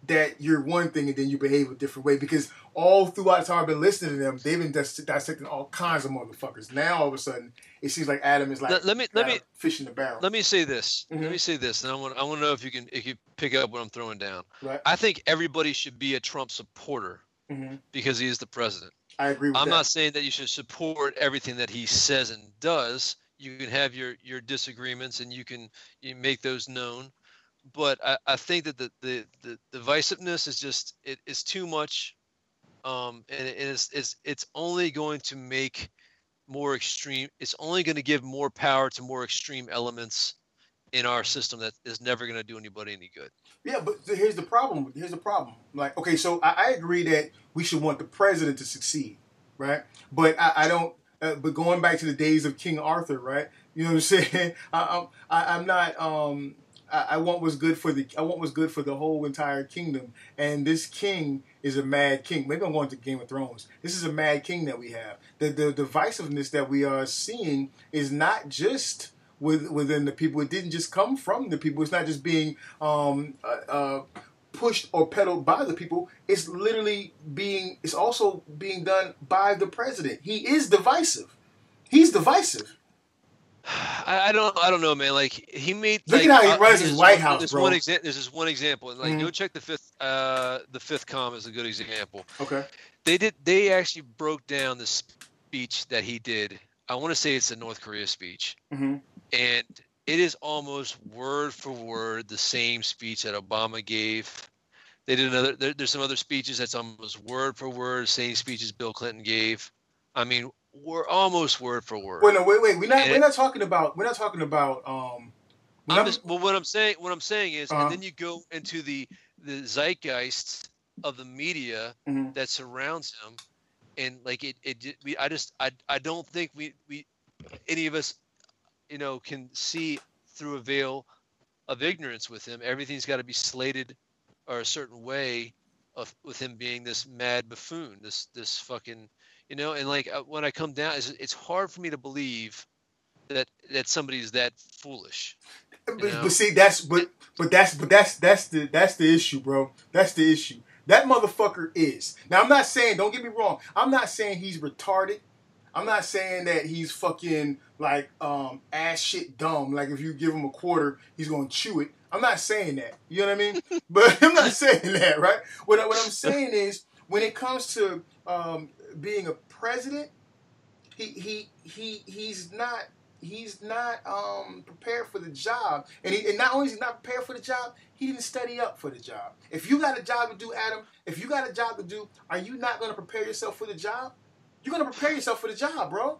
that you're one thing and then you behave a different way because all throughout the time I've been listening to them, they've been dis- dissecting all kinds of motherfuckers. Now all of a sudden, it seems like Adam is like let, let me let me fish in the barrel. let me say this. Mhm. Let me say this, and I want I want to know if you can if you pick up what I'm throwing down. right? I think everybody should be a Trump supporter hmm because he is the president. I agree with I'm that. not saying that you should support everything that he says and does. You can have your your disagreements and you can you make those known. But I, I think that the, the, the divisiveness is just it is too much, um, and it is it's it's only going to make more extreme. It's only going to give more power to more extreme elements in our system that is never going to do anybody any good. Yeah, but here's the problem. Here's the problem. Like, okay, so I, I agree that we should want the president to succeed, right? But I, I don't. Uh, but going back to the days of King Arthur, right? You know what I'm saying? I, I'm I, I'm not. Um, I, I want what's good for the. I want what's good for the whole entire kingdom. And this king is a mad king. Maybe I'm going to go into Game of Thrones. This is a mad king that we have. The the divisiveness that we are seeing is not just with, within the people. It didn't just come from the people. It's not just being um, uh, uh, pushed or peddled by the people. It's literally being. It's also being done by the president. He is divisive. He's divisive. I, I don't I don't know, man. Like he made Look like, at how he uh, runs his White House, there's bro. One exa- this is one example. and, Like Mhm. go check the fifth uh the fifth com is a good example. Okay. They did they actually broke down the speech that he did. I want to say it's a North Korea speech. hmm and it is almost word for word the same speech that Obama gave. They did another. There, there's some other speeches that's almost word for word same speeches Bill Clinton gave. I mean, we're almost word for word. Wait, no, wait, wait. We're not. And We're not talking about. We're not talking about. Um. I'm just, well, what I'm saying, what I'm saying is, Uh-huh. and then you go into the the zeitgeist of the media Mhm. that surrounds him, and like it, it, we, I just, I, I don't think we, we, any of us, you know, can see through a veil of ignorance with him. Everything's got to be slated or a certain way of with him being this mad buffoon, this, this fucking, you know, and like uh, when I come down, it's, it's hard for me to believe that that somebody's that foolish. But, but see, that's but but that's but that's that's the that's the issue, bro. That's the issue. That motherfucker is. Now I'm not saying. Don't get me wrong. I'm not saying he's retarded. I'm not saying that he's fucking like um ass shit dumb. Like if you give him a quarter, he's gonna chew it. I'm not saying that. You know what I mean? but I'm not saying that, right? What what I'm saying is when it comes to um being a president, he he he he's not he's not um prepared for the job. And, he, and not only is he not prepared for the job he didn't study up for the job. If you got a job to do adam if you got a job to do are you not going to prepare yourself for the job? You're going to prepare yourself for the job bro.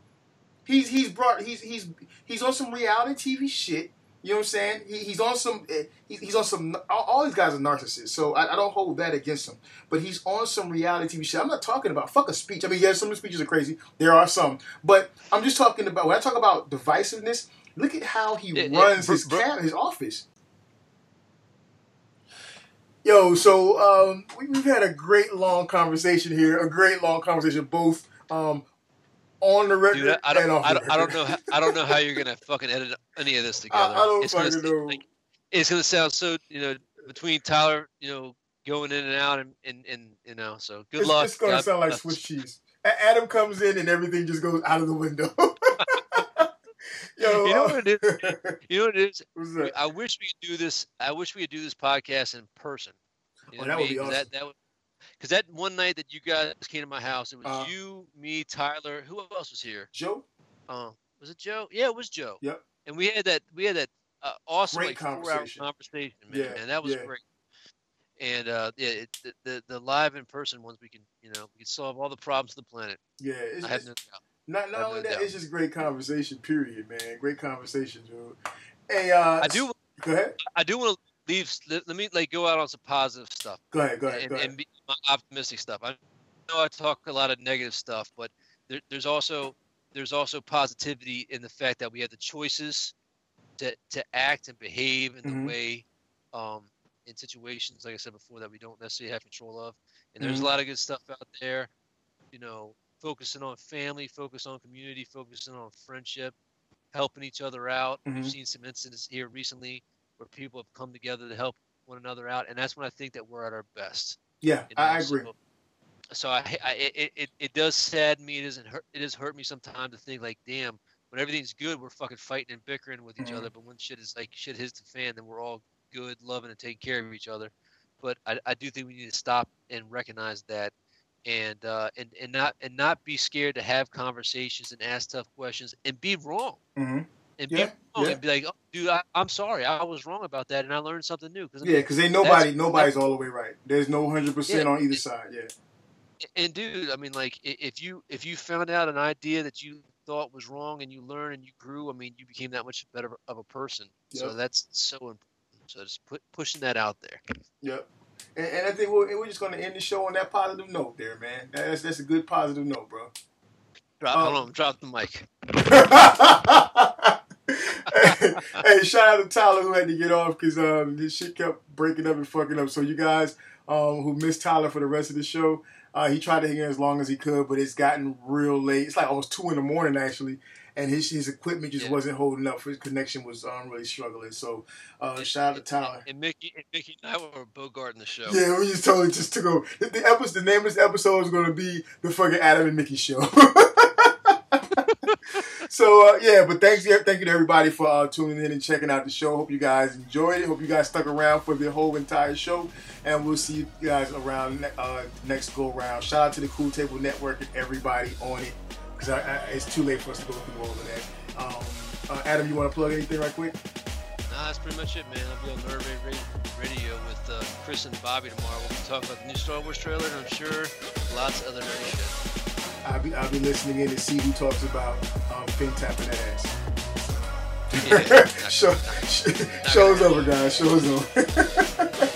He's he's brought he's he's he's on some reality tv shit you know what I'm saying? He, he's on some. eh, he- He's on some. All, all these guys are narcissists, so I, I don't hold that against him. But he's on some reality TV shit. I'm not talking about fuck a speech. I mean, yeah, some of the speeches are crazy. There are some, but I'm just talking about when I talk about divisiveness. Look at how he yeah, runs bro- his bro- cab, his office. Yo, so um, we, we've had a great long conversation here. A great long conversation, both um, on the record Dude, I, I don't, I don't, I don't know, how, I don't know how you're gonna fucking edit any of this together. I don't it's gonna, know. like- it's gonna sound so, you know, between Tyler, you know, going in and out, and and, and you know, so good it's, luck. It's gonna God sound like. Swiss cheese. Adam comes in and everything just goes out of the window. Yo, You know what it is? You know what it is? what's We- that? I wish we could do this. I wish we could do this podcast in person. You Oh, that would be awesome. That, that would, because that one night that you guys came to my house, it was Uh. you, me, Tyler. Who else was here? Joe? Uh, was it Joe? Yeah, it was Joe. Yep. And we had that. We had that uh, awesome Great like four hour conversation. conversation, man. Yeah, And that was yeah. great. And uh, yeah, it, the, the the live in person ones we can you know we can solve all the problems of the planet. Yeah, it's, I have no doubt. not not only no that, doubt. it's just great conversation. Period, man. Great conversation, dude. Hey, uh, I do Go ahead. I do want to leave. Let, let me like go out on some positive stuff. Go ahead. Go ahead. and, Go ahead. and be optimistic stuff. I know I talk a lot of negative stuff, but there, there's also there's also positivity in the fact that we have the choices to to act and behave in the way um, in situations like I said before that we don't necessarily have control of. And there's Mhm. a lot of good stuff out there. You know, focusing on family, focus on community, focusing on friendship, helping each other out. Mhm. We've seen some incidents here recently where people have come together to help one another out, and that's when I think that we're at our best. yeah, you I, I agree. So, so I, I it, it, it does sadden me. It doesn't hurt. It does hurt me sometimes to think like, damn, when everything's good, we're fucking fighting and bickering with each Mhm. other. But when shit is like shit hits the fan, then we're all good, loving, and taking care of each other. But I, I do think we need to stop and recognize that, and uh, and and not and not be scared to have conversations and ask tough questions and be wrong hmm and Yeah, be wrong yeah. and be like, oh, dude, I, I'm sorry, I was wrong about that, and I learned something new. Cause, Yeah, because ain't nobody nobody's all the way right. There's no hundred percent on either it- side. Yeah. and dude i mean like if you if you found out an idea that you thought was wrong and you learned and you grew i mean you became that much better of a person so that's so important so just put pushing that out there Yep. And, and I think we're, and we're just going to end the show on that positive note, there, man. That's that's a good positive note, bro. drop, Um, hold on drop the mic hey, hey, shout out to Tyler who had to get off because um, this shit kept breaking up and fucking up. So you guys um, who missed Tyler for the rest of the show, uh, he tried to hang in as long as he could, but it's gotten real late. It's like almost two in the morning actually, and his his equipment just Yeah. wasn't holding up. His connection was um, really struggling. So uh, shout out to Tyler. And Mickey, and Mickey and I were Bogart in the show. Yeah, we just totally just took over. The, the episode, the name of this episode is going to be the fucking Adam and Mickey show. so uh, yeah, but thanks, thank you to everybody for uh, tuning in and checking out the show. Hope you guys enjoyed it. Hope you guys stuck around for the whole entire show, and we'll see you guys around uh, next go round. Shout out to the Cool Table Network and everybody on it, because it's too late for us to go through all of that. Um, uh, Adam, you want to plug anything right quick? Nah, that's pretty much it, man. I'll be on Nerd Ra- Ra- Radio with uh, Chris and Bobby tomorrow. We'll be talking about the new Star Wars trailer, and I'm sure lots of other nerdy shit. I'll be I'll be listening in to see who talks about um, Finn tapping that ass. Yeah, Show, show's over, guys. Show's over.